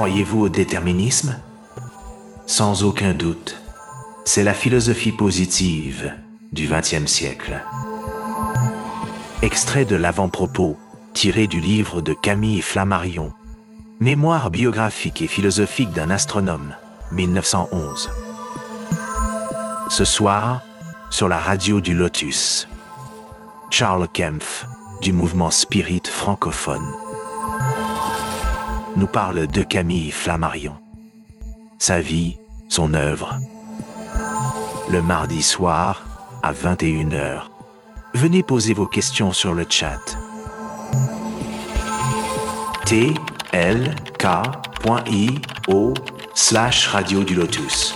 Croyez-vous au déterminisme? Sans aucun doute, c'est la philosophie positive du XXe siècle. Extrait de l'avant-propos tiré du livre de Camille Flammarion, Mémoire biographique et philosophique d'un astronome, 1911. Ce soir, sur la radio du Lotus, Charles Kempf, du mouvement Spirit francophone, nous parle de Camille Flammarion, sa vie, son œuvre. Le mardi soir, à 21h, venez poser vos questions sur le chat. tlk.io slash radio du lotus.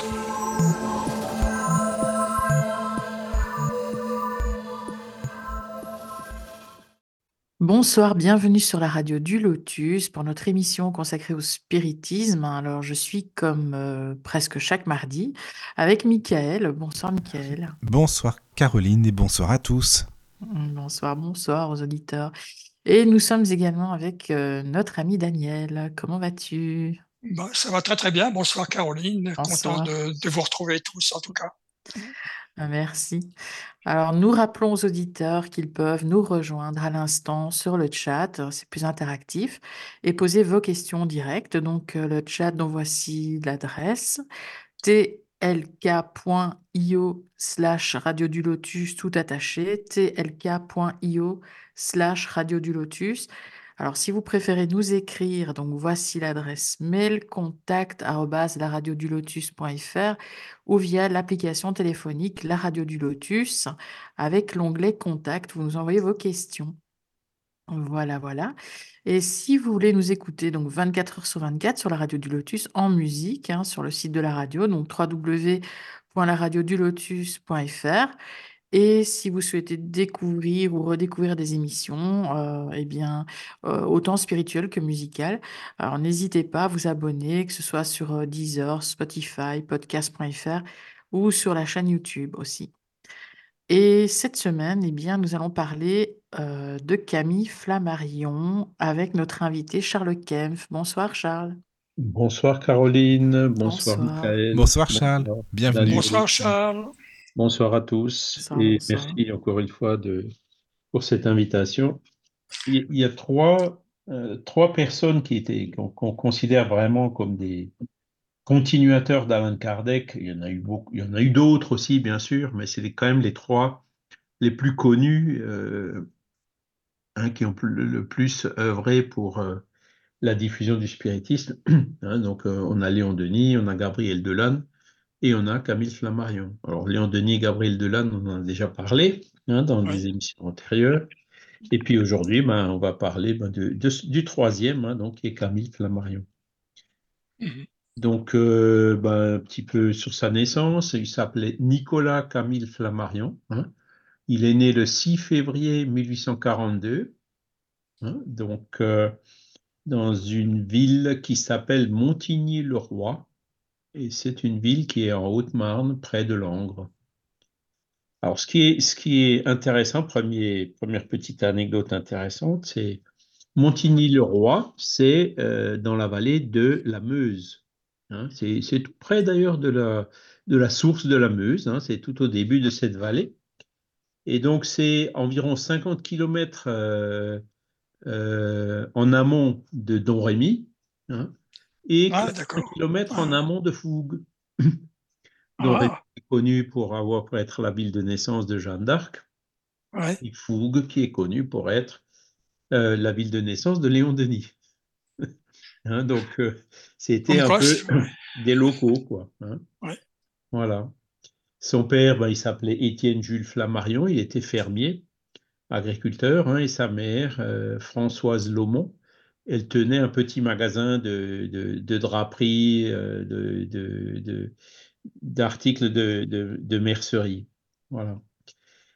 Bonsoir, bienvenue sur la radio du Lotus pour notre émission consacrée au spiritisme. Alors, je suis comme euh, presque chaque mardi avec Michael. Bonsoir, Michael. Bonsoir, Caroline, et bonsoir à tous. Bonsoir, bonsoir aux auditeurs. Et nous sommes également avec euh, notre ami Daniel. Comment vas-tu? Bah, ça va très très bien. Bonsoir Caroline. Content de vous retrouver tous en tout cas. Merci. Alors, nous rappelons aux auditeurs qu'ils peuvent nous rejoindre à l'instant sur le chat, euh, c'est plus interactif, et poser vos questions directes. Donc, euh, le chat dont voici l'adresse, tlk.io slash radio du lotus, tout attaché, tlk.io slash radio du lotus. Alors, si vous préférez nous écrire, donc voici l'adresse mail contact arobase laradiodulotus.fr ou via l'application téléphonique La Radio du Lotus avec l'onglet Contact, vous nous envoyez vos questions. Voilà, voilà. Et si vous voulez nous écouter donc 24 heures sur 24 sur la Radio du Lotus en musique, hein, sur le site de la radio, donc www.laradiodulotus.fr. Et si vous souhaitez découvrir ou redécouvrir des émissions, euh, eh bien, euh, autant spirituelles que musicales, alors n'hésitez pas à vous abonner, que ce soit sur euh, Deezer, Spotify, podcast.fr ou sur la chaîne YouTube aussi. Et cette semaine, eh bien, nous allons parler euh, de Camille Flammarion avec notre invité Charles Kempf. Bonsoir Charles. Bonsoir Caroline, bonsoir, Bonsoir. Michael. Bonsoir Charles, Bonsoir. bienvenue. Bonsoir Charles. Bonsoir à tous Bonsoir, et merci encore une fois de, pour cette invitation. Il, il y a trois, euh, trois personnes qui étaient, qu'on considère vraiment comme des continuateurs d'Alan Kardec. Il y en a eu beaucoup, il y en a eu d'autres aussi, bien sûr, mais c'est quand même les trois les plus connus euh, hein, qui ont le, plus œuvré pour euh, la diffusion du spiritisme. Hein, donc, on a Léon Denis, on a Gabriel Delanne et on a Camille Flammarion. Alors, Léon Denis et Gabriel Delanne, on en a déjà parlé hein, dans Oui. des émissions antérieures. Et puis aujourd'hui, ben, on va parler ben, de- de- du troisième, hein, donc, qui est Camille Flammarion. Mhm. Donc, euh, ben, un petit peu sur sa naissance, il s'appelait Nicolas Camille Flammarion. hein. Il est né le 6 février 1842, hein, donc euh, dans une ville qui s'appelle Montigny-le-Roi, et c'est une ville qui est en Haute-Marne, près de Langres. Alors, ce qui est, intéressant, première petite anecdote intéressante, c'est Montigny-le-Roi, c'est euh, dans la vallée de la Meuse. Hein, c'est tout près d'ailleurs de la, source de la Meuse, hein, c'est tout au début de cette vallée. Et donc, c'est environ 50 km en amont de Domrémy hein, et Ah, 40 d'accord. km en amont de Fougue. Domrémy Ah, est connu pour avoir pour être la ville de naissance de Jeanne d'Arc, ouais. et Fougue qui est connu pour être euh, la ville de naissance de Léon Denis. Hein, donc, euh, c'était un peu ouais. des locaux, quoi. hein. Ouais. Voilà. Son père, ben, il s'appelait Étienne Jules Flammarion, il était fermier, agriculteur, hein, et sa mère, euh, Françoise Laumont, elle tenait un petit magasin de, de, de draperie, euh, d'articles de, de, mercerie. Voilà.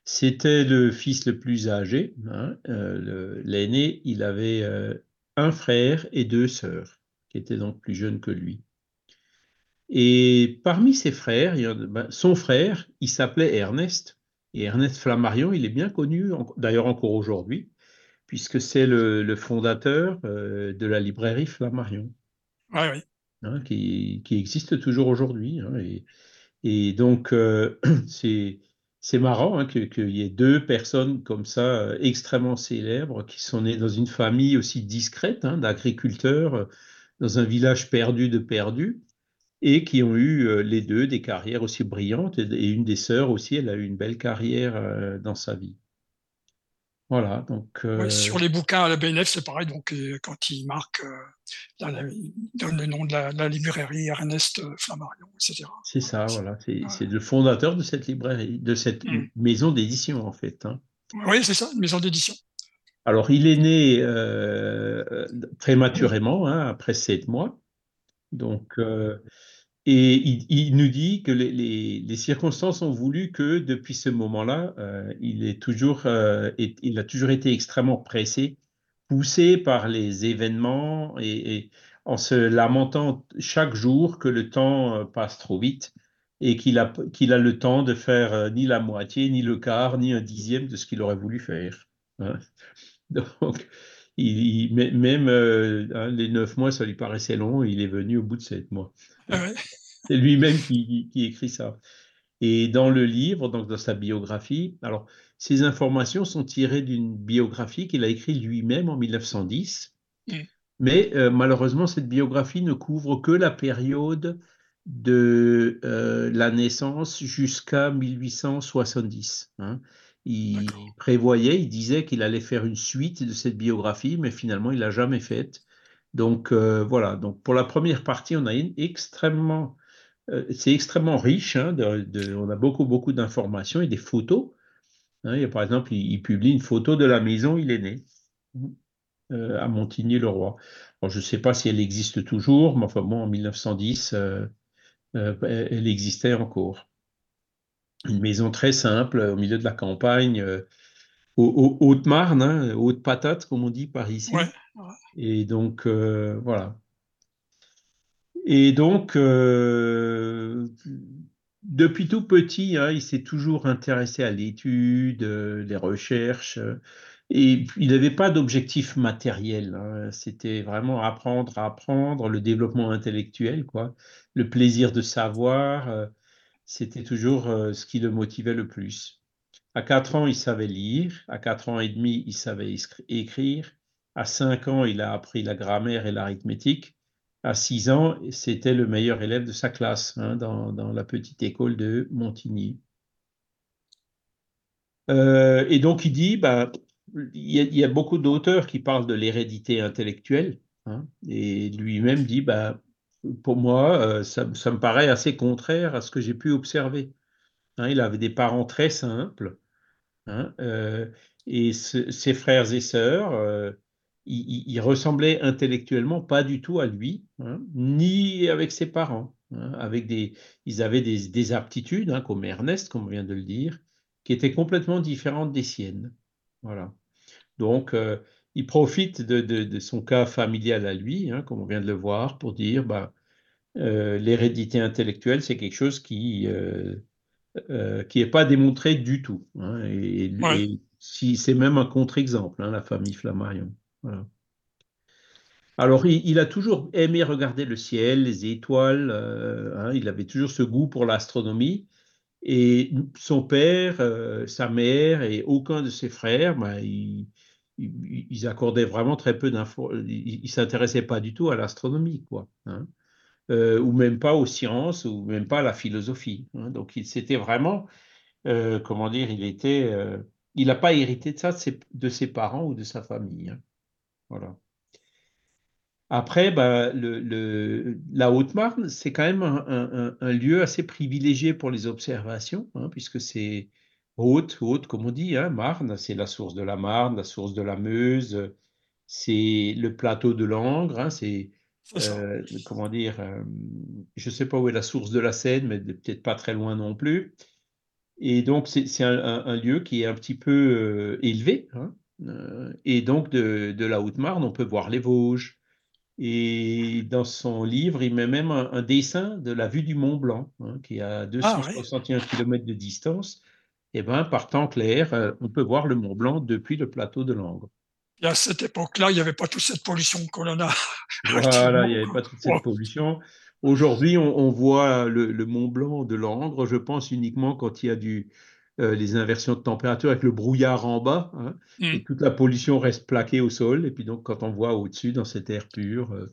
C'était le fils le plus âgé, hein, euh, l'aîné, il avait euh, un frère et deux sœurs, qui étaient donc plus jeunes que lui. Et parmi ses frères, ben, son frère, il s'appelait Ernest. Et Ernest Flammarion, il est bien connu, d'ailleurs encore aujourd'hui, puisque c'est le, le fondateur euh, de la librairie Flammarion. Oui. hein, qui, qui existe toujours aujourd'hui. hein, et, et donc, euh, c'est marrant hein, que- qu'il y ait deux personnes comme ça, euh, extrêmement célèbres, qui sont nées dans une famille aussi discrète, d'agriculteurs, dans un village perdu de perdus, et qui ont eu les deux des carrières aussi brillantes. Et, une des sœurs aussi, elle a eu une belle carrière dans sa vie. Voilà, donc euh, sur les bouquins à la BNF, c'est pareil. Donc, euh, quand ils marquent, euh, ils donnent le nom de la, la librairie Ernest Flammarion, etc. c'est ça, voilà, c'est Ouais. le fondateur de cette librairie, de cette Mm. maison d'édition en fait. hein. Oui, c'est ça, une maison d'édition. Alors, il est né euh, prématurément, hein, après sept mois. Donc, et il, nous dit que les, circonstances ont voulu que depuis ce moment-là, euh, il est toujours, euh, il a toujours été extrêmement pressé, poussé par les événements et, en se lamentant chaque jour que le temps euh, passe trop vite et qu'il a, qu'il a le temps de faire ni la moitié, ni le quart, ni un dixième de ce qu'il aurait voulu faire. hein. Donc, il, il- mê- même euh, hein, les neuf mois, ça lui paraissait long, il est venu au bout de sept mois. Ah ouais. C'est lui-même qui, écrit ça. Et dans le livre, donc dans sa biographie, alors ces informations sont tirées d'une biographie qu'il a écrite lui-même en 1910. Mm. Mais euh, malheureusement, cette biographie ne couvre que la période de euh, la naissance jusqu'à 1870. hein. Il prévoyait, il disait qu'il allait faire une suite de cette biographie, mais finalement, il l'a jamais faite. Donc euh, voilà, donc pour la première partie, on a une extrêmement, euh, c'est extrêmement riche, hein, de- de- on a beaucoup, beaucoup d'informations et des photos. hein. Par exemple, il, il publie une photo de la maison où il est né, euh, à Montigny-le-Roi. Je ne sais pas si elle existe toujours, mais enfin bon, en 1910, euh, euh, elle elle existait encore. Une maison très simple, au milieu de la campagne, euh, au, au- Haute-Marne, hein, Haute-Patate, comme on dit par ici. Ouais. Et donc, euh, voilà. Et donc, euh, depuis tout petit, hein, il s'est toujours intéressé à l'étude, euh, les recherches, euh, et il n'avait pas d'objectif matériel. hein. C'était vraiment apprendre à apprendre, le développement intellectuel, quoi, le plaisir de savoir. C'était toujours euh, ce qui le motivait le plus. À 4 ans, il savait lire. À 4 ans et demi, il savait écri- écrire. À 5 ans, il a appris la grammaire et l'arithmétique. À 6 ans, c'était le meilleur élève de sa classe hein, dans, la petite école de Montigny. Euh, et donc, il dit, bah, il y a, il y a beaucoup d'auteurs qui parlent de l'hérédité intellectuelle. hein, et lui-même dit, bah, pour moi, euh, ça, me paraît assez contraire à ce que j'ai pu observer. Hein, il avait des parents très simples. hein, euh, et ses frères et sœurs, euh, ils, ils- ressemblaient intellectuellement pas du tout à lui, hein, ni avec ses parents. avec des, ils avaient des, des aptitudes, comme Ernest, comme on vient de le dire, qui étaient complètement différentes des siennes. Voilà. Donc, il profite de, de- de son cas familial à lui, hein, comme on vient de le voir, pour dire, bah, euh, l'hérédité intellectuelle, c'est quelque chose qui euh, euh, qui n'est pas démontré du tout. hein, et, Ouais. et si, c'est même un contre-exemple, hein, la famille Flammarion. Voilà. Alors, il, il a toujours aimé regarder le ciel, les étoiles. euh, hein, il avait toujours ce goût pour l'astronomie. Et son père, sa mère et aucun de ses frères, ben, ils, ils- accordaient vraiment très peu d'infos. Ils ne s'intéressaient pas du tout à l'astronomie, quoi. hein euh, ou même pas aux sciences, ou même pas à la philosophie. hein. Donc, il c'était vraiment, euh, comment dire, il était, euh, il n'a pas hérité de ça de ses, parents ou de sa famille. hein. Voilà. Après, le- la Haute-Marne, c'est quand même un, lieu assez privilégié pour les observations, puisque c'est haute, haute, comme on dit, hein, Marne, c'est la source de la Marne, la source de la Meuse, c'est le plateau de Langres, hein, c'est euh, comment dire, euh, je ne sais pas où est la source de la Seine, mais peut-être pas très loin non plus. Et donc, c'est un, un- un lieu qui est un petit peu euh, élevé. hein. Et donc, de, de la Haute-Marne, on peut voir les Vosges. Et dans son livre, il met même un, un dessin de la vue du Mont Blanc, hein, qui est à Ah, 261 km de distance. Et ben, par temps clair, euh, on peut voir le Mont Blanc depuis le plateau de Langres. Et à cette époque-là, il n'y avait pas toute cette pollution qu'on en a. Voilà, il n'y avait pas toute cette pollution. Aujourd'hui, on, voit le, Mont Blanc de Langres, je pense uniquement quand il y a du, euh, les inversions de température avec le brouillard en bas, hein, Mm. et toute la pollution reste plaquée au sol. Et puis donc, quand on voit au-dessus, dans cet air pur, euh,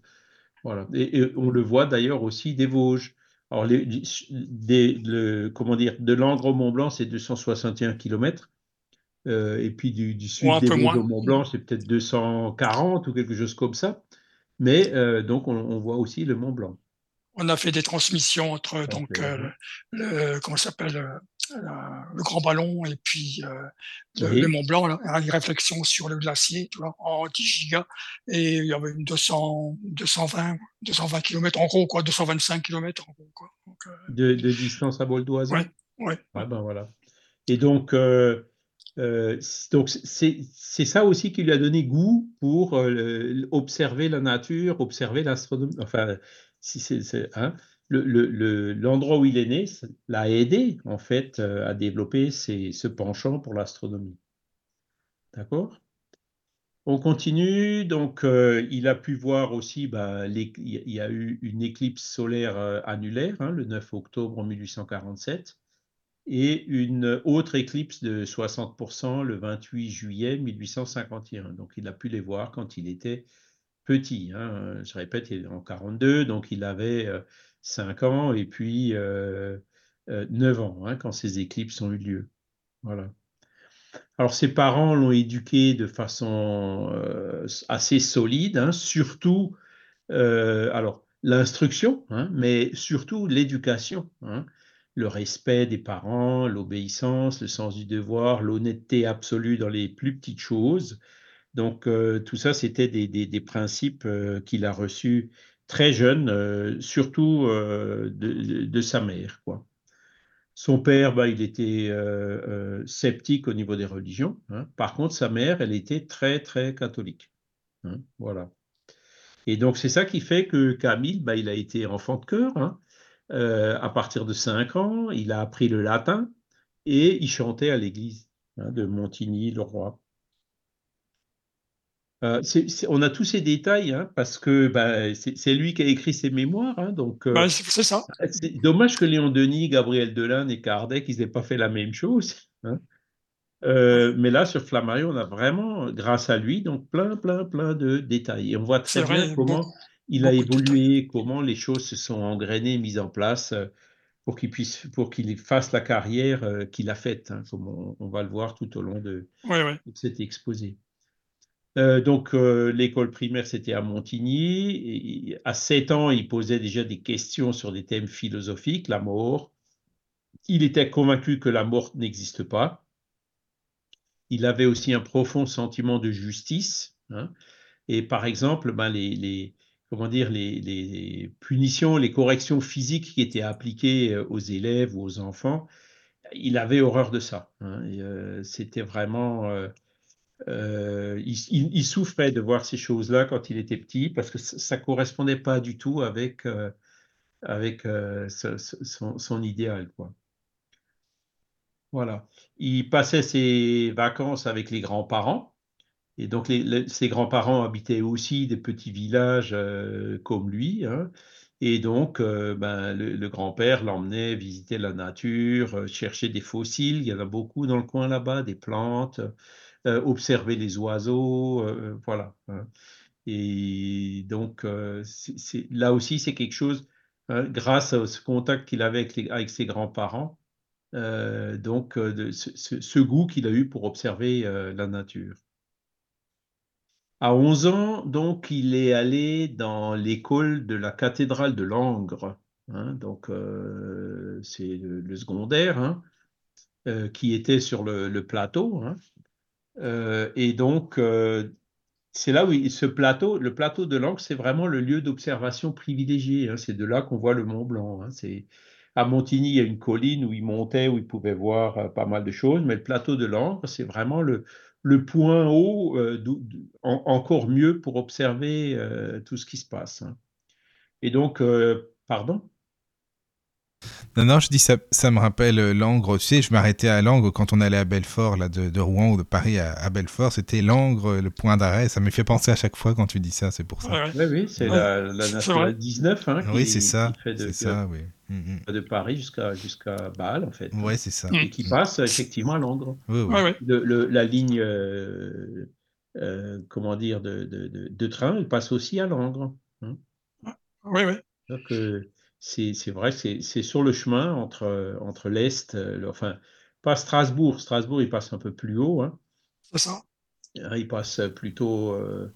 voilà. Et, et on le voit d'ailleurs aussi des Vosges. Alors, les, des, le, comment dire, de Langres au Mont Blanc, c'est 261 km. Euh, et puis du, du sud des au Mont Blanc, c'est peut-être 240 ou quelque chose comme ça. Mais euh, donc, on, on voit aussi le Mont Blanc. On a fait des transmissions entre donc euh, le, comment s'appelle euh, le grand ballon et puis euh, le, Oui. le Mont Blanc, là, hein, les réflexions sur le glacier, tu vois, en 10 gigas. Et il y avait une 200, 220, 220 km en gros, quoi, 225 km en gros, quoi. Donc, de, de distance à bol d'oiseau. Ouais, ouais. Ouais, ben voilà. Et donc, donc c'est ça aussi qui lui a donné goût pour observer la nature, observer l'astronomie. Enfin, hein, le, le- le- l'endroit où il est né l'a aidé en fait euh, à développer ce penchant pour l'astronomie. D'accord? On continue, donc euh, il a pu voir aussi, bah, il y a eu une éclipse solaire euh, annulaire hein, le 9 octobre 1847 et une autre éclipse de 60% le 28 juillet 1851. Donc il a pu les voir quand il était petit. hein. Je répète, il est en 42, donc il avait euh, 5 ans et puis euh, euh, 9 ans hein, quand ces éclipses ont eu lieu. Voilà. Alors ses parents l'ont éduqué de façon euh, assez solide, hein, surtout euh, alors l'instruction, mais surtout l'éducation, le respect des parents, l'obéissance, le sens du devoir, l'honnêteté absolue dans les plus petites choses. Donc euh, tout ça, c'était des, principes euh, qu'il a reçus très jeune, euh, surtout de, sa mère. Son père, bah, il était sceptique au niveau des religions. hein. Par contre, sa mère, elle était très, très catholique. hein. Voilà. Et donc, c'est ça qui fait que Camille, bah, il a été enfant de cœur. hein. À partir de 5 ans, il a appris le latin et il chantait à l'église de Montigny-le-Roi. Euh, on a tous ces détails hein, parce que bah, c'est lui qui a écrit ses mémoires. hein, donc, euh, bah, c'est ça. c'est dommage que Léon Denis, Gabriel Delanne et Kardec, ils n'aient pas fait la même chose. hein. Euh, mais là, sur Flammarion, on a vraiment, grâce à lui, donc plein, plein, plein de détails. Et on voit très vrai, bien comment il a évolué, comment les choses se sont engrainées, mises en place pour qu'il puisse, pour qu'il fasse la carrière qu'il a faite, comme on, on va le voir tout au long de, Ouais, ouais. de cet exposé. Euh, donc, euh, l'école primaire, c'était à Montigny. Et à 7 ans, il posait déjà des questions sur des thèmes philosophiques, la mort. Il était convaincu que la mort n'existe pas. Il avait aussi un profond sentiment de justice. hein. Et par exemple, ben, les, comment dire, les, punitions, les corrections physiques qui étaient appliquées euh, aux élèves ou aux enfants, il avait horreur de ça. hein. C'était vraiment... euh, il, souffrait de voir ces choses-là quand il était petit parce que ça ne correspondait pas du tout avec, euh, avec euh, son, idéal. Quoi. Voilà. Il passait ses vacances avec les grands-parents. Et donc, ses grands-parents habitaient aussi des petits villages comme lui. hein. Et donc, ben, le, grand-père l'emmenait visiter la nature, chercher des fossiles. Il y en a beaucoup dans le coin là-bas, des plantes, observer les oiseaux. euh, voilà. hein. Et donc, euh, là aussi, c'est quelque chose, hein, grâce à ce contact qu'il avait avec, ses grands-parents, euh, donc euh, ce, goût qu'il a eu pour observer euh, la nature. À 11 ans, donc, il est allé dans l'école de la cathédrale de Langres. hein, donc, euh, c'est le, secondaire, euh, qui était sur le, le plateau. hein. Euh, et donc, euh, c'est là où ce plateau, le plateau de Langres, c'est vraiment le lieu d'observation privilégié. hein. C'est de là qu'on voit le Mont Blanc. hein. À Montigny, il y a une colline où il montait, où il pouvait voir euh, pas mal de choses, mais le plateau de Langres, c'est vraiment le, point haut, encore mieux pour observer tout ce qui se passe. hein. Et donc, pardon? Non, non, je dis ça, ça me rappelle euh, Langres. Tu sais, je m'arrêtais à Langres quand on allait à Belfort, là, de, de Rouen ou de Paris à, à Belfort. C'était Langres, euh, le point d'arrêt. Ça me fait penser à chaque fois quand tu dis ça, c'est pour ça. Ouais, ouais. Oui, oui, c'est Ouais, la, la c'est nationale vrai. 19 hein, oui, qui, c'est ça. qui fait de, ça, oui. Mm, de Paris jusqu'à jusqu'à Bâle, en fait. mm. Ouais, c'est ça. Mm. Et qui passe effectivement à Langres. Oui, oui. Ouais, ouais. Le, le- la ligne, euh, euh, comment dire, de, de, de, de train, elle passe aussi à Langres. hein. Ouais, ouais. Donc, euh, c'est vrai, c'est sur le chemin entre, entre l'Est, euh, le- enfin, pas Strasbourg. Strasbourg, il passe un peu plus haut. hein. C'est ça. Hein, il passe plutôt euh,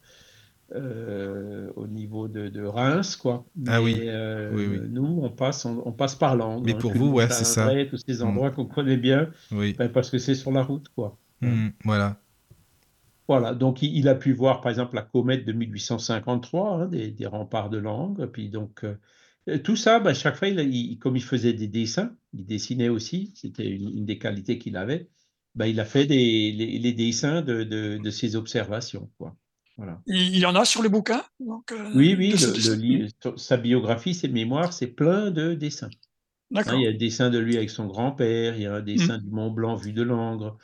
euh, au niveau de, de Reims, quoi. Ah oui, Mais, euh, oui, oui. nous, on passe, on, on passe par Langres. Mais hein, pour vous, ouais, c'est ça. Tous ces endroits qu'on connaît bien, Oui. ben, parce que c'est sur la route, quoi. Mm, voilà. Voilà, donc il, il a pu voir par exemple la comète de 1853, hein, des, des remparts de Langres, puis donc euh, tout ça, ben, chaque fois, il, comme il faisait des dessins, il dessinait aussi, c'était une, une des qualités qu'il avait, ben, il a fait des, les, les dessins de, de, de ses observations, quoi. Voilà. Il y en a sur le bouquin. Donc, euh, Oui, oui, le, le sa biographie, ses mémoires, c'est plein de dessins. Hein, il y a un dessin de lui avec son grand-père, il y a un dessin du Mont Blanc vu de Langres,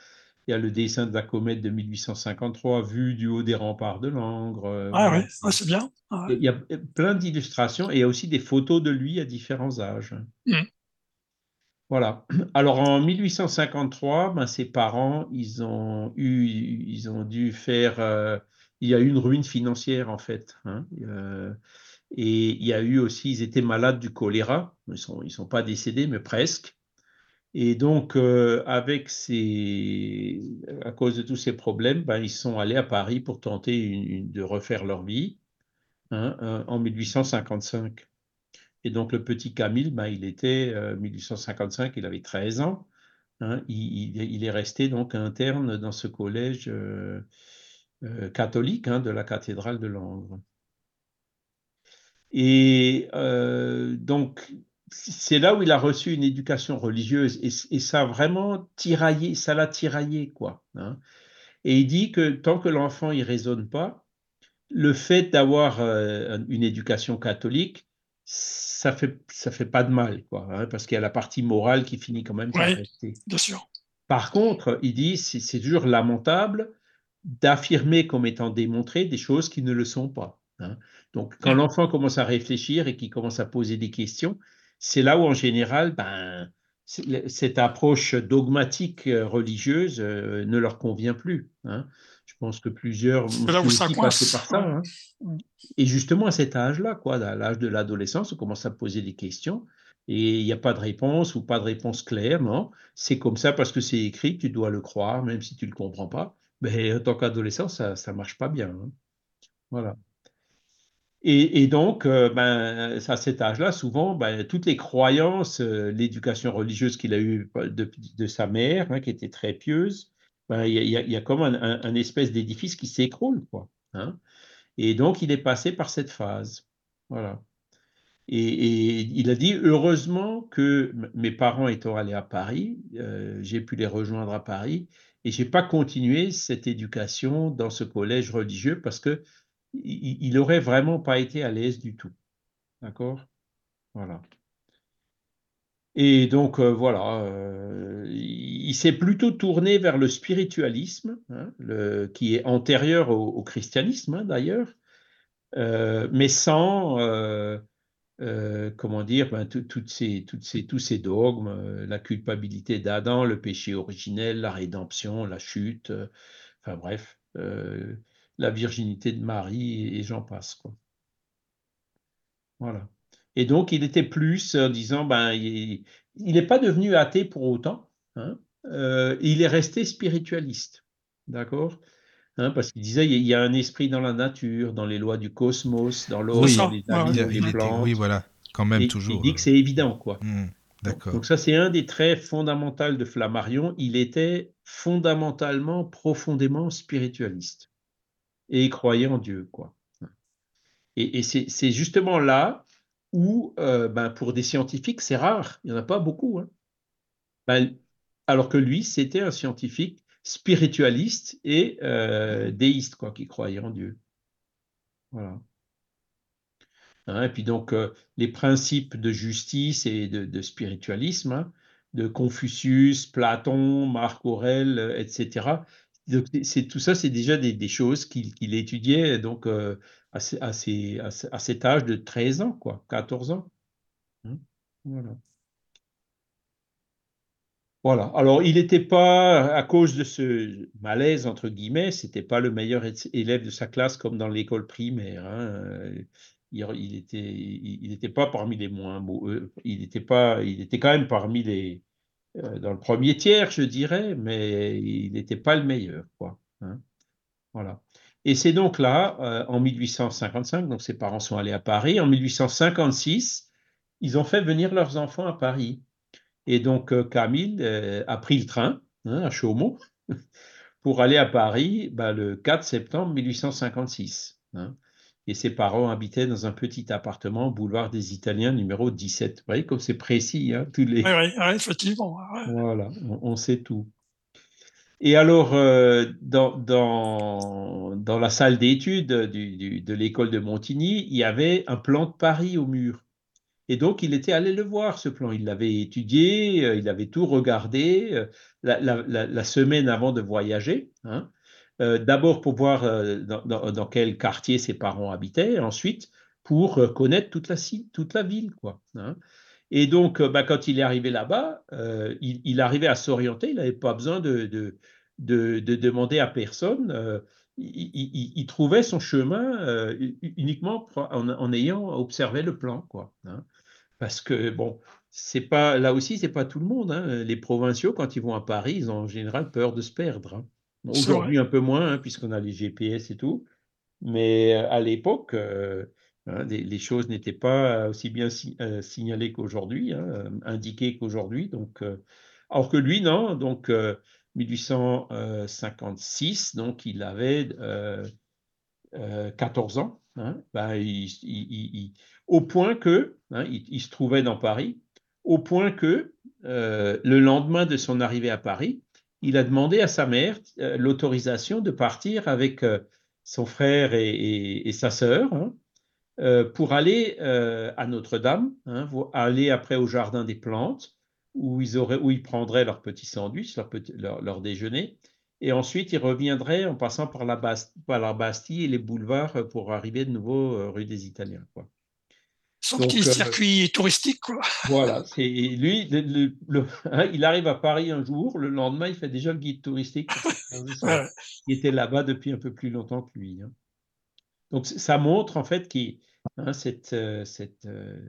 il y a le dessin de la comète de 1853 vu du haut des remparts de Langres. euh, Ah voilà. ouais, ah, c'est bien. Ah ouais. Il y a plein d'illustrations et il y a aussi des photos de lui à différents âges. Mm. Voilà. Alors en 1853, ben, ses parents, ils ont eu, ils ont dû faire. euh, il y a eu une ruine financière en fait. hein. Euh, et il y a eu aussi, ils étaient malades du choléra. Ils sont, ils sont pas décédés, mais presque. Et donc, euh, à cause de tous ces problèmes, ben, ils sont allés à Paris pour tenter de refaire leur vie hein, euh, en 1855. Et donc, le petit Camille, ben, il était, euh, 1855, il avait 13 ans. hein. il, est resté donc interne dans ce collège euh, catholique hein, de la cathédrale de Langres. Et donc, c'est là où il a reçu une éducation religieuse et, et ça a vraiment tiraillé, ça l'a tiraillé, quoi. hein. Et il dit que tant que l'enfant il raisonne pas, le fait d'avoir euh, une éducation catholique, ça fait ça fait pas de mal, quoi, hein, parce qu'il y a la partie morale qui finit quand même par Ouais. rester. Bien sûr. Par contre, il dit c'est c'est toujours lamentable d'affirmer comme étant démontré des choses qui ne le sont pas. hein. Donc, quand l'enfant commence à réfléchir et qu'il commence à poser des questions, c'est là où, en général, ben, cette approche dogmatique euh, religieuse euh, ne leur convient plus. hein. Je pense que plusieurs là où ça par ça. Hein. Et justement, à cet âge-là, quoi, à l'âge de l'adolescence, on commence à poser des questions et il n'y a pas de réponse ou pas de réponse claire, non. C'est comme ça parce que c'est écrit, tu dois le croire, même si tu ne le comprends pas. Mais en tant qu'adolescent, ça ne marche pas bien. hein. Voilà. Et, donc, euh, ben, à cet âge-là, souvent, ben, toutes les croyances, euh, l'éducation religieuse qu'il a eue de, de sa mère, hein, qui était très pieuse, ben, il il y y a comme un, espèce d'édifice qui s'écroule, hein. Et donc, il est passé par cette phase. Voilà. Et, il a dit, heureusement que mes parents étant allés à Paris, euh, j'ai pu les rejoindre à Paris et j'ai pas continué cette éducation dans ce collège religieux parce que il, il aurait vraiment pas été à l'aise du tout. D'accord? Voilà. Et donc, euh, voilà, euh, il, s'est plutôt tourné vers le spiritualisme, hein, qui est antérieur au, christianisme, hein, d'ailleurs, euh, mais sans, comment dire, ben, tout- toutes ces, tous ces dogmes, la culpabilité d'Adam, le péché originel, la rédemption, la chute, enfin bref, la virginité de Marie et, et j'en passe, quoi. Voilà. Et donc, il était plus en disant, ben, il n'est pas devenu athée pour autant, hein, euh, il est resté spiritualiste, d'accord? Hein, parce qu'il disait, il y a- un esprit dans la nature, dans les lois du cosmos, dans l'eau, Oui. dans les animaux, Il, a- les il était, plantes. oui, voilà, quand même Et toujours. il dit que euh, c'est évident, quoi. hmm, Donc, D'accord. donc ça, c'est un des traits fondamentaux de Flammarion. Il était fondamentalement, profondément spiritualiste et en Dieu, quoi. Et, c'est justement là où, euh, ben, pour des scientifiques, c'est rare. Il n'y en a pas beaucoup. hein. Ben, alors que lui, c'était un scientifique spiritualiste et euh, déiste, quoi, qui croyait en Dieu. Voilà. hein. et puis donc euh, les principes de justice et de, spiritualisme hein, de Confucius, Platon, Marc Aurèle, etc. Tout ça, c'est déjà des, choses qu'il, étudiait donc, euh, à, cet âge de 13 ans, quoi, 14 ans. Hein. voilà. Voilà. Alors, il n'était pas, à cause de ce malaise, entre guillemets, c'était pas le meilleur élève de sa classe comme dans l'école primaire. Hein. Il, n'était il était pas parmi les moins beaux. Euh, il était pas, il était quand même parmi les, euh, dans le premier tiers, je dirais, mais il n'était pas le meilleur, quoi. Hein. Voilà. Et c'est donc là, euh, en 1855, donc ses parents sont allés à Paris. En 1856, ils ont fait venir leurs enfants à Paris. Et donc, euh, Camille euh, a pris le train hein, à Chaumont pour aller à Paris bah, le 4 septembre 1856. Hein. Et ses parents habitaient dans un petit appartement boulevard des Italiens, numéro 17. Vous voyez comme c'est précis, hein, tous les... Oui, oui, effectivement. Voilà, on, sait tout. Et alors, euh, dans, dans, dans, la salle d'études de l'école de Montigny, il y avait un plan de Paris au mur. Et donc, il était allé le voir, ce plan. Il l'avait étudié, euh, il avait tout regardé euh, la, semaine avant de voyager. Hein. Euh, d'abord pour voir dans, quel quartier ses parents habitaient, ensuite pour connaître toute la, ville. Quoi, hein. Et donc, bah, quand il est arrivé là-bas, il, arrivait à s'orienter, il n'avait pas besoin de, demander à personne. Il, trouvait son chemin uniquement en, ayant observé le plan. Quoi, hein. Parce que, bon, c'est pas là aussi, c'est pas tout le monde. Hein. Les provinciaux, quand ils vont à Paris, ils ont en général peur de se perdre. Hein. Aujourd'hui, un peu moins, hein, puisqu'on a les GPS et tout. Mais euh, à l'époque, euh, les, choses n'étaient pas aussi bien euh, signalées qu'aujourd'hui, indiquées qu'aujourd'hui. Alors que lui, non. Donc, 1856, donc il avait 14 ans. Ben, il, au point que, hein, il, se trouvait dans Paris, au point que le lendemain de son arrivée à Paris, il a demandé à sa mère euh, l'autorisation de partir avec euh, son frère et, sa sœur hein, pour aller à Notre-Dame, hein, aller après au Jardin des Plantes, où ils, auraient, où ils prendraient leur petit sandwich, leur, déjeuner, et ensuite ils reviendraient en passant par la, Bastille et les boulevards pour arriver de nouveau rue des Italiens. Son petit euh, circuit touristique, quoi. Voilà, c'est lui, hein, il arrive à Paris un jour, le lendemain, il fait déjà le guide touristique. Il était là-bas depuis un peu plus longtemps que lui. Hein. Donc ça montre en fait qu'il hein, cette, euh, cette euh,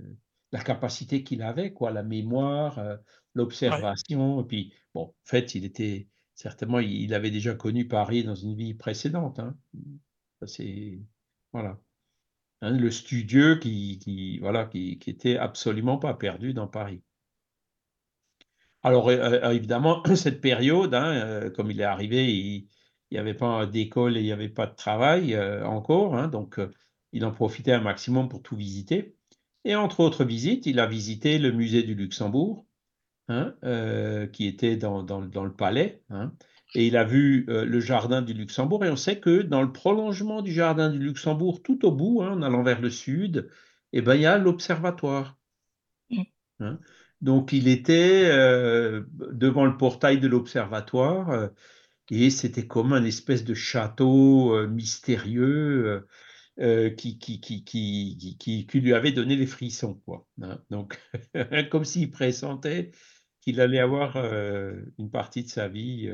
la capacité qu'il avait, quoi, la mémoire, l'observation, et puis bon, en fait, il était certainement, il, avait déjà connu Paris dans une vie précédente. C'est voilà. Hein, le studieux qui, voilà, qui, qui, était absolument pas perdu dans Paris. Alors, euh, euh, évidemment, cette période, hein, euh, comme il est arrivé, il n'y avait pas d'école et il n'y avait pas de travail encore, hein, donc il en profitait un maximum pour tout visiter. Et entre autres visites, il a visité le musée du Luxembourg, qui était dans le palais et il a vu euh, le jardin du Luxembourg. Et on sait que dans le prolongement du jardin du Luxembourg, tout au bout, hein, en allant vers le sud, eh ben, il y a l'observatoire. Mm. Hein. Donc il était euh, devant le portail de l'observatoire euh, et c'était comme un espèce de château mystérieux qui, qui, qui, qui, lui avait donné les frissons. Quoi, hein. Donc comme s'il pressentait qu'il allait avoir une partie de sa vie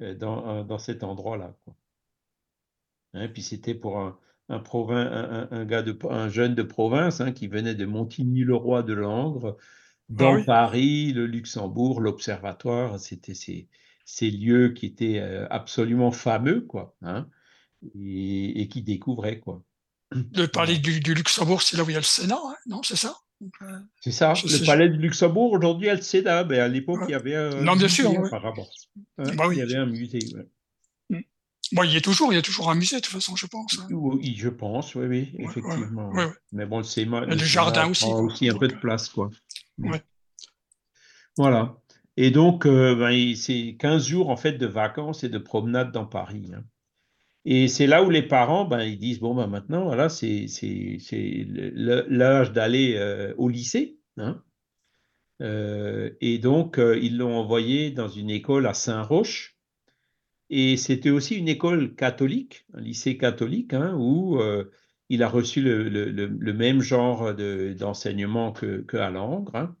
dans, dans cet endroit-là. Hein, puis c'était pour un, un, un, un, gars de, un jeune de province hein, qui venait de Montigny-le-Roi de Langres, ah dans Paris, le Luxembourg, l'Observatoire, c'était ces, ces, lieux qui étaient euh, absolument fameux, quoi, hein, et, et, qui découvraient, quoi. Le palais du, du Luxembourg, c'est là où il y a le Sénat, non, c'est ça? euh, c'est ça, le palais du Luxembourg, aujourd'hui, elle le mais ben, à l'époque, il y avait un non, bien sûr, apparemment. Hein, bah il y avait un musée. Bon, il y a toujours, il y a toujours un musée de toute façon, je pense. Hein. Oui, je pense, oui, oui, effectivement. mais bon, le Sénat, le, jardin aussi. Prend aussi un peu de place, quoi. Mm. Voilà. Et donc, euh, ben, c'est 15 jours en fait de vacances et de promenade dans Paris. Hein. Et c'est là où les parents, ben, ils disent, bon, ben, maintenant, voilà, c'est l'âge d'aller euh, au lycée. Hein. Euh, et donc, euh, ils l'ont envoyé dans une école à Saint-Roch. Et c'était aussi une école catholique, un lycée catholique, hein, où il a reçu le, même genre d'enseignement qu'à Langres. Hein.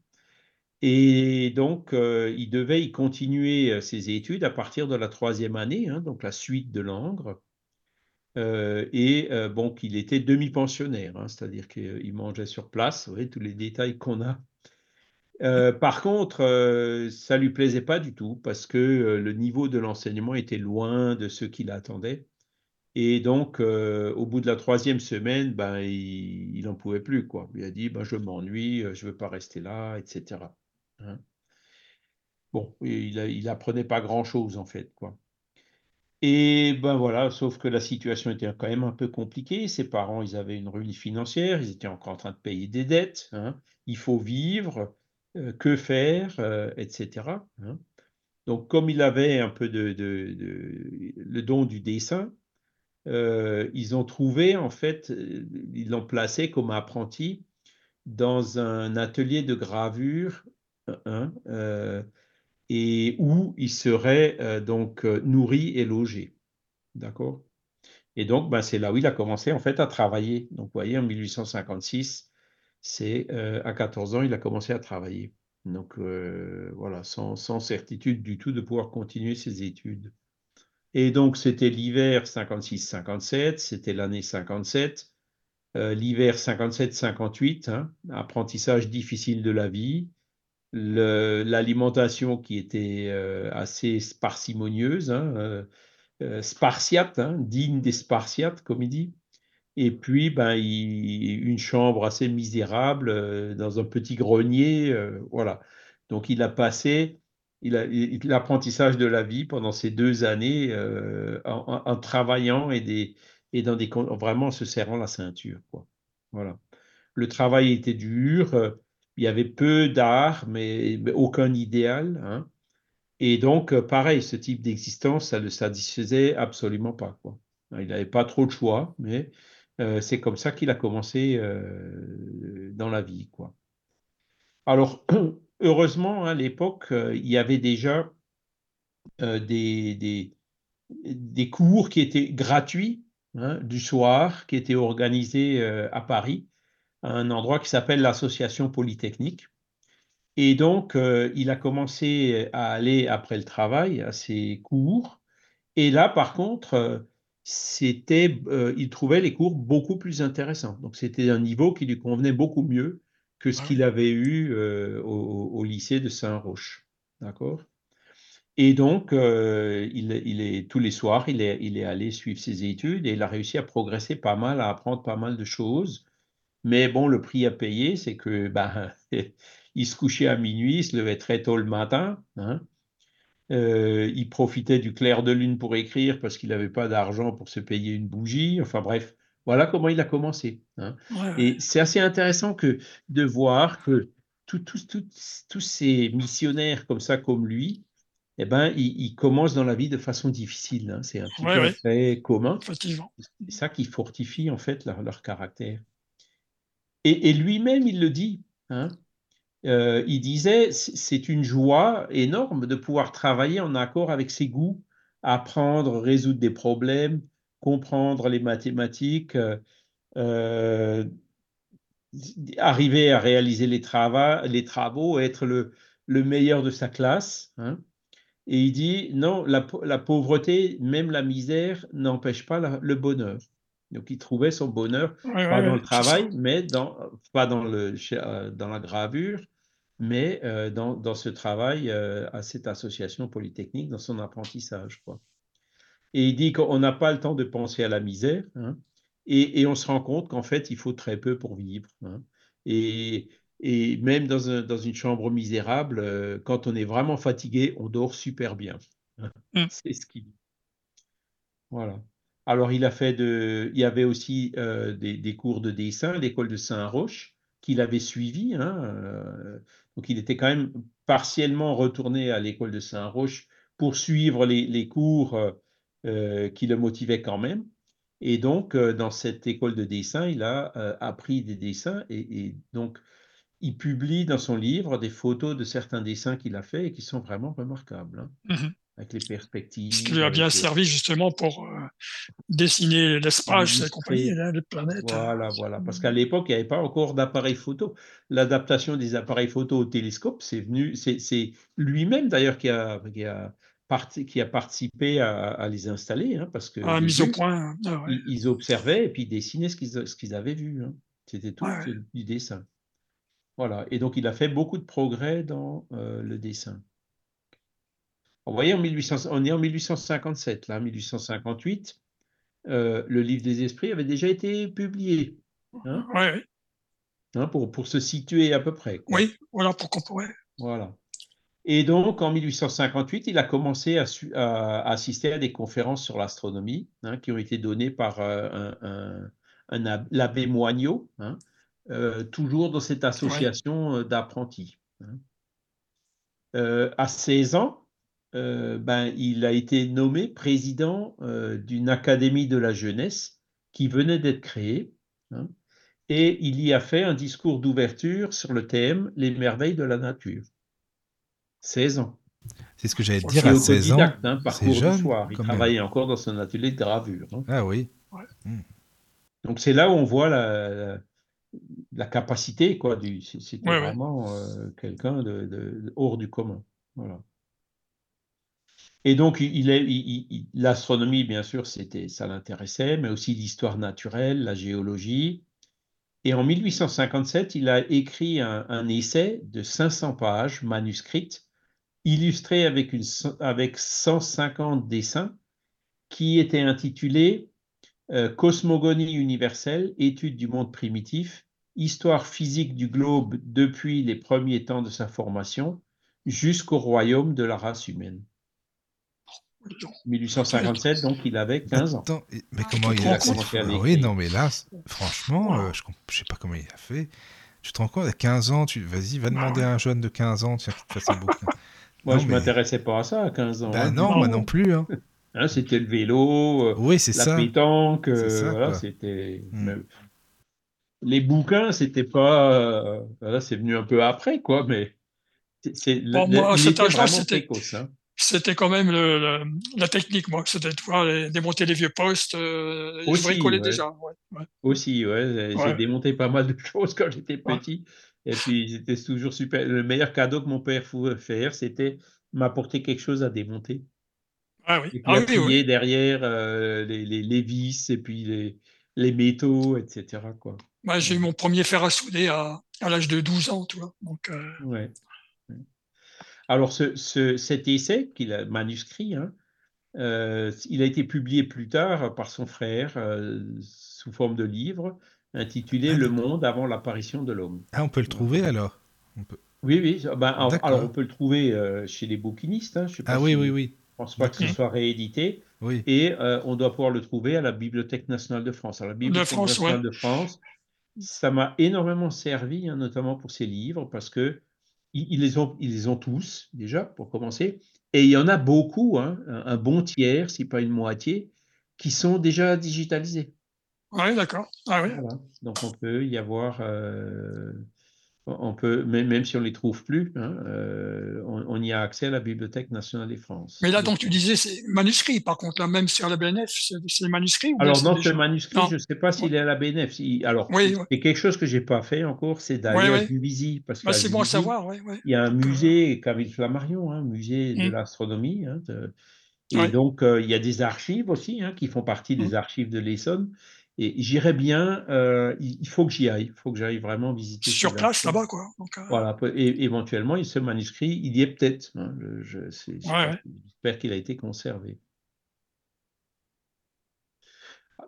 Et donc, il devait y continuer ses études à partir de la troisième année, donc la suite de Langres. Euh, et euh, bon, était demi-pensionnaire, hein, c'est-à-dire qu'il mangeait sur place, vous voyez, tous les détails qu'on a. Euh, par contre, ça lui plaisait pas du tout parce que le niveau de l'enseignement était loin de ce qu'il attendait. Et donc, au bout de la troisième semaine, ben, il n'en pouvait plus. Il a dit, ben, je m'ennuie, je ne veux pas rester là, etc. Hein. bon, il, il apprenait pas grand-chose en fait. Et ben voilà, sauf que la situation était quand même un peu compliquée. Ses parents, ils avaient une ruine financière, ils étaient encore en train de payer des dettes. Hein. Il faut vivre, euh, que faire, euh, etc. Hein. Donc, comme il avait un peu le don du dessin, euh, ils ont trouvé, en fait, ils l'ont placé comme apprenti dans un atelier de gravure hein, et où il serait euh, donc euh, nourri et logé. D'accord? Et donc, ben, c'est là où il a commencé en fait à travailler. Donc, vous voyez, en 1856, c'est euh, à 14 ans, il a commencé à travailler. Donc, voilà, sans, sans, certitude du tout de pouvoir continuer ses études. Et donc, c'était l'hiver 56-57, c'était l'année 57. l'hiver 57-58, hein, apprentissage difficile de la vie, l'alimentation qui était euh, assez parcimonieuse, hein, euh, euh, spartiate, hein, digne des Spartiates, comme il dit. Et puis, ben, une chambre assez misérable dans un petit grenier, voilà. Donc, il a passé l'apprentissage de la vie pendant ces deux années en, travaillant et, dans des, vraiment en se serrant la ceinture, quoi. Voilà. Le travail était dur il y avait peu d'art, mais, aucun idéal. Hein. Et donc, euh, pareil, ce type d'existence, ça ne le satisfaisait absolument pas. Quoi. Il n'avait pas trop de choix, mais euh, c'est comme ça qu'il a commencé euh, dans la vie. Quoi. Alors, heureusement, à l'époque, il y avait déjà des, cours qui étaient gratuits hein, du soir, qui étaient organisés à Paris un endroit qui s'appelle l'Association Polytechnique. Et donc, euh, il a commencé à aller après le travail à ses cours. Et là, par contre, euh, c'était, euh, il trouvait les cours beaucoup plus intéressants. Donc, c'était un niveau qui lui convenait beaucoup mieux que ce qu'il avait eu au, lycée de Saint-Roch. D'accord? Et donc, il, il, est, tous les soirs, il est, il est allé suivre ses études et il a réussi à progresser pas mal, à apprendre pas mal de choses. Mais bon, le prix à payer, c'est que ben, il se couchait à minuit, il se levait très tôt le matin. Hein. Euh, il profitait du clair de lune pour écrire parce qu'il n'avait pas d'argent pour se payer une bougie. Enfin bref, voilà comment il a commencé. Hein. Et c'est assez intéressant que de voir que tous ces missionnaires comme ça, comme lui, eh ben, ils, commencent dans la vie de façon difficile. Hein. C'est un petit peu très commun. C'est ça qui fortifie en fait leur caractère. Et, lui-même, il le dit. Hein. Euh, il disait, c'est une joie énorme de pouvoir travailler en accord avec ses goûts, apprendre, résoudre des problèmes, comprendre les mathématiques, euh, euh, arriver à réaliser les, travaux, être le, le, meilleur de sa classe. Hein. Et il dit, non, la, pauvreté, même la misère, n'empêche pas le bonheur. Donc, il trouvait son bonheur, pas dans le travail, mais dans, pas dans, le, euh, dans la gravure, mais euh, dans, dans, ce travail euh, à cette association polytechnique, dans son apprentissage. Quoi. Et il dit qu'on n'a pas le temps de penser à la misère, hein, et, et, on se rend compte qu'en fait, il faut très peu pour vivre. Hein. et, et, même dans, un, dans, une chambre misérable, quand on est vraiment fatigué, on dort super bien. Mmh. C'est ce qu'il dit. Voilà. Alors, il a fait de, il y avait aussi euh, des, cours de dessin, l'école de Saint-Roch, qu'il avait suivi. Hein, euh, donc, il était quand même partiellement retourné à l'école de Saint-Roch pour suivre les, cours euh, qui le motivaient quand même. Et donc, dans cette école de dessin, il a appris des dessins et, donc il publie dans son livre des photos de certains dessins qu'il a fait et qui sont vraiment remarquables, hein, Mhm. Avec les perspectives. Ce qui lui a bien les- servi justement pour euh, dessiner l'espace compagnie, hein, les planètes. Voilà, voilà. Parce qu'à l'époque, il n'y avait pas encore d'appareil photo. L'adaptation des appareils photo au télescope, c'est venu, c'est lui-même d'ailleurs qui a, qui, a parti- qui a participé à, à les installer, hein, parce que mise au point. ah ouais. ils, ils observaient et puis ils dessinaient ce qu'ils avaient vu. hein. C'était tout Ouais, du dessin. Voilà. Et donc, il a fait beaucoup de progrès dans euh, le dessin. Vous voyez, en 1800, on est en 1857, là, 1858, euh, le livre des esprits avait déjà été publié, hein, ouais. hein, pour, pour se situer à peu près. quoi. Oui, voilà pour qu'on pourrait. Voilà. Et donc, en 1858, il a commencé à, su- à- à assister à des conférences sur l'astronomie hein, qui ont été données par euh, un, un- un ab- l'abbé Moignot, hein, euh, toujours dans cette association d'apprentis. à 16 ans, euh, ben, il a été nommé président euh, d'une académie de la jeunesse qui venait d'être créée. hein, et il y a fait un discours d'ouverture sur le thème Les merveilles de la nature. 16 ans. C'est ce que j'allais dire à 16 ans. hein, c'est parcours jeune, du soir. Il même. travaillait encore dans son atelier de gravure. hein. Ah oui. Donc c'est là où on voit la, la, la capacité, quoi. C'était Ouais, ouais. vraiment euh, quelqu'un de, de- de hors du commun. Voilà. Et donc l'astronomie, bien sûr, ça l'intéressait, mais aussi l'histoire naturelle, la géologie. Et en 1857, il a écrit un, essai de 500 pages manuscrites, illustré avec 150 dessins, qui était intitulé euh, Cosmogonie universelle, étude du monde primitif, histoire physique du globe depuis les premiers temps de sa formation jusqu'au royaume de la race humaine. 1857, donc il avait 15 ans. Attends, mais comment il a fait à Ah. Oui, non, mais là, franchement, euh, je, je sais pas comment il a fait. Tu te rends compte, à 15 ans, tu vas-y, va demander à un jeune de 15 ans tiens, qu'il te un bouquin. Moi, Non, je mais- m'intéressais pas à ça à 15 ans. Bah hein. non, Non. moi non plus. Hein. Hein, c'était le vélo, euh, Oui, c'est la ça. pétanque, C'est euh, ça, voilà, quoi. c'était. Hmm. mais- Les bouquins, c'était pas. euh, Voilà, c'est venu un peu après, quoi, mais. c'est- c'est- Bon, le- moi, à cet âge-là, c'était- précoce. hein. C'était quand même le, le- la technique, moi. C'était de démonter les vieux postes. Euh, je Aussi, bricolais ouais. déjà. ouais, ouais. Aussi, ouais, j'ai démonté pas mal de choses quand j'étais petit. Et puis, c'était toujours super. Le meilleur cadeau que mon père pouvait faire, c'était m'apporter quelque chose à démonter. Ah Et oui, puis ah oui, appuyer oui. derrière euh, les, les, les vis et puis les, les métaux, etc. Quoi. J'ai eu mon premier fer à souder à, à l'âge de 12 ans, tu vois. Donc, euh. Alors, ce, ce- cet essai qu'il a manuscrit, hein, euh, il a été publié plus tard par son frère euh, sous forme de livre intitulé Ah, Le monde avant l'apparition de l'homme. Ah, on peut le trouver alors? On peut- Oui, oui. ben, alors, on peut le trouver euh, chez les bouquinistes. Hein, je sais pas Ah oui, si- oui, oui. Je pense pas que ce D'accord. soit réédité. Oui. Et euh, on doit pouvoir le trouver à la Bibliothèque nationale de France. Alors, la Bibliothèque France, nationale ouais. de France, ça m'a énormément servi, hein, notamment pour ces livres, parce que ils, ils les ont, ils les ont tous, déjà, pour commencer. Et il y en a beaucoup, hein, un, bon tiers, si pas une moitié, qui sont déjà digitalisés. ouais, d'accord. Ah oui. Voilà. Donc, on peut y avoir. euh, on peut, même, même si on ne les trouve plus, hein, euh, on, on y a accès à la Bibliothèque nationale de France. Mais là, donc, tu disais, c'est manuscrit, par contre, là, même sur la BNF, c'est manuscrit ou Alors, non, ce manuscrit, Non. je ne sais pas s'il est à la BNF. Il- Alors, Oui, c'est quelque chose que je n'ai pas fait encore, c'est d'aller à. Juvisy. Parce Bah, c'est bon à savoir. Il y a un musée, Camille Flammarion, un musée de Mm. l'astronomie. hein, et donc, euh, il y a des archives aussi hein, qui font partie des Mm. archives de l'Essonne. Et j'irais bien, euh, il faut que j'y aille. Il faut que j'aille vraiment visiter. Sur place, là-bas, quoi. Donc, euh, Voilà, et éventuellement, ce manuscrit, il y est peut-être. hein, je- Ouais, ouais. J'espère qu'il a été conservé.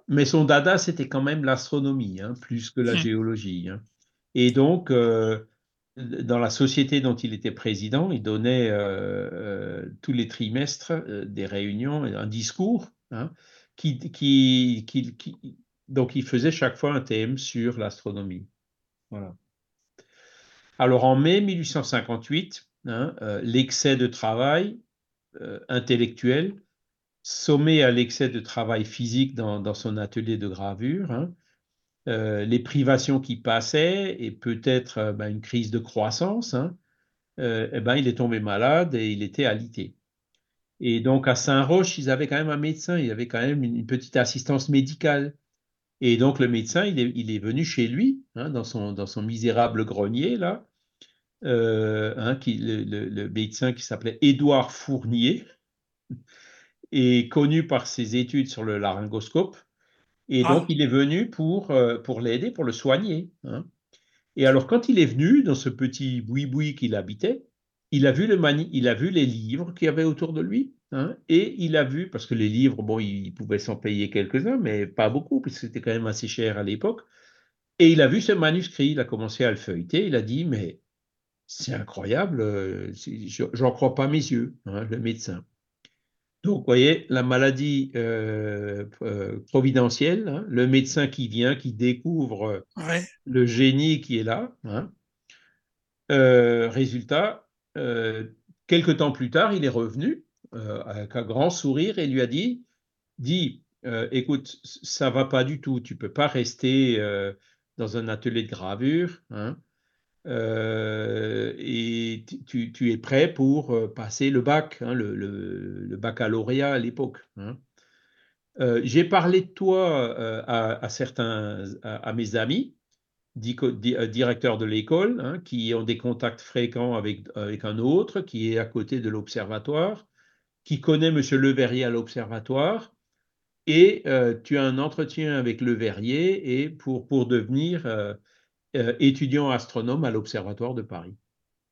Mais son dada, c'était quand même l'astronomie, hein, plus que la Hmm. géologie. hein. Et donc, euh, dans la société dont il était président, il donnait tous les trimestres des réunions, un discours, qui, qui, qui- qui- donc il faisait chaque fois un thème sur l'astronomie. Voilà. Alors en mai 1858, hein, euh, l'excès de travail euh, intellectuel sommé à l'excès de travail physique dans, son atelier de gravure, hein, euh, les privations qui passaient et peut-être ben, une crise de croissance, hein, eh ben, il est tombé malade et il était alité. Et donc à Saint-Roch, ils avaient quand même un médecin, il y avait quand même une, petite assistance médicale. Et donc le médecin, il est, venu chez lui, hein, dans, son, dans son misérable grenier, là, hein, qui, le, médecin qui s'appelait Édouard Fournier, est connu par ses études sur le laryngoscope. Et donc, ah. il est venu pour, euh, pour l'aider, pour le soigner. Hein. Et alors, quand il est venu dans ce petit boui-boui qu'il habitait, il a vu, le il a vu les livres qu'il y avait autour de lui. Hein, et il a vu, parce que les livres, bon, il pouvait s'en payer quelques-uns, mais pas beaucoup, parce que c'était quand même assez cher à l'époque. Et il a vu ce manuscrit, il a commencé à le feuilleter, il a dit, mais c'est incroyable, euh, j'en crois pas mes yeux, hein, le médecin. Donc, vous voyez, la maladie euh, euh, providentielle, hein, le médecin qui vient, qui découvre le génie qui est là. Hein. résultat, quelques temps plus tard, il est revenu avec un grand sourire et lui a dit, dit, écoute, ça va pas du tout, tu peux pas rester dans un atelier de gravure. Hein, euh, et tu, es prêt pour euh, passer le bac, hein, le, baccalauréat à l'époque. Hein. Euh, j'ai parlé de toi à, certains, à, mes amis, directeurs de l'école, hein, qui ont des contacts fréquents avec, avec un autre, qui est à côté de l'observatoire, qui connaît M. Leverrier à l'observatoire, et tu as un entretien avec Leverrier et pour, pour devenir euh, étudiant astronome à l'Observatoire de Paris.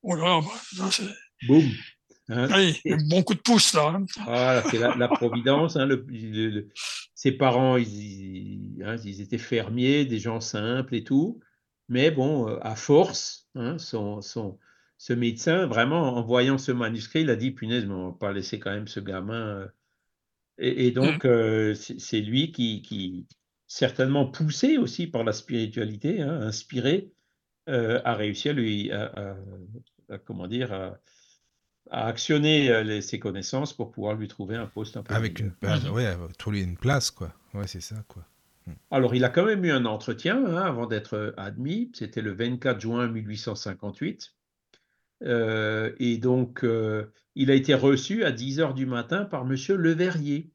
Oh là, là c'est... Boum hein. bon coup de pouce là. Hein. C'est la, providence. Hein, ses parents, ils, ils, étaient fermiers, des gens simples et tout. Mais bon, euh, à force, son, son, ce médecin, vraiment, en voyant ce manuscrit, il a dit punaise, mais on va pas laisser quand même ce gamin. Euh. Et, donc, mmh. c'est lui qui, qui, certainement poussé aussi par la spiritualité, hein, inspiré, euh, a réussi à lui, comment dire, à, actionner euh, ses connaissances pour pouvoir lui trouver un poste un peu. Avec une, ouais, trouver une place, quoi. Ouais, c'est ça, quoi. Hmm. Alors, il a quand même eu un entretien hein, avant d'être admis. C'était le 24 juin 1858. Euh, et donc, il a été reçu à 10 heures du matin par Monsieur Leverrier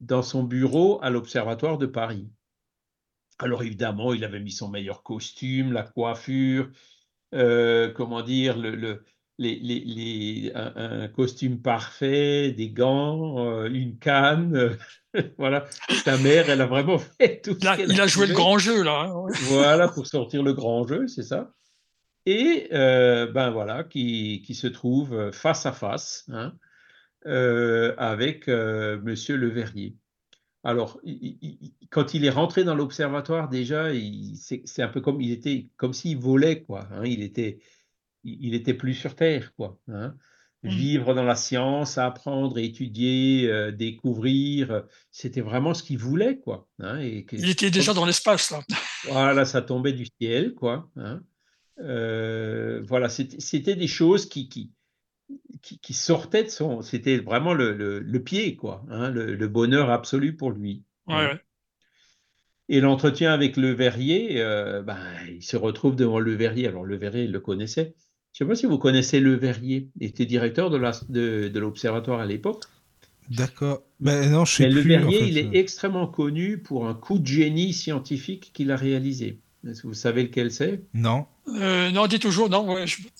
dans son bureau à l'Observatoire de Paris. Alors évidemment, il avait mis son meilleur costume, la coiffure, euh, comment dire, le, les, un, costume parfait, des gants, euh, une canne. voilà, sa mère, elle a vraiment fait tout. Là, il a joué le grand jeu là. Hein, voilà, pour sortir le grand jeu, c'est ça. Et euh, ben voilà, qui, qui, se trouve face à face hein, avec Monsieur Leverrier. Alors, quand il est rentré dans l'observatoire, déjà, c'est un peu comme il était, comme s'il volait, quoi. Hein. il était, il était plus sur terre, quoi. Hein. Mmh. Vivre dans la science, apprendre, étudier, euh, découvrir, c'était vraiment ce qu'il voulait, quoi. Hein, et il était déjà dans l'espace, là. Voilà, ça tombait du ciel, quoi. Euh, voilà, c'était des choses qui, qui, qui, sortait de son. C'était vraiment le, pied, quoi, hein, le, bonheur absolu pour lui. Et l'entretien avec le verrier, euh, ben, il se retrouve devant le verrier. Alors, le verrier, il le connaissait. Je ne sais pas si vous connaissez le verrier. Il était directeur de l'observatoire de, à l'époque. D'accord. Ben, non, je sais Le verrier, il est extrêmement connu pour un coup de génie scientifique qu'il a réalisé. Est-ce que vous savez lequel c'est? Non. Euh, non, dit toujours, non.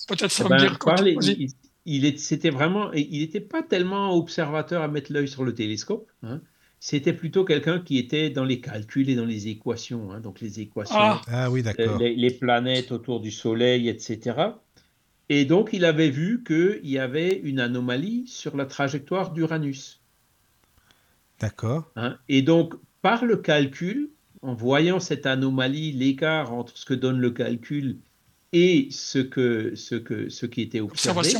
Peut-être ça eh va me ben, dire il c'était vraiment, il n'était pas tellement observateur à mettre l'œil sur le télescope. Hein. C'était plutôt quelqu'un qui était dans les calculs et dans les équations. Hein. donc les équations, ah. ah oui, d'accord. Les, planètes autour du Soleil, etc. Et donc il avait vu qu'il y avait une anomalie sur la trajectoire d'Uranus. D'accord. Hein? et donc par le calcul, en voyant cette anomalie, l'écart entre ce que donne le calcul et ce, que, ce, que, ce qui était observé,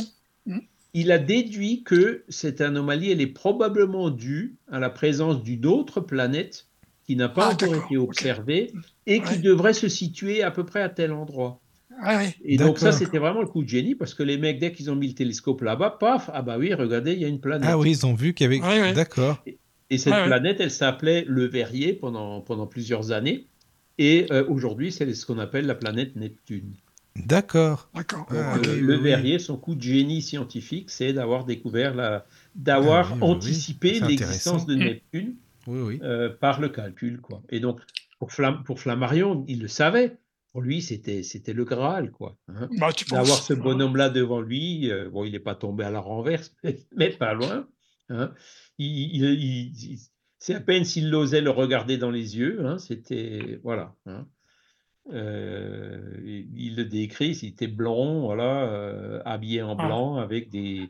il a déduit que cette anomalie, elle est probablement due à la présence d'une autre planète qui n'a pas ah, encore été observée et qui devrait se situer à peu près à tel endroit. Ouais. Et donc ça, c'était vraiment le coup de génie parce que les mecs, dès qu'ils ont mis le télescope là-bas, paf, ah bah oui, regardez, il y a une planète. Ah oui, ils ont vu qu'il y avait. Ouais, ouais. D'accord. Et cette Ouais, ouais. planète, elle s'appelait le Verrier pendant, pendant plusieurs années. Et euh, aujourd'hui, c'est ce qu'on appelle la planète Neptune. D'accord. D'accord. Ah, oui, euh, oui, le oui. Verrier, son coup de génie scientifique, c'est d'avoir découvert la, d'avoir Ah oui, oui, oui. anticipé l'existence de. Neptune Oui, oui. euh, par le calcul, quoi. Et donc, pour, Flam- pour Flammarion, il le savait. Pour lui, c'était, c'était le Graal, quoi. hein. Bah. D'avoir ce bonhomme-là devant lui, euh, bon, il n'est pas tombé à la renverse, mais, mais pas loin. hein. Il- il- il- il- c'est à peine s'il osait le regarder dans les yeux. hein, C'était voilà. hein. Euh, il le décrit, il était blond, voilà, euh, habillé en Ah. blanc avec des,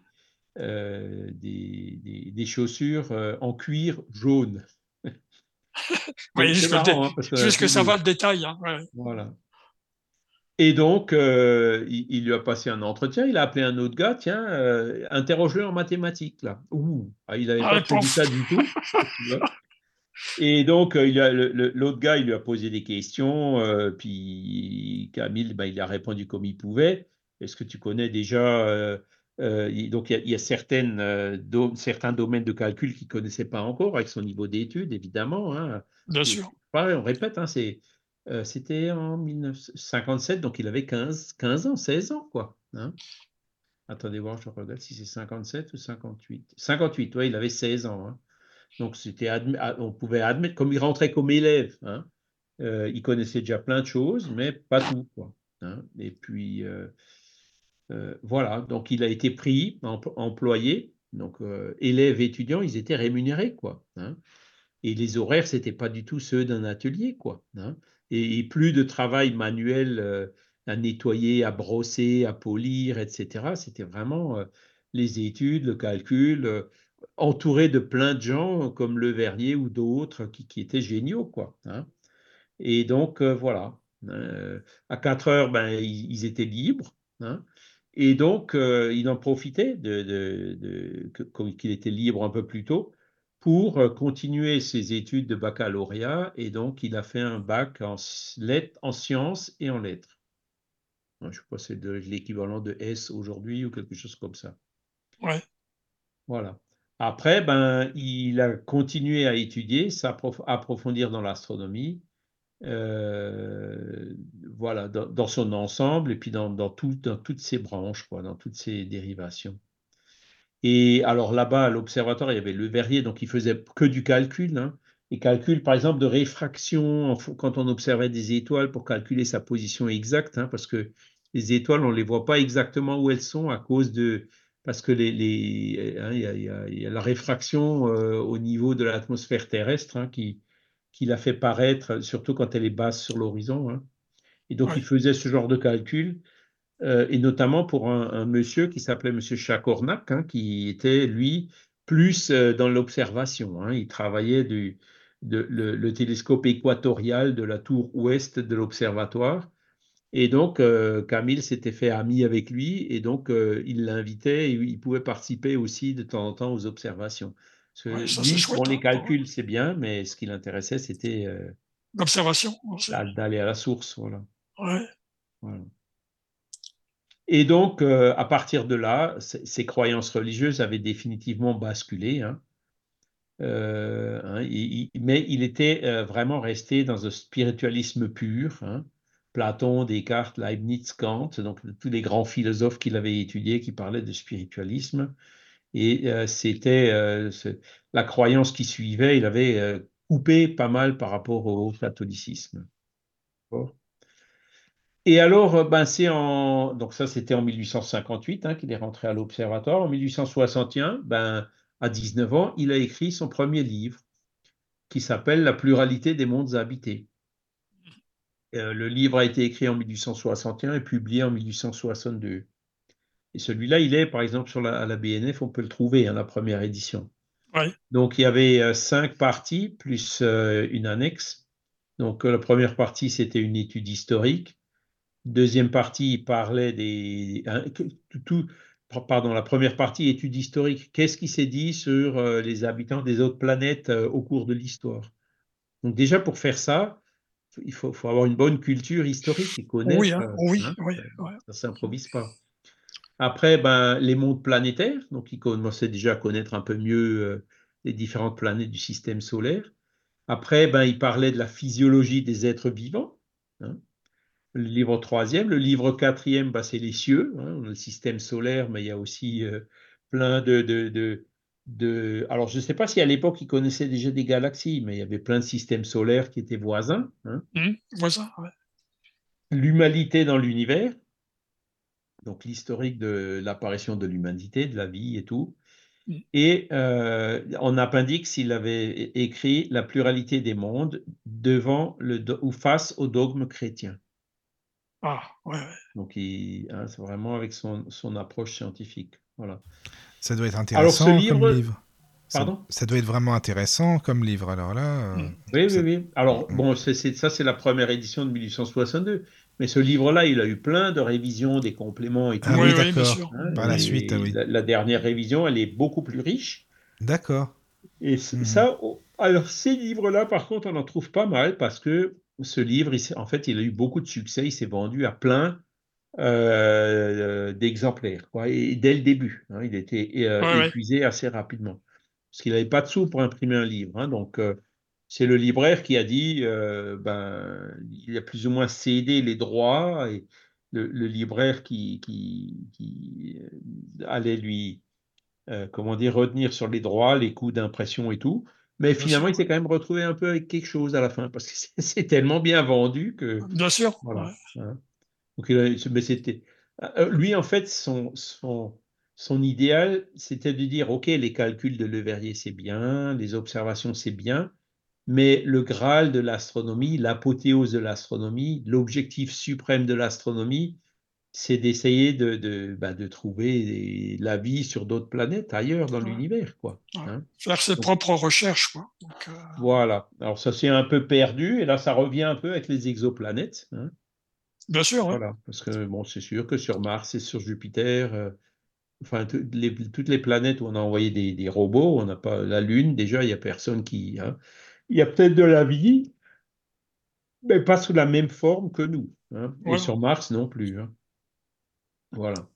des, des- des chaussures en cuir jaune. C'est jusque, marrant, hein, que- jusque ça va le détail. Hein. ouais. Voilà. Et donc, euh, il, il lui a passé un entretien, il a appelé un autre gars, tiens, euh, interroge-le en mathématiques, là. Ouh, ah, il n'avait Ah, pas prévu ça du tout. Et donc, euh, l'autre gars, il lui a posé des questions, euh, puis Camille, ben, il a répondu comme il pouvait. Est-ce que tu connais déjà euh, donc, il y a, il y a certaines, euh, do- certains domaines de calcul qu'il ne connaissait pas encore, avec son niveau d'études, évidemment. hein. Bien sûr. pareil, on répète, hein, c'est, euh, c'était en 1957, donc il avait 15, 15 ans, 16 ans, quoi. hein. Attendez voir, je regarde si c'est 57 ou 58. 58, oui, il avait 16 ans. hein. Donc c'était ah, on pouvait admettre, comme il rentrait comme élève, hein, euh, il connaissait déjà plein de choses, mais pas tout. Quoi. Et puis euh, voilà, donc il a été pris, em- employé, donc élèves, étudiants, ils étaient rémunérés, quoi. Et les horaires, c'était pas du tout ceux d'un atelier, quoi. Et, plus de travail manuel euh, à nettoyer, à brosser, à polir, etc. C'était vraiment euh, les études, le calcul, euh, entouré de plein de gens comme Le Verrier ou d'autres qui, étaient géniaux, quoi. hein. Et donc, voilà. À 4 heures, ben, ils, étaient libres. hein. Et donc, euh, il en profitait de, de- de- comme- qu'il était libre un peu plus tôt pour euh, continuer ses études de baccalauréat. Et donc, il a fait un bac en, lettres- en sciences et en lettres. Je ne sais pas, c'est de l'équivalent de S aujourd'hui ou quelque chose comme ça. Ouais. Voilà. Après, ben, il a continué à étudier, s'approf- approfondir dans l'astronomie, euh, voilà, dans, dans son ensemble et puis dans, dans, tout- dans toutes ses branches, quoi, dans toutes ses dérivations. Et alors là-bas, à l'observatoire, il y avait le verrier, donc il faisait que du calcul. Hein, et calcul, par exemple, de réfraction, quand on observait des étoiles pour calculer sa position exacte, hein, parce que les étoiles, on ne les voit pas exactement où elles sont à cause de, parce que les, les- hein, il y a, il y a- il y a la réfraction euh, au niveau de l'atmosphère terrestre hein, qui, qui la fait paraître, surtout quand elle est basse sur l'horizon. Et donc, Ouais. il faisait ce genre de calcul, euh, et notamment pour un, un monsieur qui s'appelait Monsieur Chacornac, hein, qui était, lui, plus euh, dans l'observation. hein. Il travaillait du, de, le, le télescope équatorial de la tour ouest de l'observatoire. Et donc, euh, Camille s'était fait ami avec lui et donc il l'invitait et il pouvait participer aussi de temps en temps aux observations. Ouais, ça, lui, chouette, pour les hein, calculs, c'est bien, mais ce qui l'intéressait, c'était L'observation. d'a- d'aller à la source. Voilà. Ouais. Voilà. Et donc, euh, à partir de là, ses croyances religieuses avaient définitivement basculé. hein. Euh, hein, mais il était euh, vraiment resté dans un spiritualisme pur. hein. Platon, Descartes, Leibniz, Kant, donc tous les grands philosophes qu'il avait étudiés qui parlaient de spiritualisme. Et c'était la croyance qui suivait, il avait coupé pas mal par rapport au catholicisme. Et alors, euh, ben, c'est en, donc ça c'était en 1858 hein, qu'il est rentré à l'Observatoire. En 1861, ben, à 19 ans, il a écrit son premier livre qui s'appelle La pluralité des mondes habités. Euh, le livre a été écrit en 1861 et publié en 1862. Et celui-là, il est par exemple sur la, à la BNF, on peut le trouver, hein, la première édition. Ouais. Donc il y avait euh, cinq parties plus euh, une annexe. Donc la première partie, c'était une étude historique. Deuxième partie, il parlait des. hein, tout, pardon, la première partie, étude historique. Qu'est-ce qui s'est dit sur euh, les habitants des autres planètes euh, au cours de l'histoire? Donc, déjà, pour faire ça, il faut, faut avoir une bonne culture historique et connaître. Oui, hein, oui, hein, oui, ça s'improvise pas. Après, ben, les mondes planétaires, donc il commençait déjà à connaître un peu mieux euh, les différentes planètes du système solaire. Après, ben, il parlait de la physiologie des êtres vivants. hein. Le livre troisième. Le livre quatrième, ben, c'est les cieux. hein. On a le système solaire, mais il y a aussi euh, plein de, de, de, de- Alors, je ne sais pas si à l'époque, il connaissait déjà des galaxies, mais il y avait plein de systèmes solaires qui étaient voisins. hein Hum, voisin, ouais. l'humanité dans l'univers, donc l'historique de l'apparition de l'humanité, de la vie et tout. Mm. Et euh, en appendix, il avait écrit la pluralité des mondes devant le ou face au dogme chrétien. Ah, ouais, ouais. Donc, il- hein, c'est vraiment avec son, son approche scientifique. Voilà. Ça doit être Alors, ce intéressant livre- comme livre. Ça- Pardon? ça, doit être vraiment intéressant comme livre. Alors là, euh, Mm. Oui, ça- oui, oui. Alors, bon, c'est, c'est- ça, c'est la première édition de 1862. Mais ce livre-là, il a eu plein de révisions, des compléments et tout. Ah oui, oui, d'accord. Hein, Par la suite, ah oui. La, la dernière révision, elle est beaucoup plus riche. d'accord. Et Mhm. ça, oh, alors ces livres-là, par contre, on en trouve pas mal parce que ce livre, il en fait, il a eu beaucoup de succès. Il s'est vendu à plein euh, d'exemplaires. Et dès le début, hein, il était euh, Ouais, ouais. épuisé assez rapidement parce qu'il n'avait pas de sous pour imprimer un livre. hein. donc, euh, c'est le libraire qui a dit, euh, ben, il a plus ou moins cédé les droits et le, le libraire qui, qui, qui allait lui, comment dire, retenir sur les droits, les coûts d'impression et tout. Mais Bien finalement, sûr. il s'est quand même retrouvé un peu avec quelque chose à la fin parce que c'est- tellement bien vendu que Bien sûr. voilà. ouais. hein. Donc, mais c'était euh, lui en fait son son son idéal, c'était de dire ok, les calculs de Leverrier c'est bien, les observations c'est bien, mais le graal de l'astronomie, l'apothéose de l'astronomie, l'objectif suprême de l'astronomie, c'est d'essayer de, de, bah, de trouver des- la vie sur d'autres planètes ailleurs dans Ouais. l'univers, quoi. Ouais. hein. Faire ses Donc- propres recherches, quoi. Donc, euh, Voilà. Alors ça s'est un peu perdu, et là ça revient un peu avec les exoplanètes. hein. bien sûr. Parce que bon, c'est sûr que sur Mars et sur Jupiter, euh, enfin toutes les, toutes les planètes où on a envoyé des, des robots, on n'a pas la Lune, déjà il n'y a personne qui. hein. Il y a peut-être de la vie, mais pas sous la même forme que nous. hein. Et sur Mars non plus. hein. Voilà.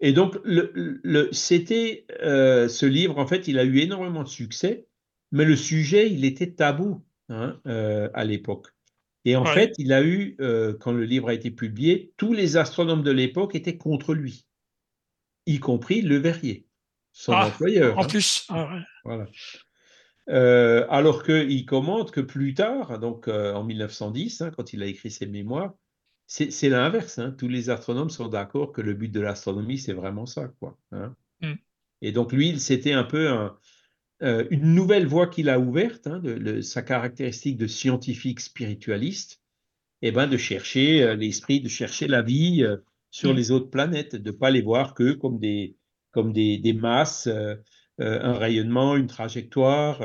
Et donc, le, le- c'était euh, ce livre, en fait, il a eu énormément de succès, mais le sujet, il était tabou hein, euh, à l'époque. Et en Ouais. fait, il a eu, euh, quand le livre a été publié, tous les astronomes de l'époque étaient contre lui, y compris Le Verrier, son Ah, employeur. En hein. plus, ah, ouais. Voilà. Alors qu'il commente que plus tard, donc en 1910, hein, quand il a écrit ses mémoires, c'est l'inverse. hein. Tous les astronomes sont d'accord que le but de l'astronomie, c'est vraiment ça. Quoi, hein. Mm. Et donc lui, c'était un peu un- euh, une nouvelle voie qu'il a ouverte, hein, de, de sa caractéristique de scientifique spiritualiste, et ben, de chercher euh, l'esprit, de chercher la vie euh, sur Mm. les autres planètes, de ne pas les voir que comme des, comme des, des masses, un rayonnement, une trajectoire.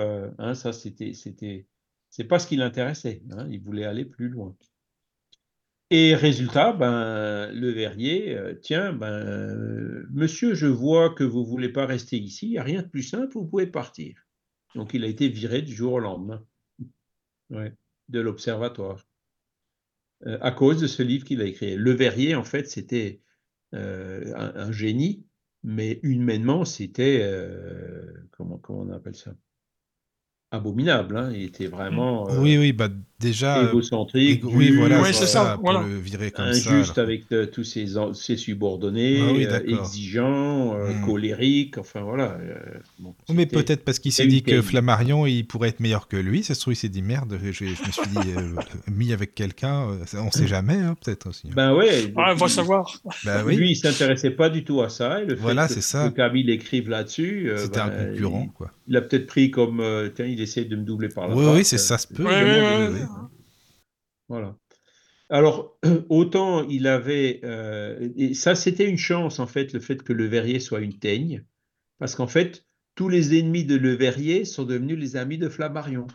ça, c'était, c'était, c'est pas ce qui l'intéressait. il voulait aller plus loin. Et résultat, ben, le verrier, euh, tiens, ben, euh, monsieur, je vois que vous voulez pas rester ici, il n'y a rien de plus simple, vous pouvez partir. Donc, il a été viré du jour au lendemain ouais, de l'observatoire euh, à cause de ce livre qu'il a écrit. Le verrier, en fait, c'était euh, un, un génie, mais humainement, c'était, comment, comment on appelle ça? Abominable. hein, Il était vraiment Oui, oui, bah déjà. euh, égocentrique, égo- oui, voilà, Ouais, c'est ça, pour voilà. le virer comme injuste ça. avec euh, tous ses, ses subordonnés, Ah oui, euh, exigeant, euh, Hmm. colérique, enfin voilà. euh, bon, Oui, mais peut-être parce qu'il s'est dit que. Flammarion, il pourrait être meilleur que lui. Ça se trouve, il s'est dit merde, je, je me suis dit, euh, mis avec quelqu'un, ça- on sait jamais, hein, peut-être aussi. hein. Ben ouais, donc, Ah, va savoir. oui, Lui, il s'intéressait pas du tout à ça. Et le fait Voilà, que, c'est ça. que Camille écrive là-dessus, euh, c'était un ben, concurrent, il- quoi. Il, a peut-être pris comme, euh, tiens, il essaie de me doubler par la Oui, oui, c'est ça se peut. Ouais, évidemment, ouais, oui, ouais, oui. ouais. Voilà. Alors, autant il avait, euh, et ça c'était une chance en fait, le fait que Le Verrier soit une teigne, parce qu'en fait, tous les ennemis de Le Verrier sont devenus les amis de Flammarion.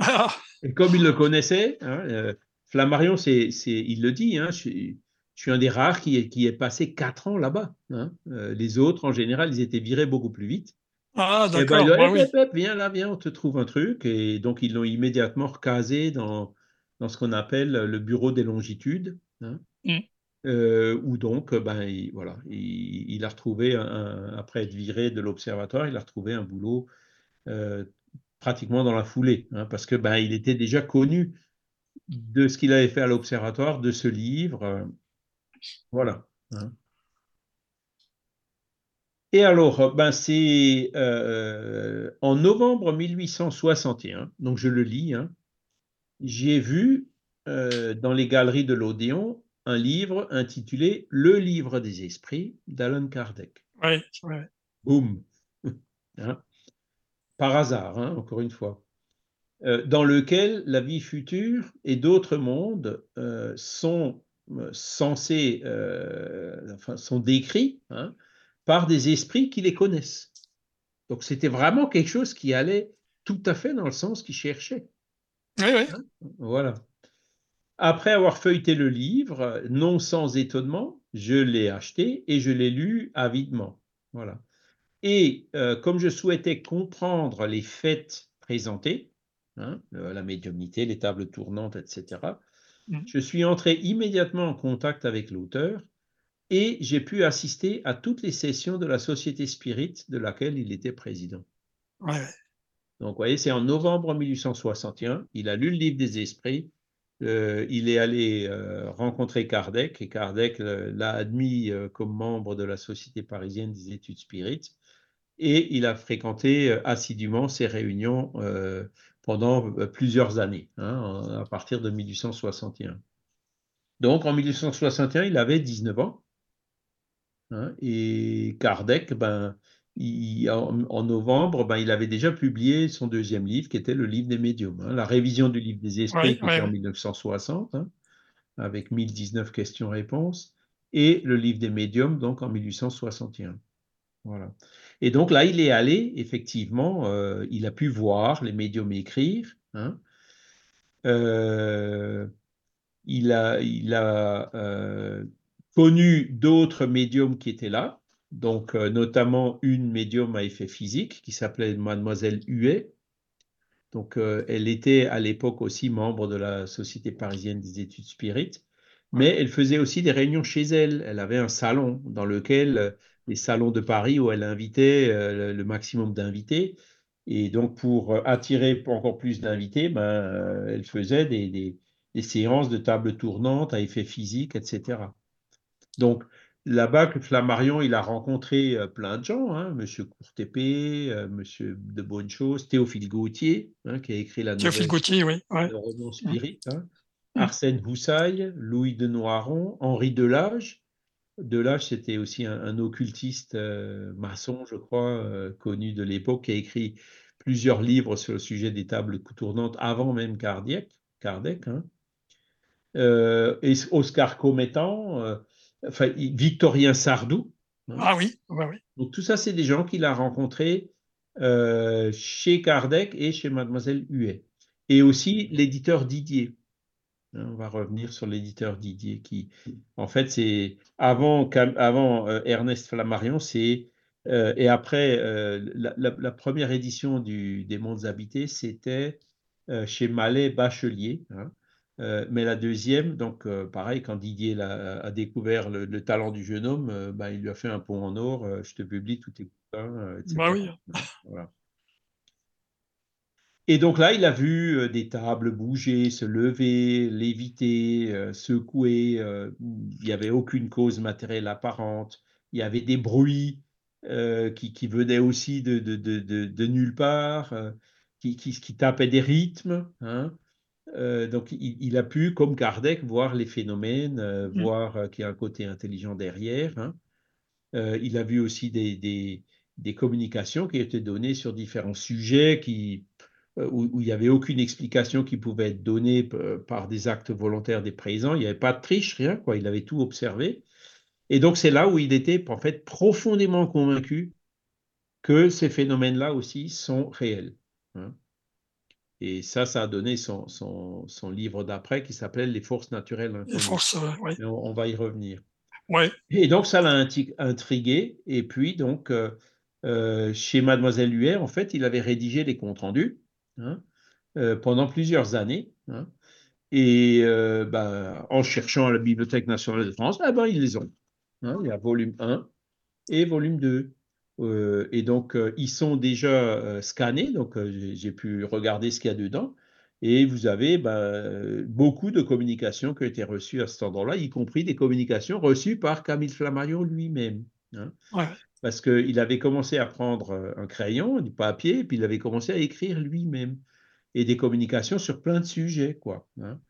Ah, Et comme il le connaissait, hein, euh, Flammarion, c'est, il le dit, hein, je, suis- je suis un des rares qui, est- qui est passé quatre ans là-bas. hein. Euh, les autres, en général, ils étaient virés beaucoup plus vite. ah, Eh ben, d'accord. il a dit, bah oui. Hep, viens là, viens, on te trouve un truc. Et donc, ils l'ont immédiatement recasé dans, dans ce qu'on appelle le bureau des longitudes, hein, Mm. euh, où donc, ben, il, voilà, il, il a retrouvé, un- après être viré de l'observatoire, il a retrouvé un boulot euh, pratiquement dans la foulée, hein, parce que ben, il était déjà connu de ce qu'il avait fait à l'observatoire, de ce livre, euh, voilà. hein. Et alors, ben, c'est euh, en novembre 1861, donc je le lis, hein, j'ai vu euh, dans les galeries de l'Odéon un livre intitulé Le livre des esprits d'Alan Kardec. Ouais, ouais. Boum Hein. Par hasard, hein, encore une fois. Euh, dans lequel la vie future et d'autres mondes euh, sont censés, enfin, sont décrits hein, par des esprits qui les connaissent. Donc c'était vraiment quelque chose qui allait tout à fait dans le sens qu'ils cherchaient. Oui, oui. Voilà. Après avoir feuilleté le livre, non sans étonnement, je l'ai acheté et je l'ai lu avidement. Voilà. Et euh, comme je souhaitais comprendre les faits présentés, hein, la médiumnité, les tables tournantes, etc., Mhm. je suis entré immédiatement en contact avec l'auteur et j'ai pu assister à toutes les sessions de la Société Spirit de laquelle il était président. Ouais. Donc, vous voyez, c'est en novembre 1861. Il a lu le livre des esprits. euh, il est allé euh, rencontrer Kardec et Kardec euh, l'a admis comme membre de la Société parisienne des études spirites. Et il a fréquenté assidûment ces réunions pendant plusieurs années, hein, à partir de 1861. Donc, en 1861, il avait 19 ans. hein, et Kardec, ben, il- en, en novembre, ben, il avait déjà publié son deuxième livre, qui était le livre des médiums. hein, la révision du livre des esprits, qui ouais, était en ouais. 1960, hein, avec 1019 questions-réponses, et le livre des médiums, donc en 1861. Voilà. Et donc là, il est allé, effectivement, euh, il a pu voir les médiums écrire. hein. Euh, il a, il a euh, connu d'autres médiums qui étaient là, donc euh, notamment une médium à effet physique qui s'appelait Mademoiselle Huet. Donc, euh, elle était à l'époque aussi membre de la Société parisienne des études spirites, mais elle faisait aussi des réunions chez elle. Elle avait un salon dans lequel, euh, les salons de Paris, où elle invitait euh, le maximum d'invités. Et donc, pour attirer encore plus d'invités, ben, elle faisait des, des- des séances de table tournante à effet physique, etc. Donc, là-bas, que Flammarion, il a rencontré euh, plein de gens, hein, Monsieur Courtépée, euh, Monsieur de Bonne-Chose, Théophile Gautier, hein, qui a écrit la Théophile Gauthier, oui. Ouais. le roman Spirit, hein, Mm. Arsène Boussaille, Louis de Noiron, Henri Delage. Delage, c'était aussi un, un occultiste euh, maçon, je crois, euh, connu de l'époque, qui a écrit plusieurs livres sur le sujet des tables tournantes avant même Kardec. Kardec hein. Et Oscar Comettan, euh, enfin, Victorien Sardou. hein. Ah oui, ouais, oui. Donc tout ça, c'est des gens qu'il a rencontrés euh, chez Kardec et chez Mademoiselle Huet. Et aussi l'éditeur Didier. Hein, On va revenir sur l'éditeur Didier qui, en fait, c'est avant, euh, Ernest Flammarion, c'est euh, et après la, la- la première édition du, des Mondes Habités, c'était chez Mallet Bachelier. hein. Euh, mais la deuxième, donc euh, pareil, quand Didier a découvert le, le talent du jeune homme, euh, ben, il lui a fait un pont en or. euh, je te publie tous tes bouquins, euh, etc. Bah oui. Voilà. Et donc là, il a vu des tables bouger, se lever, léviter, secouer. il n'y avait aucune cause matérielle apparente. Il y avait des bruits qui, qui venaient aussi de, de, de, de, de nulle part, qui, qui, qui tapaient des rythmes. hein. Euh, donc, il, il a pu, comme Kardec, voir les phénomènes, euh, Mm. voir euh, qu'il y a un côté intelligent derrière. hein. Il a vu aussi des, des, des communications qui étaient données sur différents sujets qui, où, où il n'y avait aucune explication qui pouvait être donnée par des actes volontaires des présents. Il n'y avait pas de triche, rien, quoi. Il avait tout observé. Et donc, c'est là où il était, en fait, profondément convaincu que ces phénomènes-là aussi sont réels. hein. Et ça, ça a donné son, son, son livre d'après qui s'appelle Les forces naturelles Les forces, ouais. On, on va y revenir. Ouais. Et donc, ça l'a intrigué. Et puis, donc, euh, euh, chez Mademoiselle Huet, en fait, il avait rédigé des comptes rendus hein, euh, pendant plusieurs années. hein. Et ben, en cherchant à la Bibliothèque nationale de France, eh ben, ils les ont. Hein, il y a volume 1 et volume 2. Euh, et donc, euh, ils sont déjà euh, scannés, donc j'ai pu regarder ce qu'il y a dedans. Et vous avez ben, beaucoup de communications qui ont été reçues à cet endroit-là, y compris des communications reçues par Camille Flammarion lui-même. Hein. Parce qu'il avait commencé à prendre un crayon, du papier, puis il avait commencé à écrire lui-même. Et des communications sur plein de sujets, quoi. Hein.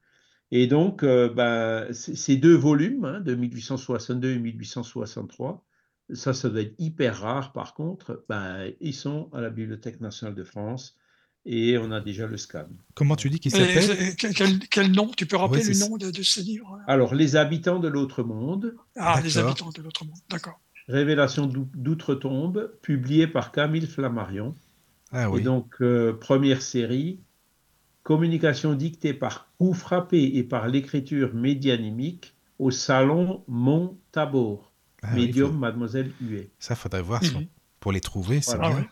Et donc, ben, ces deux volumes, hein, de 1862 et 1863, ça, ça doit être hyper rare par contre, ben, ils sont à la Bibliothèque nationale de France et on a déjà le scan. Comment tu dis qu'il s'appelle? quel, nom? Tu peux rappeler le nom de, ce livre? Alors, Les habitants de l'autre monde. Ah, Les habitants de l'autre monde, d'accord. Révélation d'outre-tombe, publié par Camille Flammarion. Ah, oui. Et donc, euh, première série, communication dictée par coup frappé et par l'écriture médianimique au salon Ah médium Mademoiselle Huet. Ça, faudrait voir mhm. pour les trouver, c'est bien.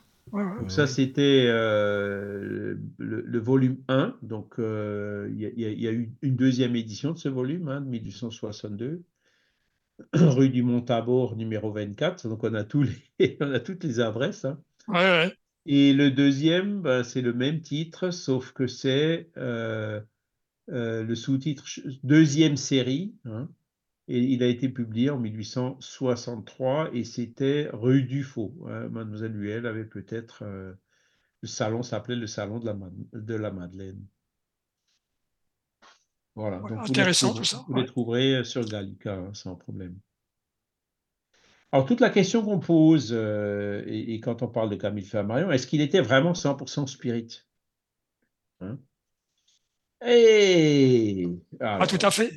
ça, c'était euh, le, volume 1. Donc, euh, il y, a eu une deuxième édition de ce volume, hein, de 1862, rue du Mont-Tabor, numéro 24. Donc, on a, tous les, on a toutes les adresses. Hein. Et le deuxième, ben, c'est le même titre, sauf que c'est euh, le sous-titre deuxième série. Hein, et il a été publié en 1863 et c'était rue Dufaux. Hein. Mademoiselle Huel avait peut-être. Euh, le salon s'appelait le salon de la, de la Madeleine. Voilà. Donc intéressant tout ça. Vous les trouverez euh, sur Gallica hein, sans problème. Alors, toute la question qu'on pose, euh, et, quand on parle de Camille Flammarion, est-ce qu'il était vraiment 100% spirit hein? Et ah, tout à fait.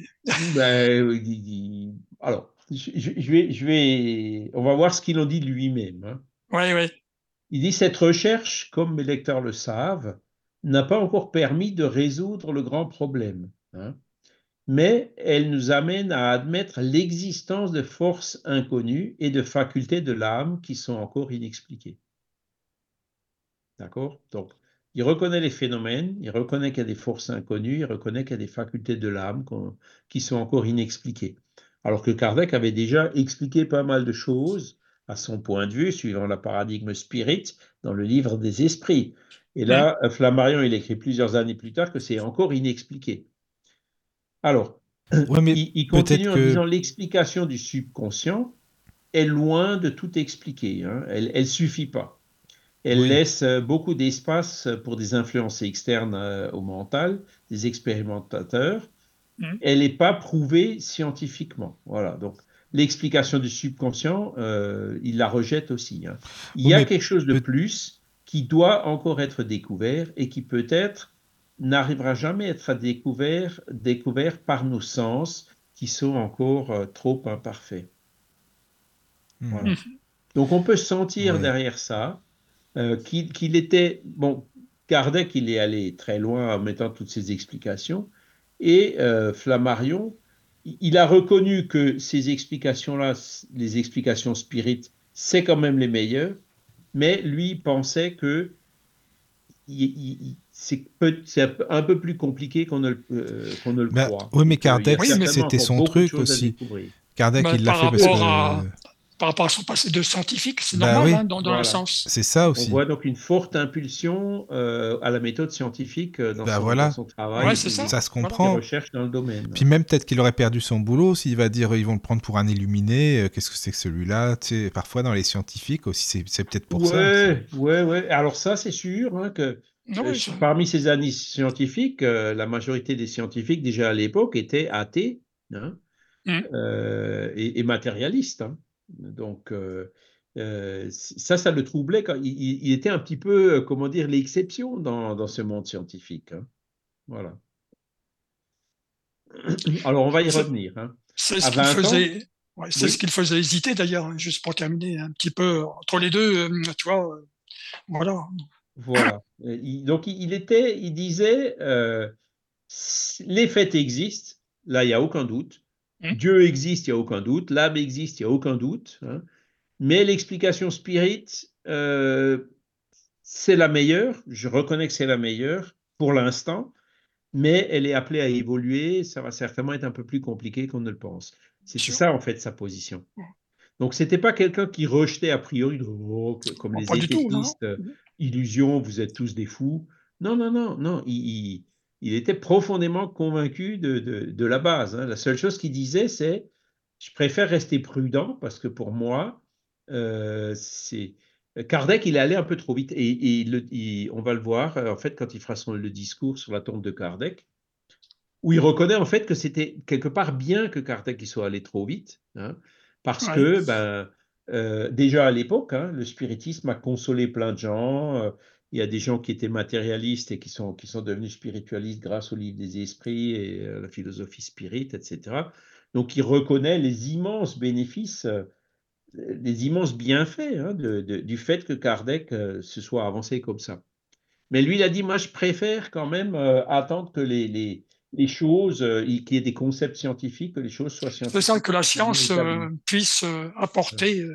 Ben, alors, je, vais, je vais, on va voir ce qu'il en dit lui-même. Hein. Oui, oui. Il dit cette recherche, comme mes lecteurs le savent, n'a pas encore permis de résoudre le grand problème, hein. mais elle nous amène à admettre l'existence de forces inconnues et de facultés de l'âme qui sont encore inexpliquées. D'accord? Donc, il reconnaît les phénomènes, il reconnaît qu'il y a des forces inconnues, il reconnaît qu'il y a des facultés de l'âme qui sont encore inexpliquées. Alors que Kardec avait déjà expliqué pas mal de choses à son point de vue, suivant le paradigme spirit, dans le livre des esprits. Et là, Flammarion, il écrit plusieurs années plus tard que c'est encore inexpliqué. Alors, il, continue en disant l'explication du subconscient est loin de tout expliquer. Hein. Elle ne suffit pas. Elle laisse euh, beaucoup d'espace pour des influences externes euh, au mental, des expérimentateurs. Mmh. Elle n'est pas prouvée scientifiquement. Voilà. Donc, l'explication du subconscient, euh, il la rejette aussi. Hein. Il y a quelque chose de plus qui doit encore être découvert et qui peut-être n'arrivera jamais à être découvert, découvert par nos sens qui sont encore trop imparfaits. Mmh. Donc on peut sentir derrière ça euh, qu'il était, bon, Kardec, il est allé très loin en mettant toutes ces explications, et euh, Flammarion, il a reconnu que ces explications-là, les explications spirites, c'est quand même les meilleures, mais lui pensait que c'est un peu plus compliqué qu'on ne, euh, ne, le croit. Oui, mais Kardec, c'était son truc aussi. Kardec, bah, il l'a fait parce que par rapport à son passé de scientifique, c'est bah normal hein, dans, dans sens. C'est ça aussi. On voit donc une forte impulsion euh, à la méthode scientifique euh, dans, bah son, voilà. travail. Ouais, ça. ça. se comprend. Recherche dans le domaine. Puis même peut-être qu'il aurait perdu son boulot s'il va dire ils vont le prendre pour un illuminé. Euh, qu'est-ce que c'est que celui-là tu sais, Parfois dans les scientifiques aussi, c'est peut-être pour ça. Ouais, ouais, ouais. Alors ça, c'est sûr hein, que parmi ces années scientifiques, la majorité des scientifiques déjà à l'époque étaient athées hein, mmh. et, et, matérialistes. Hein. Donc, euh, euh, ça, ça le troublait. Quand il, était un petit peu, euh, comment dire, l'exception dans, ce monde scientifique. Hein. Voilà. Alors, on va y revenir. Hein. C'est ce qu'il faisait. c'est ce qu'il faisait hésiter d'ailleurs, hein, juste pour terminer un petit peu entre les deux, tu vois. voilà. Voilà. donc il était, il disait, les faits existent, là il n'y a aucun doute, Mmh. Dieu existe, il n'y a aucun doute. L'âme existe, il n'y a aucun doute. Hein. Mais l'explication spirit, euh, c'est la meilleure. Je reconnais que c'est la meilleure pour l'instant. mais elle est appelée à évoluer. Ça va certainement être un peu plus compliqué qu'on ne le pense. C'est ça, en fait, sa position. Donc, ce n'était pas quelqu'un qui rejetait a priori, oh, comme les éthéistes, euh, illusion, vous êtes tous des fous. Non, non, non, non. Il, était profondément convaincu de, la base. Hein. La seule chose qu'il disait, c'est je préfère rester prudent parce que pour moi, euh, c'est. Kardec, il est allé un peu trop vite et, on va le voir en fait quand il fera son, le discours sur la tombe de Kardec, où il reconnaît en fait que c'était quelque part bien que Kardec il soit allé trop vite, hein, parce que ben, euh, déjà à l'époque, hein, le spiritisme a consolé plein de gens. Euh, il y a des gens qui étaient matérialistes et qui sont, qui sont devenus spiritualistes grâce au livre des esprits et à la philosophie spirit, etc. Donc il reconnaît les immenses bénéfices, euh, les immenses bienfaits hein, du fait que Kardec se soit avancé comme ça. Mais lui, il a dit, moi, je préfère quand même attendre que les, les, les choses, euh, qu'il y ait des concepts scientifiques, que les choses soient scientifiques. C'est ça, que la science euh, puisse euh, apporter.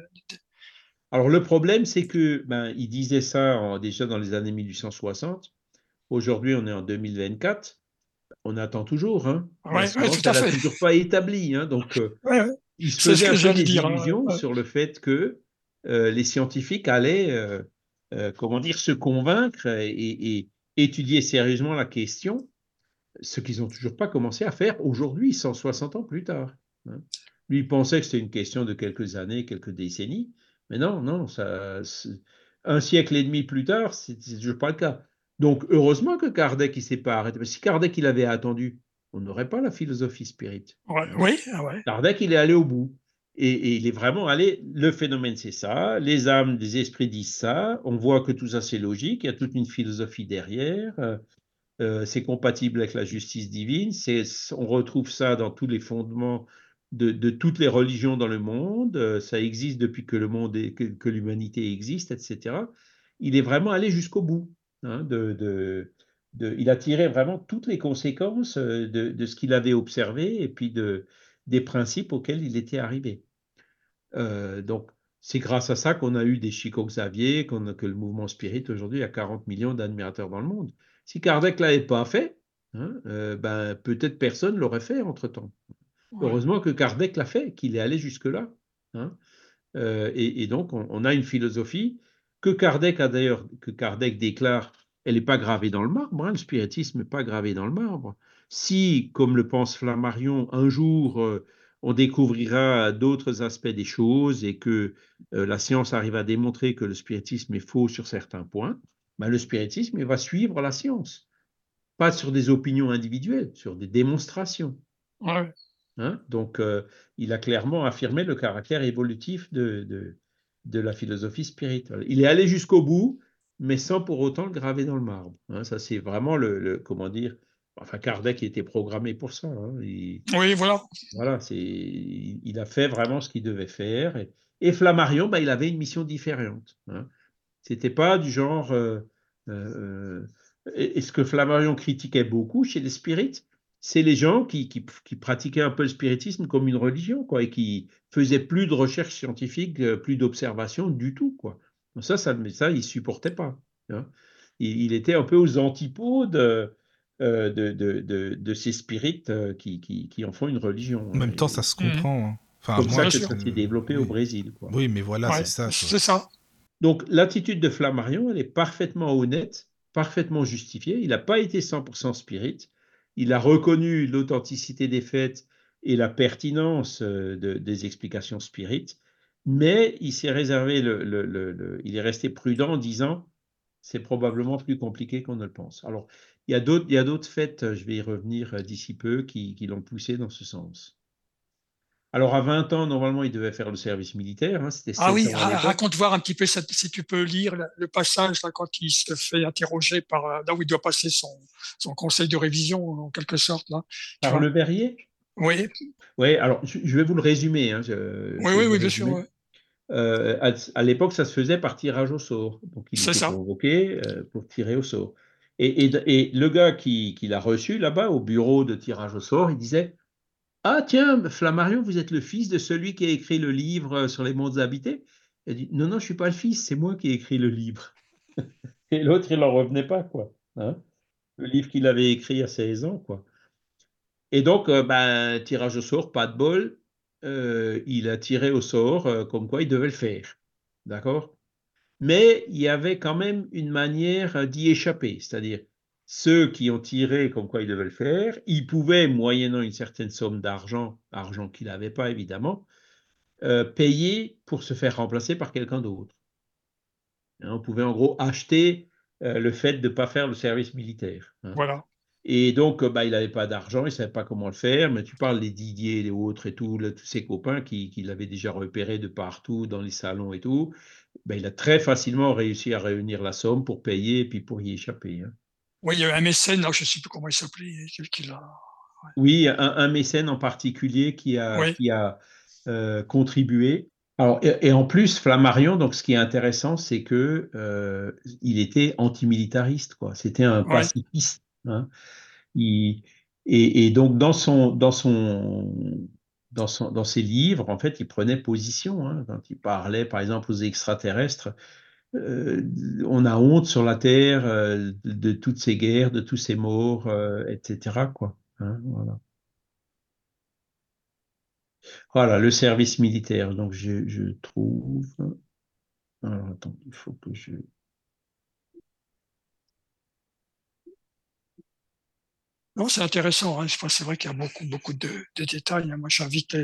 Alors le problème, c'est que ben, il disait ça déjà dans les années 1860. Aujourd'hui, on est en 2024. On attend toujours. Hein. Ouais, tout fait. toujours pas établi. Hein, donc, il se faisait un peu des hein. illusions sur le fait que les scientifiques allaient, comment dire, se convaincre et étudier sérieusement la question ce qu'ils n'ont toujours pas commencé à faire aujourd'hui, 160 ans plus tard. Hein. Lui, il pensait que c'était une question de quelques années, quelques décennies, mais non, non, ça, un siècle et demi plus tard, c'est toujours pas le cas. Donc, heureusement que Kardec, il s'est pas arrêté. si Kardec, il avait attendu, on n'aurait pas la philosophie spirit. oui, ah ouais. Kardec, il est allé au bout. Et, il est vraiment allé, le phénomène c'est ça, les âmes, les esprits disent ça, on voit que tout ça c'est logique, il y a toute une philosophie derrière, euh, euh, c'est compatible avec la justice divine. On retrouve ça dans tous les fondements de, toutes les religions dans le monde. Euh, ça existe depuis que le monde que, l'humanité existe, etc. Il est vraiment allé jusqu'au bout. Hein, il a tiré vraiment toutes les conséquences euh, de, ce qu'il avait observé et puis des principes auxquels il était arrivé. donc, c'est grâce à ça qu'on a eu des Chico Xavier, que le mouvement spirit aujourd'hui a 40 millions d'admirateurs dans le monde. Si Kardec l'avait pas fait, hein, euh, ben, peut-être personne l'aurait fait entre-temps. Heureusement que Kardec l'a fait, qu'il est allé jusque-là. Hein. Euh, et, donc, on, a une philosophie que Kardec a d'ailleurs, que Kardec déclare, elle n'est pas gravée dans le marbre, hein, le spiritisme n'est pas gravé dans le marbre. Si, comme le pense Flammarion, un jour euh, on découvrira d'autres aspects des choses et que la science arrive à démontrer que le spiritisme est faux sur certains points, ben, le spiritisme va suivre la science. Pas sur des opinions individuelles, sur des démonstrations. Hein? Donc, euh, il a clairement affirmé le caractère évolutif de, de, la philosophie spirituelle. Il est allé jusqu'au bout, mais sans pour autant le graver dans le marbre. Hein? Ça, c'est vraiment le, comment dire, enfin, Kardec était programmé pour ça. Hein? oui, voilà. Voilà, c'est, il, a fait vraiment ce qu'il devait faire. Et, Flammarion, ben, il avait une mission différente. C'était pas du genre. Euh, euh, et, ce que Flammarion critiquait beaucoup chez les spirites, c'est les gens qui, qui, pratiquaient un peu le spiritisme comme une religion, quoi, et qui faisaient plus de recherche scientifique, euh, plus d'observation du tout, quoi. ça, ça, ça, il supportait pas. Hein. Il, était un peu aux antipodes. Euh, de, de, de, ces spirites qui, qui, qui, en font une religion. En même temps, ça se comprend. Hein. Enfin, comme ça que ça s'est développé au Brésil. Quoi. Oui, mais voilà, c'est ça. C'est ça. Donc l'attitude de Flammarion, elle est parfaitement honnête, parfaitement justifiée. Il n'a pas été 100% spirit. Il a reconnu l'authenticité des faits et la pertinence euh, des explications spirites, mais il s'est réservé, le, il est resté prudent en disant c'est probablement plus compliqué qu'on ne le pense. Alors, il y a d'autres faits, je vais y revenir euh, d'ici peu, qui l'ont poussé dans ce sens. Alors, à 20 ans, normalement, il devait faire le service militaire. Hein, ah oui, raconte voir un petit peu si tu peux lire le passage là, quand il se fait interroger par euh, là où il doit passer son, son conseil de révision, en quelque sorte. Là. Par le verrier? Oui. Oui, alors je, vais vous le résumer. Hein, oui, oui, oui, bien sûr. Euh, à, l'époque, ça se faisait par tirage au sort. Donc, il était convoqué euh, pour tirer au sort. Et, et, le gars qui, qui l'a reçu là-bas au bureau de tirage au sort, il disait ah, tiens, Flammarion, vous êtes le fils de celui qui a écrit le livre euh, sur les mondes habités? Elle dit Non, non, je ne suis pas le fils, c'est moi qui ai écrit le livre. Et l'autre, il n'en revenait pas, quoi. Hein? le livre qu'il avait écrit à 16 ans, quoi. Et donc, euh, ben, tirage au sort, pas de bol, euh, il a tiré au sort comme quoi il devait le faire. D'accord? Mais il y avait quand même une manière d'y échapper, c'est-à-dire ceux qui ont tiré comme quoi ils devaient le faire, ils pouvaient, moyennant une certaine somme d'argent, argent qu'il n'avait pas évidemment, payer pour se faire remplacer par quelqu'un d'autre. Hein, on pouvait en gros acheter le fait de ne pas faire le service militaire. Hein. Voilà. Et donc, bah, il n'avait pas d'argent, il ne savait pas comment le faire, mais tu parles des Didier, les autres et tout, tous ses copains qui, qui l'avaient déjà repéré de partout, dans les salons et tout, bah, il a très facilement réussi à réunir la somme pour payer et puis pour y échapper. Hein. Oui, il y a un mécène, je ne sais plus comment il s'appelait, qui l'a. Oui, un, mécène en particulier qui a, qui a euh, contribué. Alors, et, en plus, Flammarion, donc ce qui est intéressant, c'est que euh, il était antimilitariste, quoi. C'était un pacifiste. Hein. et, donc, dans, son, dans, son, dans, son, dans ses livres, en fait, il prenait position. Hein, quand il parlait, par exemple, aux extraterrestres, euh, on a honte sur la Terre euh, de, toutes ces guerres, de tous ces morts, euh, etc. Quoi, hein, voilà. voilà. le service militaire. Donc, je, je trouve. Alors, attends, il faut que je. Non, c'est intéressant. Hein. C'est vrai qu'il y a beaucoup, beaucoup de, détails. Hein. Moi, j'invite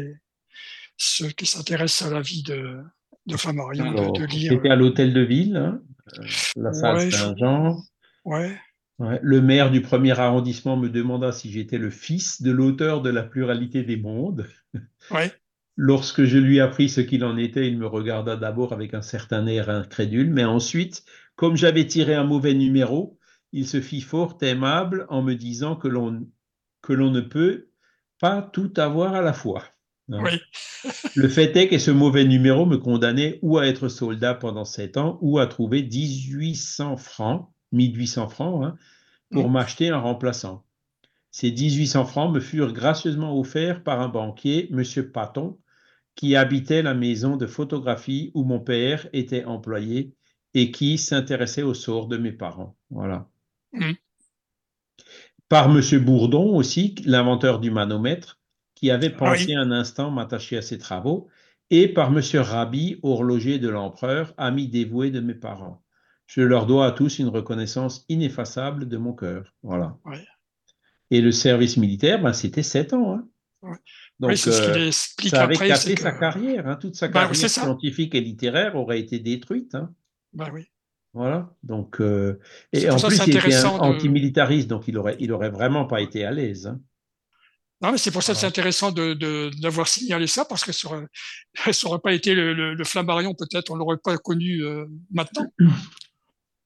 ceux qui s'intéressent à la vie de, de, lire. C'était à l'hôtel de ville, hein, euh, la salle Saint-Jean. Ouais. Le maire du premier arrondissement me demanda si j'étais le fils de l'auteur de la pluralité des mondes. Ouais. Lorsque je lui appris ce qu'il en était, il me regarda d'abord avec un certain air incrédule, mais ensuite, comme j'avais tiré un mauvais numéro, il se fit fort aimable en me disant que l'on que l'on ne peut pas tout avoir à la fois. Hein. Oui. Le fait est que ce mauvais numéro me condamnait ou à être soldat pendant sept ans ou à trouver 1800 francs, 1800 francs, hein, pour m'acheter un remplaçant. Ces 1800 francs me furent gracieusement offerts par un banquier, M. Paton, qui habitait la maison de photographie où mon père était employé et qui s'intéressait au sort de mes parents. Voilà. Mmh. Par M. Bourdon aussi, l'inventeur du manomètre, qui avait ah pensé un instant m'attacher à ses travaux, et par M. Rabi, horloger de l'empereur, ami dévoué de mes parents. Je leur dois à tous une reconnaissance ineffaçable de mon cœur. Voilà. Et le service militaire, ben, c'était sept ans. Hein. Donc, oui, euh, ça avait cassé sa carrière. Hein. Toute sa ben, carrière scientifique et littéraire aurait été détruite. Hein. Ben, oui. Voilà. Donc, euh, et en plus, il était antimilitariste, donc il aurait, il aurait vraiment pas été à l'aise. Non, mais c'est pour ça que c'est intéressant d'avoir de, signalé ça, parce que ça n'aurait pas été le, le, Flammarion, peut-être, on l'aurait pas connu euh, maintenant.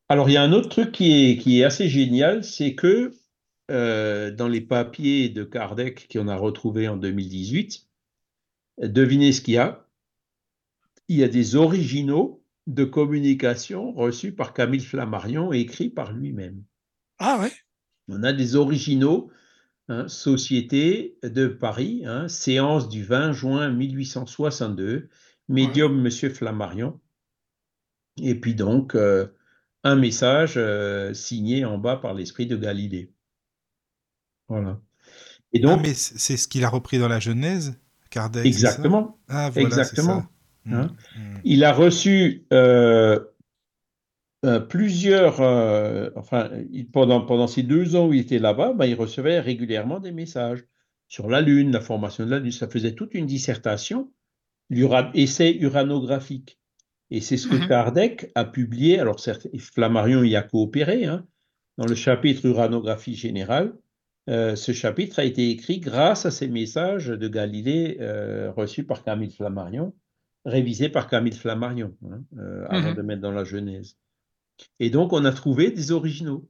Alors, il y a un autre truc qui est, qui est assez génial, c'est que euh, dans les papiers de Kardec qu'on a retrouvés en 2018, devinez ce qu'il y a? Il y a des originaux de communication reçus par Camille Flammarion et écrits par lui-même. Ah ouais On a des originaux Hein, Société de Paris, hein, séance du 20 juin 1862, médium Monsieur Flammarion. Et puis donc, euh, un message euh, signé en bas par l'esprit de Galilée. Voilà. Et donc, ah, mais c'est ce qu'il a repris dans la Genèse, Kardec. Exactement. Ah, voilà, exactement. Hein? Mmh, mmh. Il a reçu euh, euh, plusieurs, euh, enfin, pendant, pendant ces deux ans où il était là-bas, ben, il recevait régulièrement des messages sur la Lune, la formation de la Lune. Ça faisait toute une dissertation, essai uranographique. Et c'est ce que mmh Kardec a publié. Alors, certes, Flammarion y a coopéré, hein, dans le chapitre uranographie générale. Euh, ce chapitre a été écrit grâce à ces messages de Galilée reçus par Camille Flammarion, révisés par Camille Flammarion, hein, avant mmh de mettre dans la Genèse. Et donc, on a trouvé des originaux.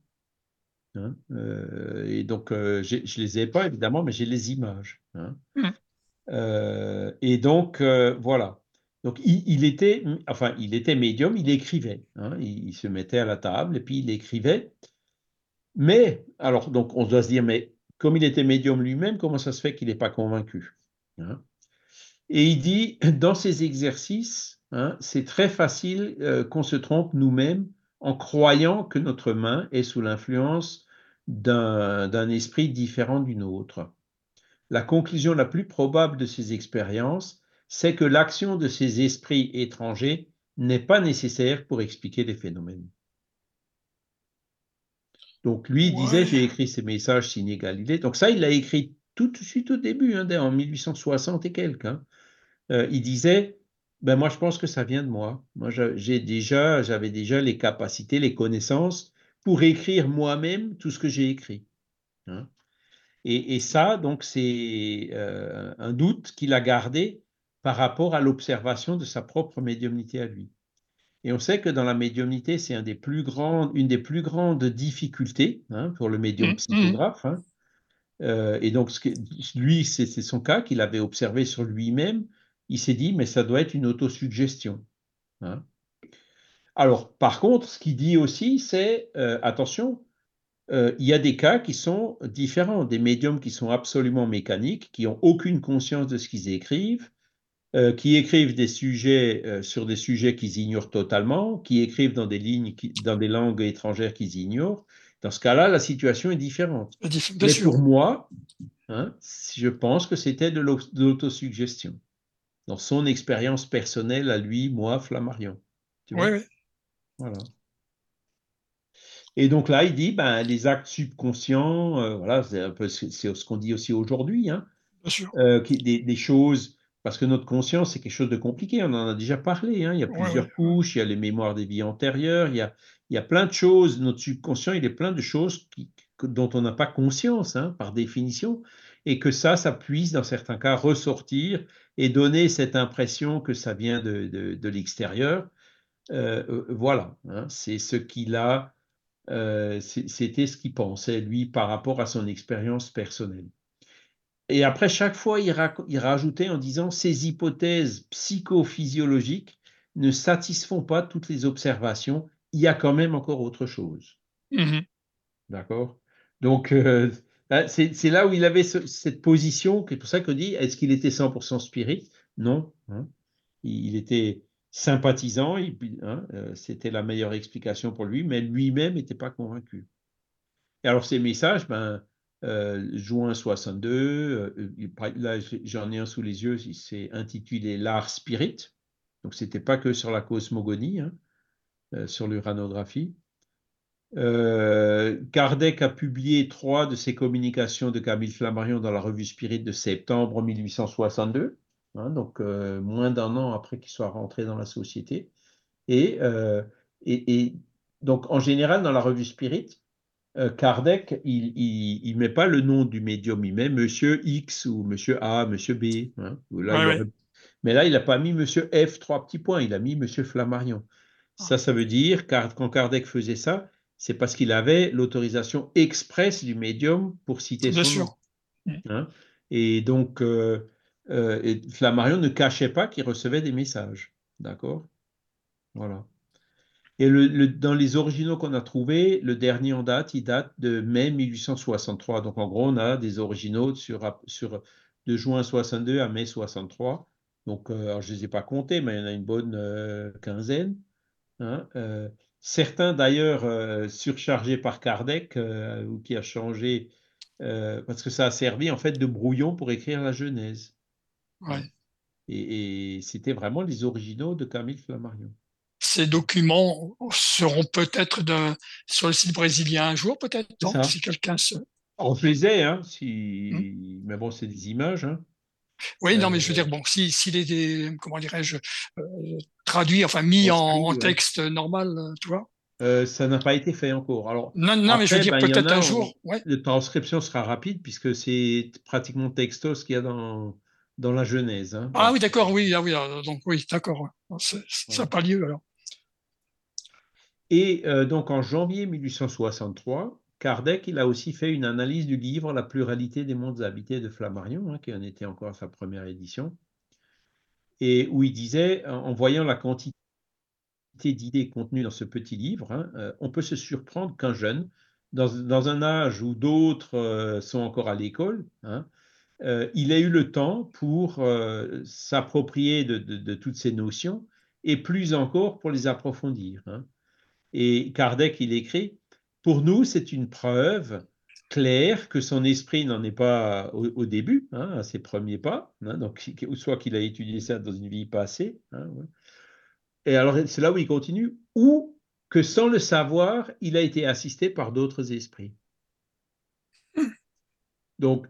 Hein, euh, et donc, euh, je ne les ai pas, évidemment, mais j'ai les images. Hein. Mmh. Euh, et donc, voilà. Donc, il, était, enfin, il était médium, il écrivait. Hein. il, se mettait à la table et puis il écrivait. Mais, alors, donc, on doit se dire, mais comme il était médium lui-même, comment ça se fait qu'il n'est pas convaincu Et il dit, dans ces exercices, c'est très facile qu'on se trompe nous-mêmes en croyant que notre main est sous l'influence d'un esprit différent d'une autre. La conclusion la plus probable de ces expériences, c'est que l'action de ces esprits étrangers n'est pas nécessaire pour expliquer les phénomènes. Donc lui disait, j'ai écrit ces messages signé Galilée. Donc ça, il l'a écrit tout de suite au début, hein, en 1860 et quelques. Hein. Euh, il disait, ben moi je pense que ça vient de moi. Moi j'ai déjà, j'avais déjà les capacités, les connaissances pour écrire moi-même tout ce que j'ai écrit. Hein. Et, ça, donc, c'est euh, un doute qu'il a gardé par rapport à l'observation de sa propre médiumnité à lui. Et on sait que dans la médiumnité, c'est un des plus grands, une des plus grandes difficultés hein, pour le médium mmh, mmh. psychographe. Hein. Euh, et donc, lui, c'est son cas qu'il avait observé sur lui-même. Il s'est dit, mais ça doit être une autosuggestion. Hein. Alors, par contre, ce qu'il dit aussi, c'est, euh, attention, euh, il y a des cas qui sont différents, des médiums qui sont absolument mécaniques, qui n'ont aucune conscience de ce qu'ils écrivent, euh, qui écrivent des sujets euh, sur des sujets qu'ils ignorent totalement, qui écrivent dans des lignes, dans des langues étrangères qu'ils ignorent. Dans ce cas-là, la situation est différente. Mais pour moi, hein, je pense que c'était de l'autosuggestion, dans son expérience personnelle à lui, moi, Flammarion. Oui, oui. Voilà. Et donc là, il dit, ben, les actes subconscients, euh, voilà, c'est un peu ce qu'on dit aussi aujourd'hui, hein, euh, des, choses, parce que notre conscience, c'est quelque chose de compliqué, on en a déjà parlé, hein, il y a plusieurs couches, il y a les mémoires des vies antérieures, il y a, il y a plein de choses, notre subconscient, il est plein de choses dont on n'a pas conscience, hein, par définition, et que ça, ça puisse, dans certains cas, ressortir et donner cette impression que ça vient de, de, l'extérieur. Euh, voilà, c'est ce qu'il a euh, c'était ce qu'il pensait, lui, par rapport à son expérience personnelle. Et après, chaque fois, il, rajoutait en disant ces hypothèses psychophysiologiques ne satisfont pas toutes les observations, il y a quand même encore autre chose. Mmh D'accord? Donc, euh, c'est là où il avait cette position, c'est pour ça qu'on dit est-ce qu'il était 100% spirit? Non. Hein. il était sympathisant, hein, euh, c'était la meilleure explication pour lui, mais lui-même n'était pas convaincu. Et alors ces messages, ben, euh, juin 62, euh, là j'en ai un sous les yeux, c'est intitulé L'art spirit, donc c'était pas que sur la cosmogonie, hein, sur l'uranographie. Kardec a publié trois de ses communications de Camille Flammarion dans la revue Spirit de septembre 1862. Hein, donc euh, moins d'un an après qu'il soit rentré dans la société. Euh, et, et, donc, en général, dans la revue Spirit, euh, Kardec, il ne met pas le nom du médium, il met Monsieur X ou Monsieur A, Monsieur B. Hein, mais là, il n'a pas mis Monsieur F, trois petits points, il a mis Monsieur Flammarion. Ah. Ça, ça veut dire, quand Kardec faisait ça, c'est parce qu'il avait l'autorisation expresse du médium pour citer son sûr. nom. Hein. et donc, euh, et Flammarion ne cachait pas qu'il recevait des messages. D'accord? Voilà. Et le, dans les originaux qu'on a trouvés, le dernier en date, il date de mai 1863. Donc en gros, on a des originaux sur, sur de juin 62 à mai 63. Donc euh, je ne les ai pas comptés, mais il y en a une bonne euh, quinzaine. Hein, certains d'ailleurs surchargés par Kardec, ou qui a changé, parce que ça a servi en fait de brouillon pour écrire la Genèse. Et, c'était vraiment les originaux de Camille Flammarion. Ces documents seront peut-être sur le site brésilien un jour, peut-être, si quelqu'un se. On faisait, hein, si... Hmm. mais bon, c'est des images. Hein. Oui, non, mais je veux dire, euh, bon, s'il si, est, comment dirais-je, euh, traduit, enfin mis en, texte normal, tu vois. Euh, ça n'a pas été fait encore. Alors, non, non mais je veux dire, ben, peut-être un jour. Ouais. La transcription sera rapide puisque c'est pratiquement textos qu'il y a dans, dans la Genèse. Hein. Ah oui, d'accord, oui, ah oui, donc oui, d'accord. Ça n'a pas lieu alors. Et euh, donc en janvier 1863, Kardec, il a aussi fait une analyse du livre La pluralité des mondes habités de Flammarion, hein, qui en était encore à sa première édition, et où il disait, en voyant la quantité d'idées contenues dans ce petit livre, hein, euh, on peut se surprendre qu'un jeune, dans, un âge où d'autres euh, sont encore à l'école, euh, il a eu le temps pour s'approprier de, toutes ces notions et plus encore pour les approfondir. Hein. Et Kardec, il écrit, pour nous, c'est une preuve clair que son esprit n'en est pas au, au début, hein, à ses premiers pas. hein, donc, soit qu'il a étudié ça dans une vie passée. hein, ouais. Et alors, c'est là où il continue. Ou que sans le savoir, il a été assisté par d'autres esprits. Donc,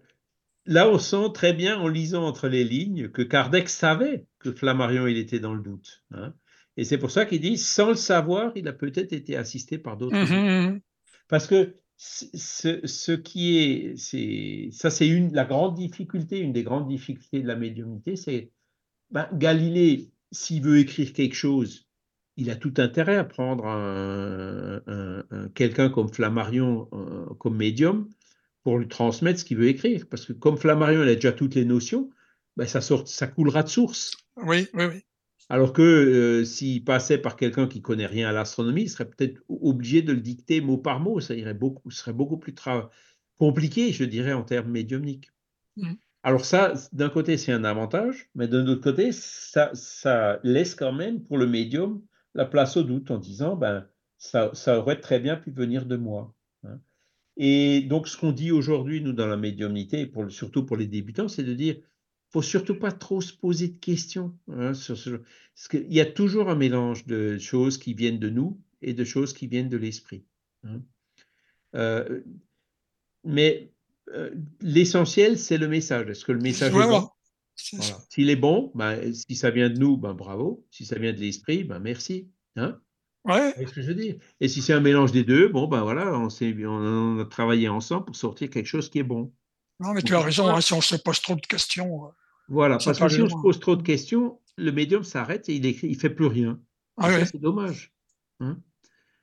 là, on sent très bien en lisant entre les lignes que Kardec savait que Flammarion, il était dans le doute. hein. Et c'est pour ça qu'il dit, sans le savoir, il a peut-être été assisté par d'autres esprits. mhm. Parce que ce, qui est, ça c'est une, la grande difficulté, une des grandes difficultés de la médiumnité, c'est ben, Galilée, s'il veut écrire quelque chose, il a tout intérêt à prendre un, un- un- quelqu'un comme Flammarion euh, comme médium pour lui transmettre ce qu'il veut écrire. Parce que comme Flammarion, il a déjà toutes les notions, ben, ça, sort, ça coulera de source. Oui, oui, oui. Alors que euh, s'il passait par quelqu'un qui connaît rien à l'astronomie, il serait peut-être obligé de le dicter mot par mot. Ça irait beaucoup, serait beaucoup plus compliqué, je dirais, en termes médiumniques. Mhm. Alors ça, d'un côté, c'est un avantage, mais d'un autre côté, ça, ça laisse quand même pour le médium la place au doute en disant, ben, ça, ça aurait très bien pu venir de moi. hein. Et donc, ce qu'on dit aujourd'hui, nous, dans la médiumnité, pour, surtout pour les débutants, c'est de dire, faut surtout pas trop se poser de questions. hein, sur ce, parce qu'il y a toujours un mélange de choses qui viennent de nous et de choses qui viennent de l'esprit. hein. Euh, mais euh, l'essentiel, c'est le message. Est-ce que le message est bon? Voilà. S'il est bon, ben, si ça vient de nous, ben, bravo. Si ça vient de l'esprit, ben, merci. Hein Ouais, Vous voyez ce que je Et si c'est un mélange des deux, bon, ben voilà, on a travaillé ensemble pour sortir quelque chose qui est bon. Non, mais tu as raison, hein, si on se pose trop de questions. euh, Voilà, parce que si on se pose trop de questions, le médium s'arrête et il il fait plus rien. Ah ouais. c'est dommage. hein.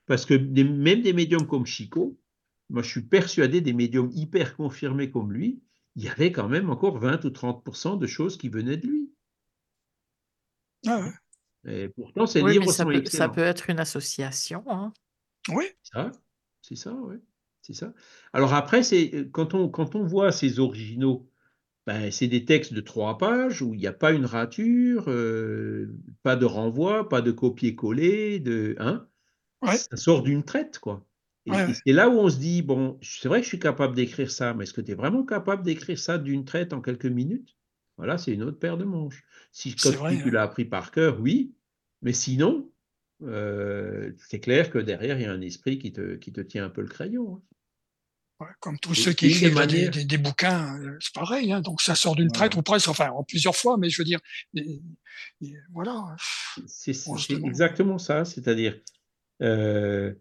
Parce que des- même des médiums comme Chico, moi je suis persuadé des médiums hyper confirmés comme lui, il y avait quand même encore 20 ou 30% de choses qui venaient de lui. Ah ouais. Et pourtant, ses Oui, livres mais ça sont peut, ça peut être une association. hein. Oui, Ça, c'est ça, ouais. C'est ça. Alors après, c'est euh, quand on, quand on voit ces originaux, ben, c'est des textes de trois pages où il n'y a pas une rature, euh, pas de renvoi, pas de copier-coller, de, hein, ouais, ça sort d'une traite, quoi. Et, Ouais, et ouais. c'est là où on se dit, bon, c'est vrai que je suis capable d'écrire ça, mais est-ce que tu es vraiment capable d'écrire ça d'une traite en quelques minutes? Voilà, c'est une autre paire de manches. Si quand tu, tu hein. l'as appris par cœur, oui, mais sinon, euh, c'est clair que derrière, il y a un esprit qui te, qui te tient un peu le crayon. hein. Comme tous Et ceux qui écrivent des, manières- des- des bouquins, euh, c'est pareil. hein, donc ça sort d'une Voilà. traite ou presque, enfin en plusieurs fois, mais je veux dire, et- et voilà. C'est exactement ça, c'est-à-dire, euh,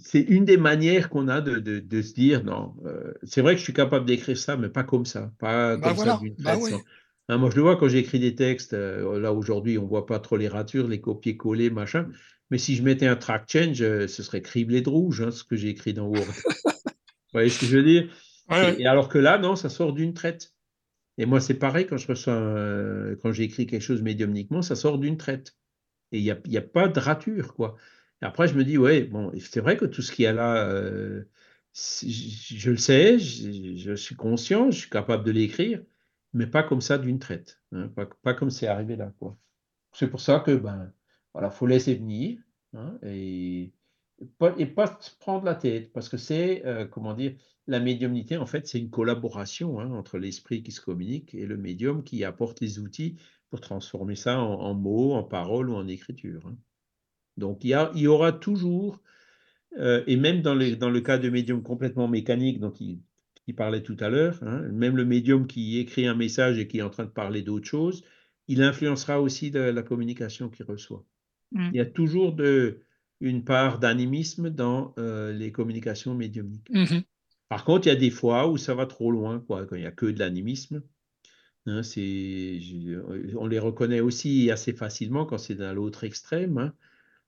c'est une des manières qu'on a de, de- de se dire, non, euh, c'est vrai que je suis capable d'écrire ça, mais pas comme ça, pas Bah comme ça bah oui. Hein, moi, je le vois quand j'écris des textes, euh, là aujourd'hui, on voit pas trop les ratures, les copier-coller, machin, mais si je mettais un track change, euh, ce serait criblé de rouge, hein, ce que j'ai écrit dans Word. Vous voyez ce que je veux dire? Ouais, Et, ouais. et alors que là, non, ça sort d'une traite. Et moi, c'est pareil quand je reçois, un- quand j'écris quelque chose médiumniquement, ça sort d'une traite. Et il n'y a, y a pas de rature, quoi. Et après, je me dis, ouais, bon, c'est vrai que tout ce qu'il y a là, euh, je, je le sais, je, je suis conscient, je suis capable de l'écrire, mais pas comme ça d'une traite. hein, pas, pas comme c'est arrivé là, quoi. C'est pour ça que, ben, voilà, faut laisser venir hein, et, pas, se prendre la tête, parce que c'est, euh, comment dire, la médiumnité, en fait, c'est une collaboration hein, entre l'esprit qui se communique et le médium qui apporte les outils pour transformer ça en, mots, en paroles ou en écriture. hein. Donc, il y, aura toujours, euh, et même dans, dans le cas de médium complètement mécanique dont il, parlait tout à l'heure, même le médium qui écrit un message et qui est en train de parler d'autre chose, il influencera aussi la communication qu'il reçoit. Mm. Il y a toujours de, une part d'animisme dans euh, les communications médiumniques. Mhm. Par contre, il y a des fois où ça va trop loin, quoi, quand il n'y a que de l'animisme. Hein, je- on les reconnaît aussi assez facilement quand c'est dans l'autre extrême. hein.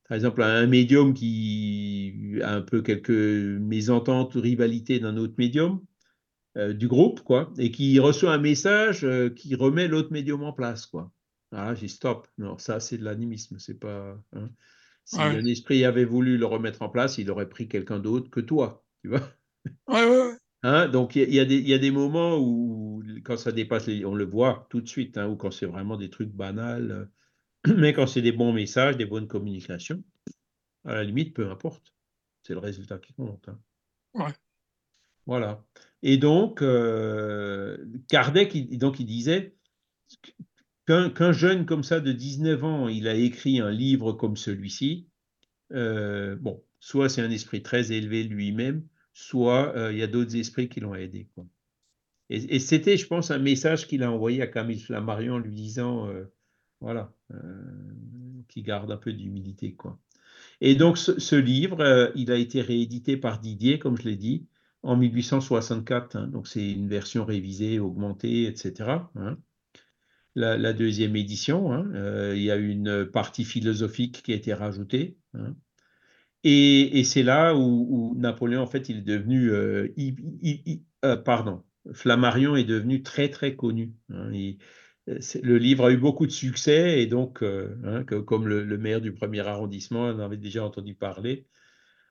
Par exemple, un médium qui a un peu quelques mésententes ou rivalités d'un autre médium euh, du groupe, quoi, et qui reçoit un message euh, qui remet l'autre médium en place, quoi. Ah, j'ai stop. Non, ça, c'est de l'animisme, c'est pas. hein. Si Ouais. un esprit avait voulu le remettre en place, il aurait pris quelqu'un d'autre que toi, tu vois. Ouais. Hein, donc il y, y y a des moments où, quand ça dépasse, les- on le voit tout de suite, hein, ou quand c'est vraiment des trucs banals, mais quand c'est des bons messages, des bonnes communications, à la limite, peu importe. C'est le résultat qui compte. hein. Ouais. Voilà. Et donc, euh, Kardec, il, donc, il disait qu'un jeune comme ça de 19 ans, il a écrit un livre comme celui-ci. Euh, bon, soit c'est un esprit très élevé lui-même, soit euh, il y a d'autres esprits qui l'ont aidé. Et, c'était, je pense, un message qu'il a envoyé à Camille Flammarion en lui disant, voilà, qui garde un peu d'humilité, quoi. Et donc, ce, livre, il a été réédité par Didier, comme je l'ai dit, en 1864. Hein. donc, c'est une version révisée, augmentée, etc. La, deuxième édition, hein, euh, il y a une partie philosophique qui a été rajoutée. Et, c'est là où, Napoléon, en fait, il est devenu, euh, euh, pardon, Flammarion est devenu très, très connu. le livre a eu beaucoup de succès et donc, comme le, le, maire du premier arrondissement en avait déjà entendu parler,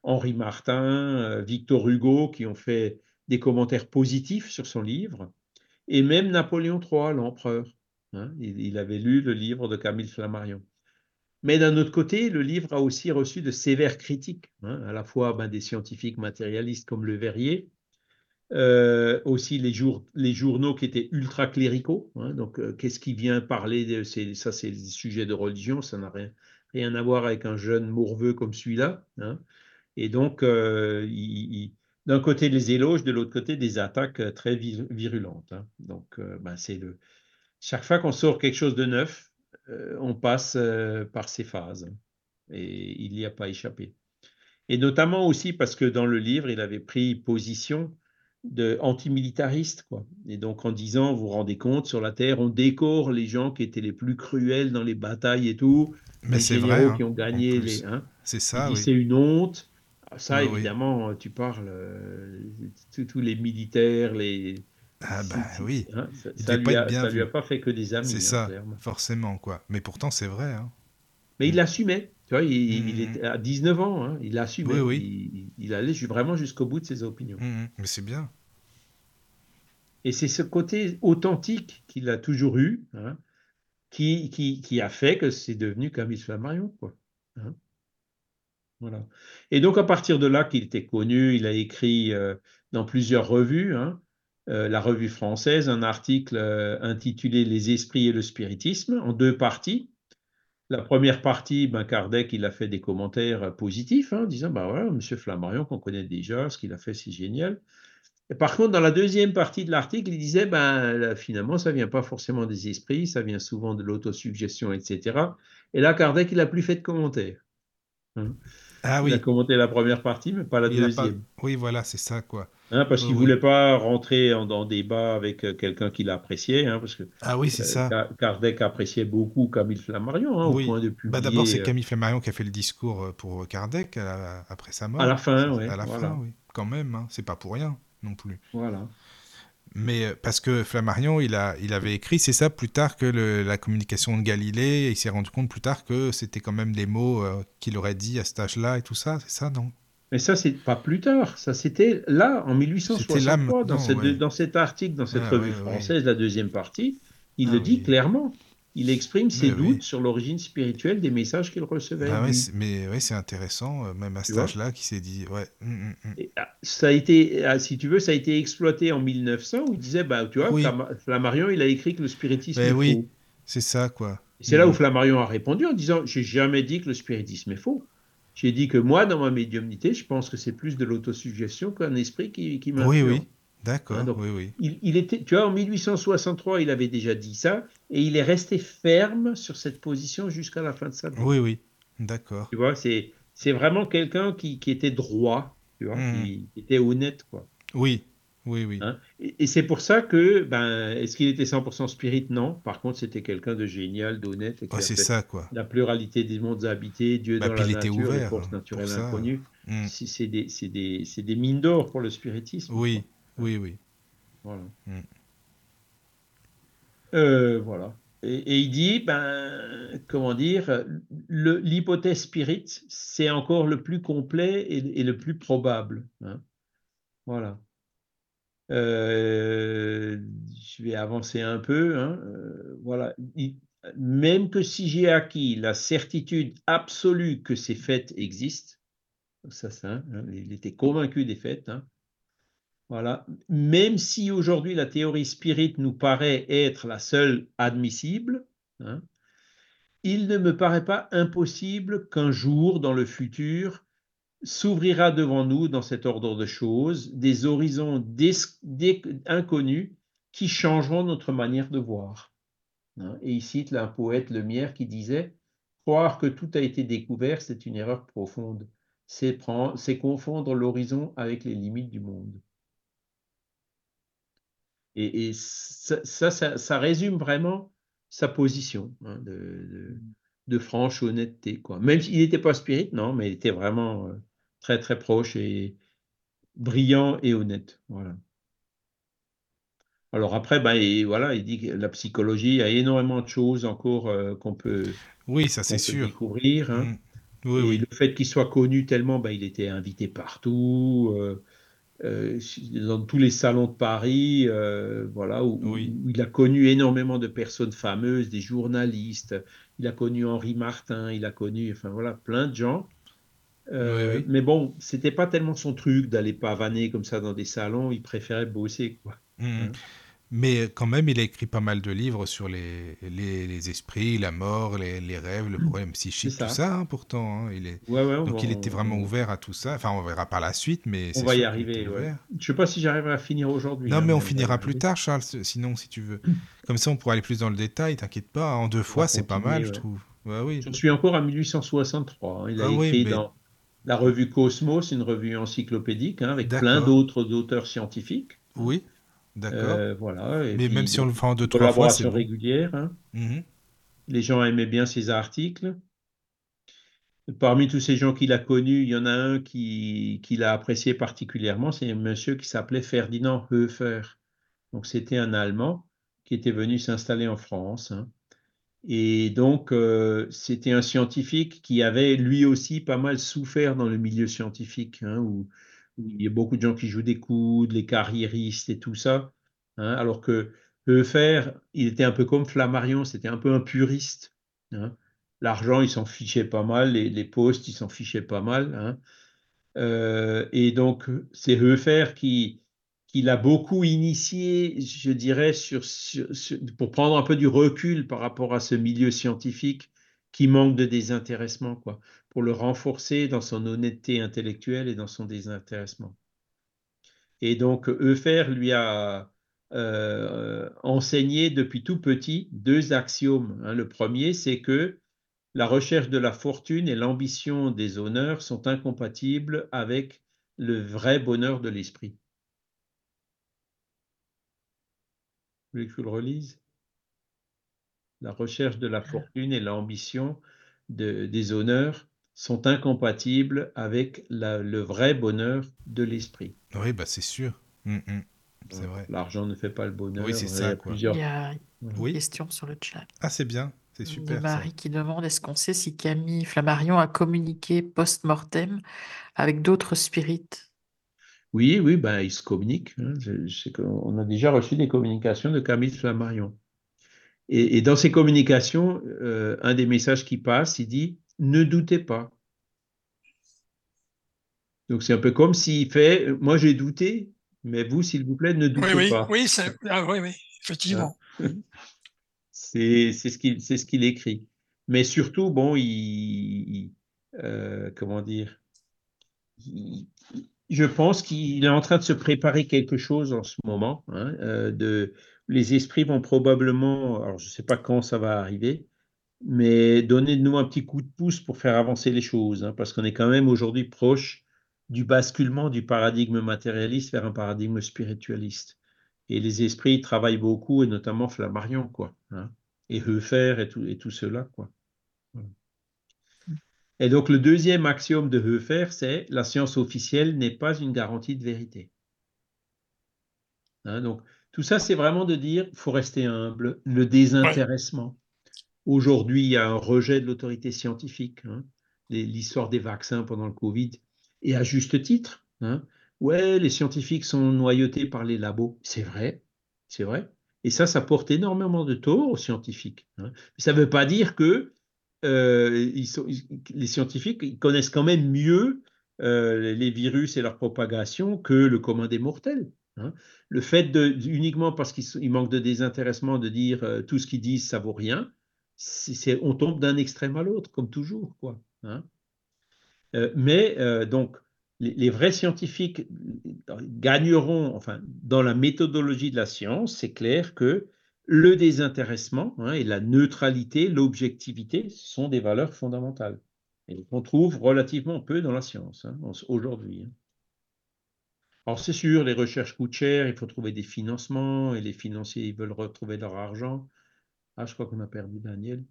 Henri Martin, Victor Hugo, qui ont fait des commentaires positifs sur son livre, et même Napoléon III, l'empereur. Hein, il, avait lu le livre de Camille Flammarion. Mais d'un autre côté, le livre a aussi reçu de sévères critiques, hein, à la fois ben, des scientifiques matérialistes comme Le Verrier, euh, aussi les, journaux qui étaient ultra cléricaux. Hein, donc, euh, qu'est-ce qui vient parler de ça C'est des sujets de religion, ça n'a rien, rien, à voir avec un jeune morveux comme celui-là. Et donc, euh, d'un côté des éloges, de l'autre côté des attaques très virulentes. Donc, ben, c'est le. Chaque fois qu'on sort quelque chose de neuf, on passe par ces phases. Et il n'y a pas échappé. Et notamment aussi parce que dans le livre, il avait pris position de antimilitariste, quoi. Et donc en disant, vous vous rendez compte, sur la terre, on décore les gens qui étaient les plus cruels dans les batailles et tout, mais c'est vrai, hein, qui ont gagné les. Hein. C'est ça. Oui. C'est une honte. Ah, ça, évidemment, tu parles, euh, tous les militaires, les. Ah bah oui. Hein, ça, lui a, ça lui a pas fait que des amis. C'est hein, ça, forcément quoi. Mais pourtant c'est vrai. Hein. Mais il l'assumait. Tu vois, il, est à 19 ans, hein, il l'assumait. Oui, oui. Il, allait vraiment jusqu'au bout de ses opinions. Mais c'est bien. Et c'est ce côté authentique qu'il a toujours eu, qui, qui, qui, a fait que c'est devenu Camille Flammarion, quoi. Voilà. Et donc, à partir de là qu'il était connu, il a écrit euh, dans plusieurs revues, hein, la revue française, un article euh, intitulé Les esprits et le spiritisme, en deux parties. La première partie, ben, Kardec, il a fait des commentaires positifs, hein, disant, ben voilà, M. Flammarion, qu'on connaît déjà, ce qu'il a fait, c'est génial. Et par contre, dans la deuxième partie de l'article, il disait, ben, finalement, ça vient pas forcément des esprits, ça vient souvent de l'autosuggestion, etc. Et là, Kardec, il n'a plus fait de commentaires. Hein. Ah, oui. Il a commenté la première partie, mais pas la deuxième. Oui, voilà, c'est ça, quoi. Hein, parce qu'il ne voulait pas rentrer en, débat avec euh, quelqu'un qu'il appréciait. Hein, parce que, ah oui, c'est euh, ça. Kardec appréciait beaucoup Camille Flammarion, hein, au point de publier... Bah, D'abord, c'est euh, Camille Flammarion qui a fait le discours pour Kardec après sa mort. À la fin, oui. À la fin, oui. Quand même, c'est pas pour rien non plus. Voilà. Mais euh, parce que Flammarion, il, a, il avait écrit, c'est ça, plus tard que la communication de Galilée, il s'est rendu compte plus tard que c'était quand même des mots euh, qu'il aurait dit à cet âge-là et tout ça, c'est ça, non? Mais ça, c'est pas plus tard, ça c'était là, en 1863, dans, dans, cet article, dans cette revue française, la deuxième partie, il ah le dit clairement il exprime ses doutes sur l'origine spirituelle des messages qu'il recevait. Ah mais ouais, c'est intéressant, euh, même à cet âge-là, qui s'est dit, ouais. Hum, hum, hum. Ah, ça a été, ah, si tu veux, ça a été exploité en 1900 où il disait, bah, tu vois, Flammarion, il a écrit que le spiritisme est oui, c'est ça, quoi. C'est là où Flammarion a répondu en disant, j'ai jamais dit que le spiritisme est faux. J'ai dit que moi, dans ma médiumnité, je pense que c'est plus de l'autosuggestion qu'un esprit qui, qui Oui, oui. D'accord, hein, oui, oui. Il, était, tu vois, en 1863, il avait déjà dit ça, et il est resté ferme sur cette position jusqu'à la fin de sa vie. Oui, oui, d'accord. Tu vois, c'est, c'est vraiment quelqu'un qui, qui, était droit, tu vois, hmm. qui, était honnête, quoi. Oui, oui, oui. Hein, et, c'est pour ça que, ben, est-ce qu'il était 100% spirit? Non. Par contre, c'était quelqu'un de génial, d'honnête. c'est ça, quoi. La pluralité des mondes habités, Dieu bah, dans la nature, ouvert, les forces naturelles inconnues. Hmm. C'est, des, c'est, des, c'est des mines d'or pour le spiritisme. Oui. Oui, oui. Voilà. Mm. Euh, voilà. Et, il dit, ben, comment dire, l'hypothèse spirit, c'est encore le plus complet et, le plus probable. Hein. Voilà. Euh, je vais avancer un peu. Hein. Euh, voilà. même que si j'ai acquis la certitude absolue que ces faits existent, ça, ça hein, il était convaincu des faits, Voilà. Même si aujourd'hui la théorie spirit nous paraît être la seule admissible, hein, il ne me paraît pas impossible qu'un jour, dans le futur, s'ouvrira devant nous, dans cet ordre de choses, des horizons inconnus qui changeront notre manière de voir. Hein. Et il cite là un poète Lemierre qui disait Croire que tout a été découvert, c'est une erreur profonde. C'est confondre l'horizon avec les limites du monde. Et, ça, ça, résume vraiment sa position hein, de, franche honnêteté. Quoi. Même s'il n'était pas spirit, non, mais il était vraiment euh, très très proche et brillant et honnête. Voilà. Alors après, ben, et voilà, il dit que la psychologie, a énormément de choses encore euh, qu'on peut, oui, ça c'est sûr. découvrir. Hein. Mmh. Oui, et le fait qu'il soit connu tellement, ben, il était invité partout, euh, euh, dans tous les salons de Paris, voilà, où, il a connu énormément de personnes fameuses, des journalistes. Il a connu Henri Martin, il a connu, enfin voilà, plein de gens. Mais bon, c'était pas tellement son truc d'aller pavaner comme ça dans des salons. Il préférait bosser, quoi. Mmh. Hein. Mais quand même, il a écrit pas mal de livres sur les, les, esprits, la mort, les, les, rêves, le mmh. problème psychique, tout ça, hein, pourtant. Hein, il est... Donc il était vraiment ouvert à tout ça. Enfin, on verra par la suite, mais on va y arriver. Je sais pas si j'arriverai à finir aujourd'hui. Non, mais on finira plus tard, Charles, sinon, si tu veux. Comme ça, on pourra aller plus dans le détail, t'inquiète pas. En deux fois, c'est pas mal, je trouve. oui. Je suis encore à 1863. Il a ah écrit dans la revue Cosmos, une revue encyclopédique, avec plein d'autres auteurs scientifiques. Oui. D'accord. Euh, voilà. Mais même si on le fait en deux, trois fois, c'est régulière. Hein. Mmh les gens aimaient bien ses articles. Parmi tous ces gens qu'il a connus, il y en a un qui, qui l'a apprécié particulièrement, c'est un monsieur qui s'appelait Ferdinand Höfer. Donc c'était un Allemand qui était venu s'installer en France. Hein. Et donc euh, c'était un scientifique qui avait lui aussi pas mal souffert dans le milieu scientifique, hein, où, il y a beaucoup de gens qui jouent des coudes, les carriéristes et tout ça. Hein, alors que Eufer, il était un peu comme Flammarion, c'était un peu un puriste. Hein. L'argent, il s'en fichait pas mal, les, postes, il s'en fichait pas mal. Hein. Euh, et donc, c'est Eufer qui, qui l'a beaucoup initié, je dirais, pour prendre un peu du recul par rapport à ce milieu scientifique qui manque de désintéressement, quoi, pour le renforcer dans son honnêteté intellectuelle et dans son désintéressement. Et donc, Eufer lui a euh, enseigné depuis tout petit deux axiomes. Hein. Le premier, c'est que la recherche de la fortune et l'ambition des honneurs sont incompatibles avec le vrai bonheur de l'esprit. Vous voulez que je le relise? La recherche de la fortune et l'ambition des honneurs sont incompatibles avec le vrai bonheur de l'esprit. Oui, bah c'est sûr. Hum, hum. C'est vrai. L'argent ne fait pas le bonheur. Oui, c'est ça. Il y a une question sur le chat. Ah, c'est bien. C'est super. Marie qui demande est-ce qu'on sait si Camille Flammarion a communiqué post-mortem avec d'autres spirites? Oui, oui, ben, il se communique. Hein. on a déjà reçu des communications de Camille Flammarion. Et, dans ces communications, euh, un des messages qui passe, il dit ne doutez pas. Donc c'est un peu comme s'il fait moi j'ai douté, mais vous, s'il vous plaît, ne doutez oui, pas. Oui, ah, oui, oui, effectivement. c'est ce qu'il ce qu'il écrit. Mais surtout, bon, il, euh, comment dire, je pense qu'il est en train de se préparer quelque chose en ce moment, hein, euh, de les esprits vont probablement, alors je ne sais pas quand ça va arriver, mais donner de nous un petit coup de pouce pour faire avancer les choses, hein, parce qu'on est quand même aujourd'hui proche du basculement du paradigme matérialiste vers un paradigme spiritualiste. Et les esprits travaillent beaucoup, et notamment Flammarion, quoi, hein, et Höfer et tout, et tout cela, quoi. Et donc le deuxième axiome de Höfer, c'est la science officielle n'est pas une garantie de vérité. Hein, donc tout ça, c'est vraiment de dire, faut rester humble, le désintéressement. Aujourd'hui, il y a un rejet de l'autorité scientifique, hein, l'histoire des vaccins pendant le Covid, et à juste titre. Hein. Ouais, les scientifiques sont noyautés par les labos. C'est vrai, c'est vrai. Et ça, ça porte énormément de tort aux scientifiques. Hein. Ça ne veut pas dire que euh, les scientifiques ils connaissent quand même mieux les virus et leur propagation que le commun des mortels. Hein. Le fait de, uniquement parce qu'il manque de désintéressement de dire tout ce qu'ils disent, ça vaut rien, on tombe d'un extrême à l'autre, comme toujours. Quoi, hein. mais donc, les, vrais scientifiques gagneront, enfin, dans la méthodologie de la science, c'est clair que le désintéressement hein, et la neutralité, l'objectivité sont des valeurs fondamentales et qu'on trouve relativement peu dans la science aujourd'hui. Hein. Alors c'est sûr, les recherches coûtent cher, il faut trouver des financements et les financiers ils veulent retrouver leur argent. Ah, je crois qu'on a perdu Daniel,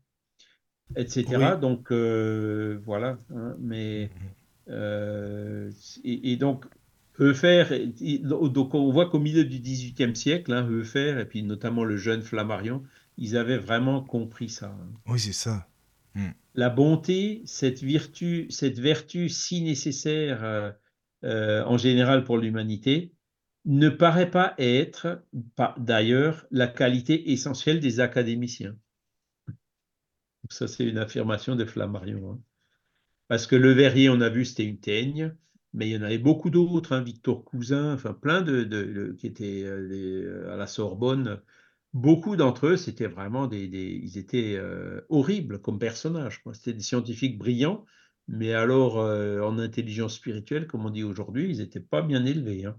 etc. Donc euh, voilà, mais mmh euh, et, donc, Eufer, donc on voit qu'au milieu du XVIIIe siècle, hein, Eufer et puis notamment le jeune Flammarion, ils avaient vraiment compris ça. Hein. Oui, c'est ça. Hmm. La bonté, cette vertu, cette vertu si nécessaire euh, euh, en général pour l'humanité, ne paraît pas être, d'ailleurs, la qualité essentielle des académiciens. Ça, c'est une affirmation de Flammarion. Hein. Parce que le verrier, on a vu, c'était une teigne, mais il y en avait beaucoup d'autres, hein, Victor Cousin, enfin plein de, qui étaient euh, euh, à la Sorbonne. Beaucoup d'entre eux, c'était vraiment des, ils étaient horribles comme personnages. C'était des scientifiques brillants, mais alors en intelligence spirituelle, comme on dit aujourd'hui, ils n'étaient pas bien élevés. Hein.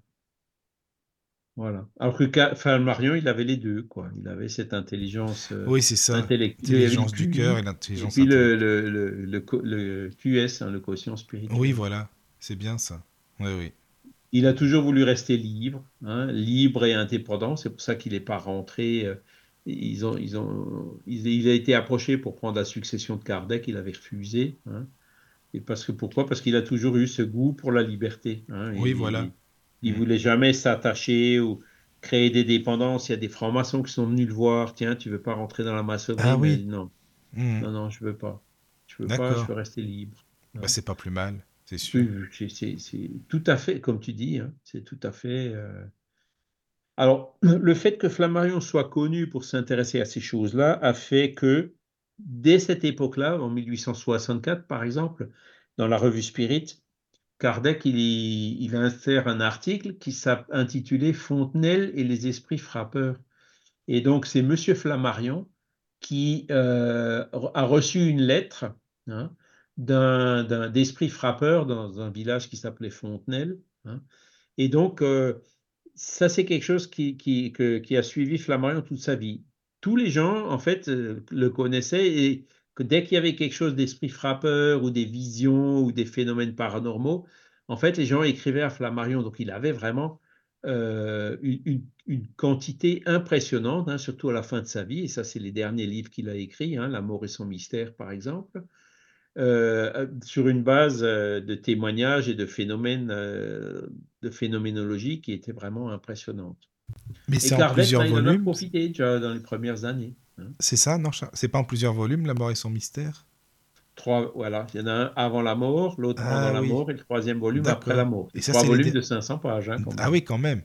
Voilà. Alors que Marion, il avait les deux, quoi. Il avait cette intelligence euh, oui, c'est ça. L'intelligence du cœur et l'intelligence Et puis le, le, le, le, QS, hein, le quotient spirituel. Oui, voilà. C'est bien ça. Oui, oui. Il a toujours voulu rester libre, hein, libre et indépendant. C'est pour ça qu'il n'est pas rentré. Euh, ils ont, ils ont, il a été approché pour prendre la succession de Kardec. Il avait refusé. Hein. Et parce que pourquoi? Parce qu'il a toujours eu ce goût pour la liberté. oui, voilà. Il ne voulait jamais s'attacher ou créer des dépendances. Il y a des francs-maçons qui sont venus le voir. Tiens, tu veux pas rentrer dans la maçonnerie? Ah oui. non. Hmm. Non, non, je veux pas. Je veux pas, je veux rester libre. Bah, c'est pas plus mal, c'est sûr. C'est tout à fait, comme tu dis, hein, c'est tout à fait. Euh, Alors, le fait que Flammarion soit connu pour s'intéresser à ces choses-là a fait que, dès cette époque-là, en 1864 par exemple, dans la revue Spirit, Kardec, il, il insère un article qui s'intitulait Fontenelle et les esprits frappeurs. Et donc, c'est Monsieur Flammarion qui euh, a reçu une lettre hein, d'un d'esprit frappeur dans un village qui s'appelait Fontenelle. Hein. Et donc, euh, ça, c'est quelque chose qui, qui, a suivi Flammarion toute sa vie. Tous les gens, en fait, euh, le connaissaient et dès qu'il y avait quelque chose d'esprit frappeur ou des visions ou des phénomènes paranormaux, en fait, les gens écrivaient à Flammarion. Donc, il avait vraiment euh, une, quantité impressionnante, hein, surtout à la fin de sa vie. Et ça, c'est les derniers livres qu'il a écrits, hein, La mort et son mystère, par exemple, euh, sur une base de témoignages et de phénomènes, de phénoménologie qui était vraiment impressionnante. Mais c'est en plusieurs volumes. Il en a profité déjà dans les premières années. Hein. C'est ça, non C'est pas en plusieurs volumes, La mort et son mystère? Trois, voilà. Il y en a un avant la mort, l'autre ah pendant la mort et le troisième volume après la mort. Et ça, trois volumes de 500 pages. Hein, ah oui, quand même.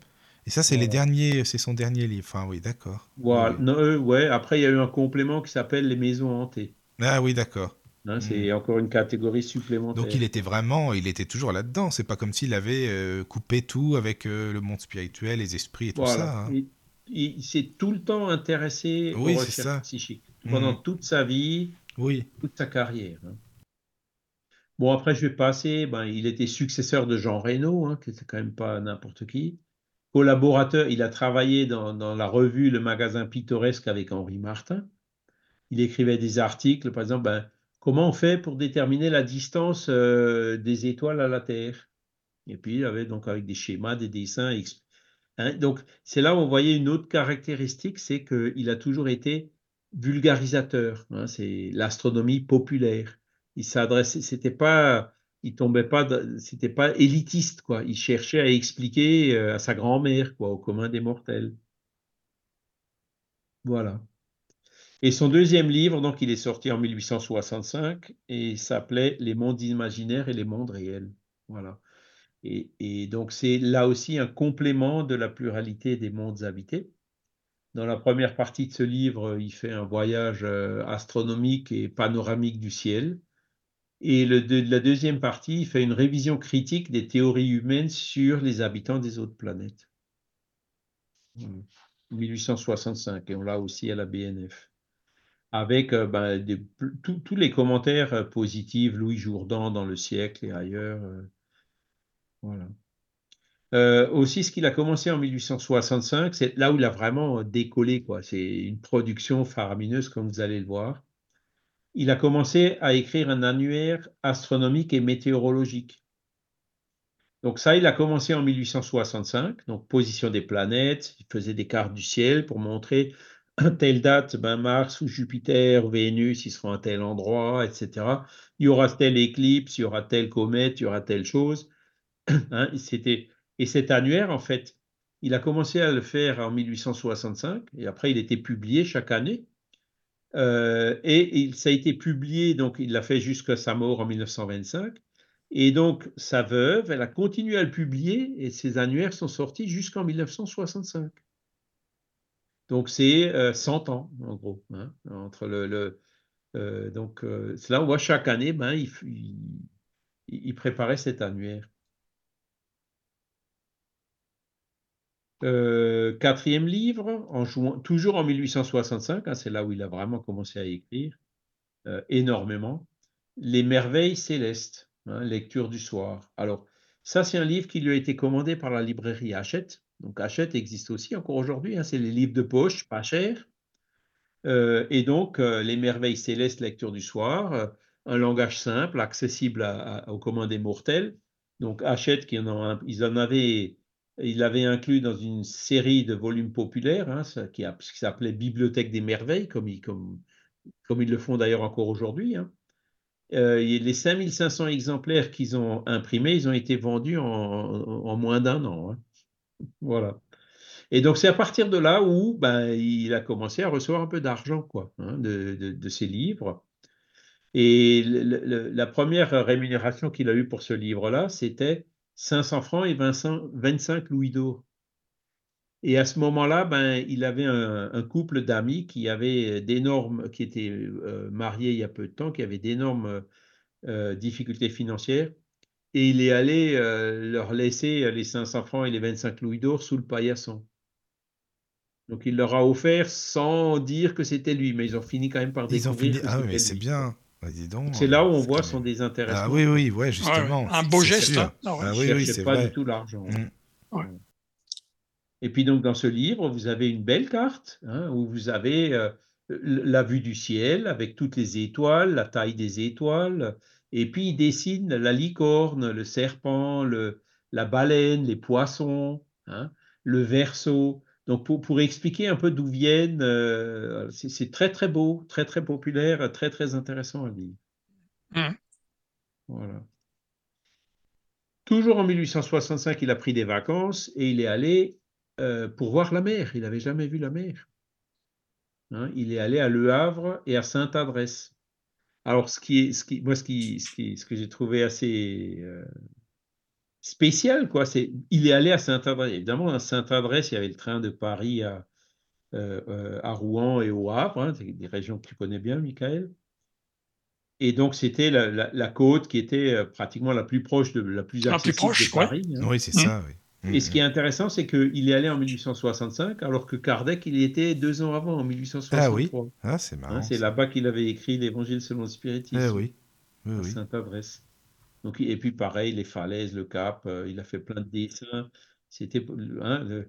Et ça, c'est les derniers, c'est son dernier livre. Enfin, oui, d'accord. Voilà. Euh, ouais. Après, il y a eu un complément qui s'appelle Les Maisons hantées. Ah oui, d'accord. Hein, c'est hmm. encore une catégorie supplémentaire. Donc il était vraiment, il était toujours là-dedans. C'est pas comme s'il avait euh, coupé tout avec euh, le monde spirituel, les esprits et tout ça. Hein il, s'est tout le temps intéressé aux recherches psychiques pendant mhm. toute sa vie, oui. toute sa carrière. Hein. Bon, après, je vais passer. Ben, il était successeur de Jean Reynaud, hein, qui n'était quand même pas n'importe qui. Collaborateur, il a travaillé dans, la revue Le Magasin Pittoresque avec Henri Martin. Il écrivait des articles, par exemple, ben, comment on fait pour déterminer la distance euh, des étoiles à la Terre? Et puis, il avait donc avec des schémas, des dessins, Hein, donc, c'est là où on voyait une autre caractéristique, c'est qu'il a toujours été vulgarisateur. Hein, c'est l'astronomie populaire. Il s'adressait, c'était pas, il tombait pas, c'était pas élitiste, quoi. Il cherchait à expliquer euh, à sa grand-mère, quoi, au commun des mortels. Voilà. Et son deuxième livre, donc, il est sorti en 1865 et s'appelait Les mondes imaginaires et les mondes réels. Voilà. Et, donc, c'est là aussi un complément de la pluralité des mondes habités. Dans la première partie de ce livre, il fait un voyage euh, astronomique et panoramique du ciel. Et la deuxième partie, il fait une révision critique des théories humaines sur les habitants des autres planètes. 1865, et on l'a aussi à la BNF. Avec euh, ben, tous les commentaires euh, positifs, Louis Jourdan dans Le siècle et ailleurs. Euh, voilà. aussi, ce qu'il a commencé en 1865, c'est là où il a vraiment décollé. C'est une production faramineuse, comme vous allez le voir il a commencé à écrire un annuaire astronomique et météorologique. Donc ça, il a commencé en 1865, donc position des planètes, il faisait des cartes du ciel pour montrer telle date, ben Mars ou Jupiter, Vénus, ils seront à tel endroit, etc. Il y aura telle éclipse, il y aura telle comète, il y aura telle chose. Hein, c'était et cet annuaire, en fait, il a commencé à le faire en 1865 et après il était publié chaque année. Euh, et il, ça a été publié, donc il l'a fait jusqu'à sa mort en 1925. Et donc sa veuve, elle a continué à le publier et ses annuaires sont sortis jusqu'en 1965. Donc c'est 100 euh, ans en gros hein, entre le, euh, donc cela on voit chaque année, ben il, préparait cet annuaire. Euh, quatrième livre, en toujours en 1865, hein, c'est là où il a vraiment commencé à écrire euh, énormément. Les merveilles célestes, hein, lecture du soir. Alors, ça, c'est un livre qui lui a été commandé par la librairie Hachette. Donc, Hachette existe aussi encore aujourd'hui. Hein, c'est les livres de poche, pas cher. Euh, et donc, les merveilles célestes, lecture du soir, un langage simple, accessible aux commandes des mortels. Donc, Hachette, en ils en inclus dans une série de volumes populaires, hein, qui, s'appelait Bibliothèque des merveilles, comme, ils, le font d'ailleurs encore aujourd'hui. Hein. Euh, les 5500 exemplaires qu'ils ont imprimés, ils ont été vendus en, moins d'un an. Hein. Voilà. Et donc, c'est à partir de là où ben, il a commencé à recevoir un peu d'argent quoi, de, de, ses livres. Et la première rémunération qu'il a eue pour ce livre-là, c'était 500 francs et 25 louis d'or. Et à ce moment-là, ben, il avait un, couple d'amis qui avaient d'énormes, étaient euh, mariés il y a peu de temps, qui avaient d'énormes euh, difficultés financières. Et il est allé euh, leur laisser les 500 francs et les 25 louis d'or sous le paillasson. Donc il leur a offert sans dire que c'était lui, mais ils ont fini quand même par découvrir. ah oui, mais c'est bien. Bah, c'est là où on voit son désintéressement. Ah oui, oui, ouais, justement. un beau geste. Hein. Ah, oui, oui, c'est pas du tout l'argent. Mm. Et puis donc dans ce livre, vous avez une belle carte hein, où vous avez euh, la vue du ciel avec toutes les étoiles, la taille des étoiles, et puis il dessine la licorne, le serpent, le, la baleine, les poissons, hein, le verso. Donc, pour, expliquer un peu d'où viennent, euh, c'est très, très beau, très, très populaire, très, très intéressant à lire. Mmh. Voilà. Toujours en 1865, il a pris des vacances et il est allé euh, pour voir la mer. Il n'avait jamais vu la mer. Hein, il est allé à Le Havre et à Sainte-Adresse. Alors, ce qui est, ce qui, moi, ce, qui, ce, que j'ai trouvé assez euh, spécial, quoi. C'est, il est allé à Saint-Adresse. Évidemment, à Saint-Adresse, il y avait le train de Paris à, euh, euh, à Rouen et au Havre, hein, des régions que tu connais bien, Michael. Et donc, c'était la, côte qui était pratiquement la plus proche de la plus accessible de Paris. Hein. Oui, c'est ça. Et ce qui est intéressant, c'est qu'il est allé en 1865, alors que Kardec, il y était deux ans avant, en 1863. Ah oui, ah, c'est marrant. Hein, c'est là-bas qu'il avait écrit l'Évangile selon le spiritisme. Eh oui, oui, oui. Donc, et puis pareil, les falaises, le cap, euh, il a fait plein de dessins. C'était hein,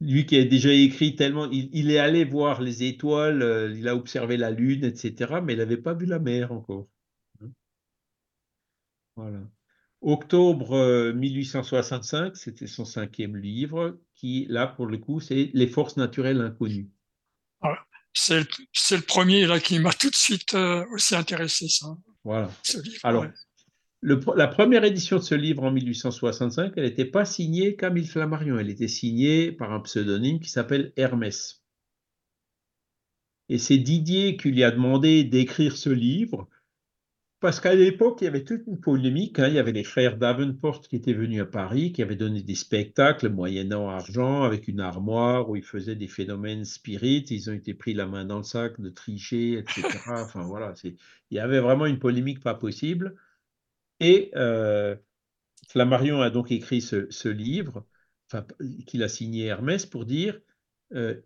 lui qui a déjà écrit tellement, il, est allé voir les étoiles, euh, il a observé la lune, etc. Mais il n'avait pas vu la mer encore. Hein. Voilà. Octobre 1865, euh, c'était son cinquième livre, qui là pour le coup, c'est Les forces naturelles inconnues. C'est le, premier là qui m'a tout de suite aussi intéressé ça. Voilà. Alors, la première édition de ce livre en 1865, elle n'était pas signée Camille Flammarion, elle était signée par un pseudonyme qui s'appelle Hermès. Et c'est Didier qui lui a demandé d'écrire ce livre, parce qu'à l'époque, il y avait toute une polémique. Hein. Il y avait les frères Davenport qui étaient venus à Paris, qui avaient donné des spectacles moyennant argent, avec une armoire où ils faisaient des phénomènes spirites. Ils ont été pris la main dans le sac de tricher, etc. Enfin voilà, il y avait vraiment une polémique pas possible. Et Flammarion a donc écrit ce, livre, qu'il a signé Hermès, pour dire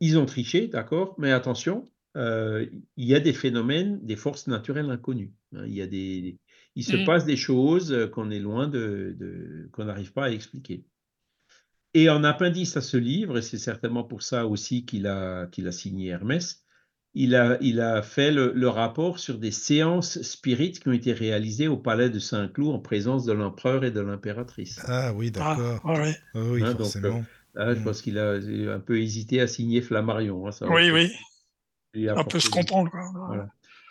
ils ont triché, d'accord, mais attention, il y a des phénomènes, des forces naturelles inconnues. Hein. il y a des, il se mmh. passe des choses qu'on est loin de, qu'on n'arrive pas à expliquer. Et en appendice à ce livre, et c'est certainement pour ça aussi qu'il a, qu'il a signé Hermès, il a, il a fait le, rapport sur des séances spirites qui ont été réalisées au palais de Saint-Cloud en présence de l'empereur et de l'impératrice. Ah oui, ah, d'accord. Ah, oui, hein, forcément. Euh, je mmh. pense qu'il a un peu hésité à signer Flammarion. Hein, oui, oui. On peut se comprendre.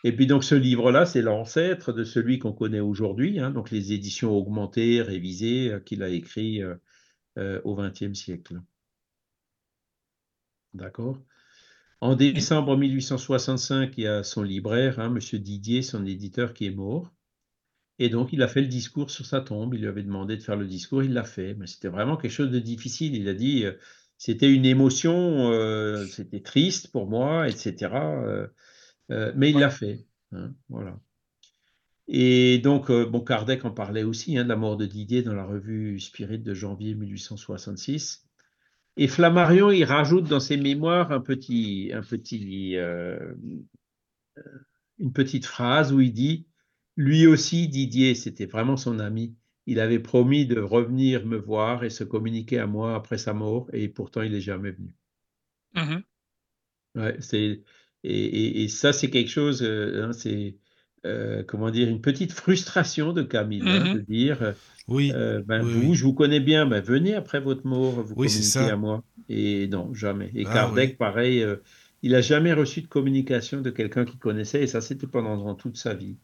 Et puis donc ce livre-là, c'est l'ancêtre de celui qu'on connaît aujourd'hui, hein, donc les éditions augmentées, révisées, euh, qu'il a écrit euh, euh, au XXe siècle. D'accord? En décembre 1865, il y a son libraire, hein, M. Didier, son éditeur, qui est mort. Et donc, il a fait le discours sur sa tombe. Il lui avait demandé de faire le discours, il l'a fait. Mais c'était vraiment quelque chose de difficile. Il a dit, c'était une émotion, c'était triste pour moi, etc. Euh, mais il l'a fait. Hein, voilà. Et donc, euh, bon, Kardec en parlait aussi, hein, de la mort de Didier dans la revue Spirit de janvier 1866. Et Flammarion, il rajoute dans ses mémoires un petit, un petit, euh, une petite phrase où il dit Lui aussi, Didier, c'était vraiment son ami. Il avait promis de revenir me voir et se communiquer à moi après sa mort, et pourtant il n'est jamais venu. Mmh ouais, c'est et, ça, c'est quelque chose, euh, hein, c'est euh, comment dire, une petite frustration de Camille, hein, de mmh dire, euh, oui, ben, vous, je vous connais bien, ben, venez après votre mort, vous oui, communiquez à moi. Et non, jamais. Et ah Kardec, pareil, il n'a jamais reçu de communication de quelqu'un qu'il connaissait, et ça, c'était pendant toute sa vie.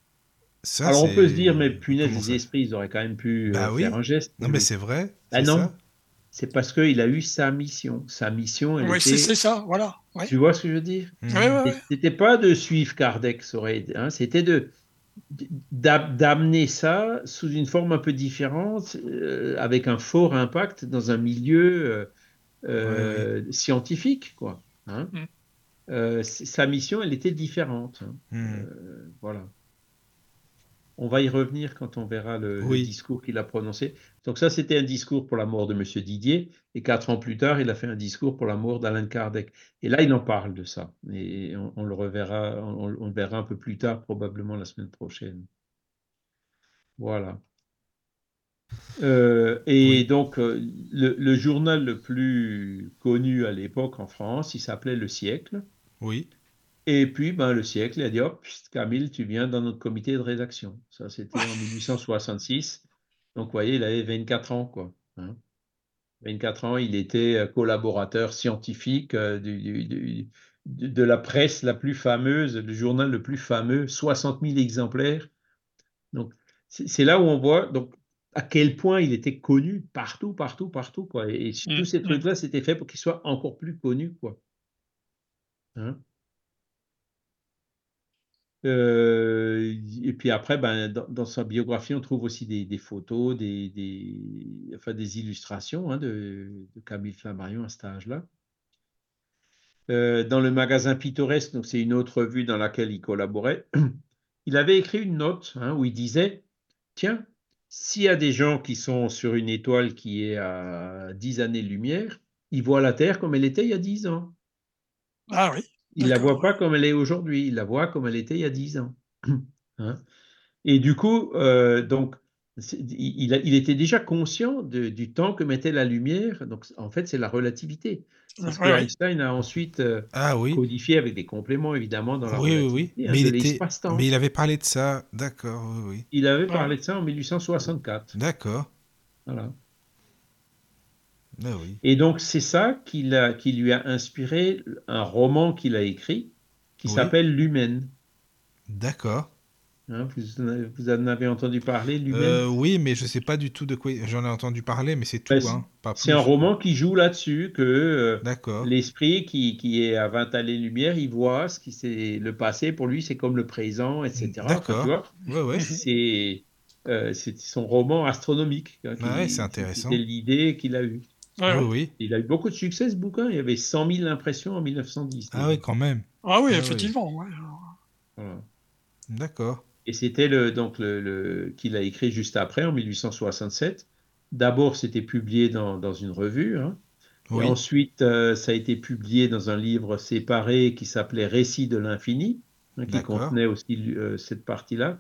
Alors on peut se dire, mais punaise, les esprits, ils auraient quand même pu bah faire un geste. Non, mais c'est vrai. Ah non, c'est parce qu'il a eu sa mission. Sa mission, elle oui, c'est ça, voilà. Tu vois ce que je veux dire mmh. C'était pas de suivre Kardec, hein, c'était de d'amener ça sous une forme un peu différente, euh, avec un fort impact dans un milieu euh, euh, scientifique, quoi. Hein. Mmh. sa mission, elle était différente. Hein. Mmh. voilà. On va y revenir quand on verra le, discours qu'il a prononcé. Donc ça, c'était un discours pour la mort de M. Didier. Et quatre ans plus tard, il a fait un discours pour la mort d'Alain Kardec. Et là, il en parle de ça. Et on, le reverra, on, le verra un peu plus tard, probablement la semaine prochaine. Voilà. Euh, et donc, euh, le, journal le plus connu à l'époque en France, il s'appelait Le Siècle. Oui. Et puis, ben, le siècle, il a dit, hop, Camille, tu viens dans notre comité de rédaction. Ça, c'était en 1866. Donc, vous voyez, il avait 24 ans, quoi. 24 hein. ans, il était euh, collaborateur scientifique euh, de la presse la plus fameuse, le journal le plus fameux, 60 000 exemplaires. Donc, c'est là où on voit donc, à quel point il était connu partout, partout, partout. Quoi. Et, tous mmh, ces mmh. trucs-là, c'était fait pour qu'il soit encore plus connu. Quoi. Hein et puis après, ben, dans, sa biographie, on trouve aussi des, photos, des, enfin, des illustrations hein, de, Camille Flammarion à cet âge-là. Dans le magazine Pittoresque, donc c'est une autre revue dans laquelle il collaborait, il avait écrit une note hein, où il disait Tiens, s'il y a des gens qui sont sur une étoile qui est à 10 années-lumière, ils voient la Terre comme elle était il y a 10 ans. Ah oui. Il ne la voit pas comme elle est aujourd'hui, il la voit comme elle était il y a 10 ans. Hein. Et du coup, euh, donc, il, il, était déjà conscient du temps que mettait la lumière. Donc, en fait, c'est la relativité. Que Einstein a ensuite euh, ah codifié avec des compléments, évidemment, dans la oui, Oui, oui, hein, mais, il était, mais il avait parlé de ça, d'accord, oui. Il avait parlé de ça en 1864. D'accord. Voilà. Ah Et donc, c'est ça qui, lui a inspiré un roman qu'il a écrit qui s'appelle L'Humaine. D'accord. Hein, vous, en avez entendu parler, L'Humaine? euh, Oui, mais je ne sais pas du tout de quoi. J'en ai entendu parler, mais c'est tout. Ben, hein, c'est un roman qui joue là-dessus, que euh, l'esprit qui, est à 20 années-lumière, il voit ce qui c'est le passé, pour lui, c'est comme le présent, etc. D'accord. Ouais, ouais. Euh, c'est son roman astronomique. Hein, ah c'est intéressant. C'est l'idée qu'il a eue. Oui, Il a eu beaucoup de succès ce bouquin. Il y avait 100 000 impressions en 1910. Ah oui, quand même. Ah oui, ah effectivement. D'accord. Et c'était le, donc le, qu'il a écrit juste après, en 1867. D'abord, c'était publié dans, dans, une revue. Hein. Et ensuite, euh, ça a été publié dans un livre séparé qui s'appelait Récit de l'infini, hein, qui contenait aussi euh, cette partie-là.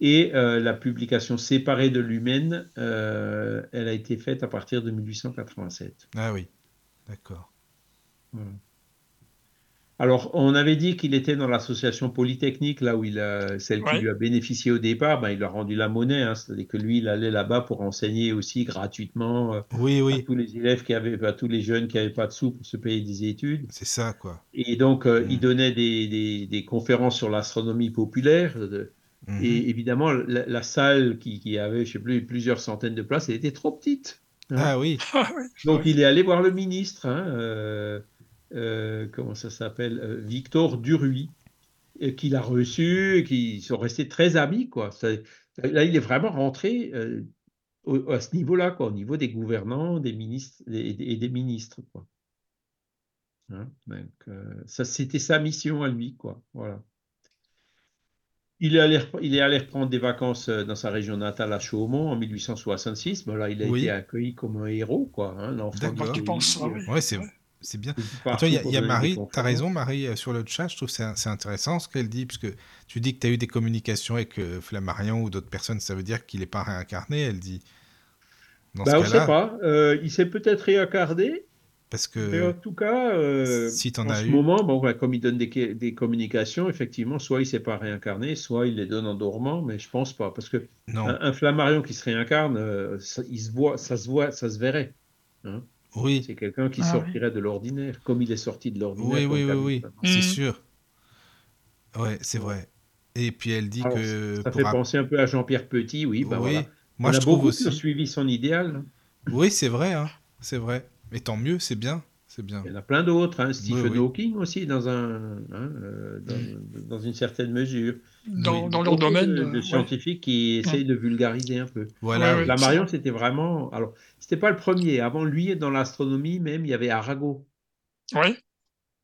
Et euh, la publication séparée de l'humaine, elle a été faite à partir de 1887. Ah oui, d'accord. Alors, on avait dit qu'il était dans l'association Polytechnique, là où il a, celle qui lui a bénéficié au départ, ben, il a rendu la monnaie, hein, c'est-à-dire que lui, il allait là-bas pour enseigner aussi gratuitement euh, oui, oui. à tous les élèves qui avaient, à tous les jeunes qui n'avaient pas de sous pour se payer des études. C'est ça, quoi. Et donc, euh, il donnait des, des, conférences sur l'astronomie populaire. Et évidemment, la, salle qui, qui, avait, je sais plus, plusieurs centaines de places, elle était trop petite. Hein. Ah oui. donc, il est allé voir le ministre. Hein, euh, euh, comment ça s'appelle, euh, Victor Duruy, qu'il a reçu, et qui sont restés très amis. Quoi. là, il est vraiment rentré euh, à ce niveau-là, quoi, au niveau des gouvernants, des ministres et des, ministres. Quoi. Hein, ça, c'était sa mission à lui, quoi. Voilà. Il est, allé, il est allé reprendre des vacances dans sa région natale à Chaumont en 1866. Ben là, il a été accueilli comme un héros, quoi. Hein, l'enfant. Tu penses, oui. c'est c'est bien. Toi, il y a, Marie, tu as raison, Marie, euh, sur le chat, je trouve que c'est intéressant ce qu'elle dit, puisque tu dis que tu as eu des communications avec euh, Flammarion ou d'autres personnes, ça veut dire qu'il n'est pas réincarné, elle dit. Dans bah, on ne sait pas. Euh, il s'est peut-être réincarné. Parce que. Mais en tout cas, si en, en ce moment, bon, comme il donne des, communications, effectivement, soit il ne s'est pas réincarné, soit il les donne en dormant, mais je ne pense pas. Parce que Un, Flammarion qui se réincarne, ça, il se voit, ça se voit, ça se verrait. Hein. Oui. C'est quelqu'un qui ah sortirait de l'ordinaire, comme il est sorti de l'ordinaire. Oui, oui, oui, oui, c'est mmh. sûr. Ouais, c'est vrai. Et puis elle dit que. Ça fait penser un peu à Jean-Pierre Petit, oui. Bah oui. Moi, On je a trouve beaucoup aussi. suivi son idéal. Oui, c'est vrai, hein. c'est vrai. Mais tant mieux, c'est bien. C'est bien. Il y en a plein d'autres. Hein. Stephen Hawking aussi, dans, un, hein, euh, dans, une certaine mesure. Dans, dans leur domaine. De, de scientifiques qui essayent de vulgariser un peu. Voilà. la Marion, c'était vraiment. Alors, c'était pas le premier. Avant lui, dans l'astronomie même, il y avait Arago. Oui.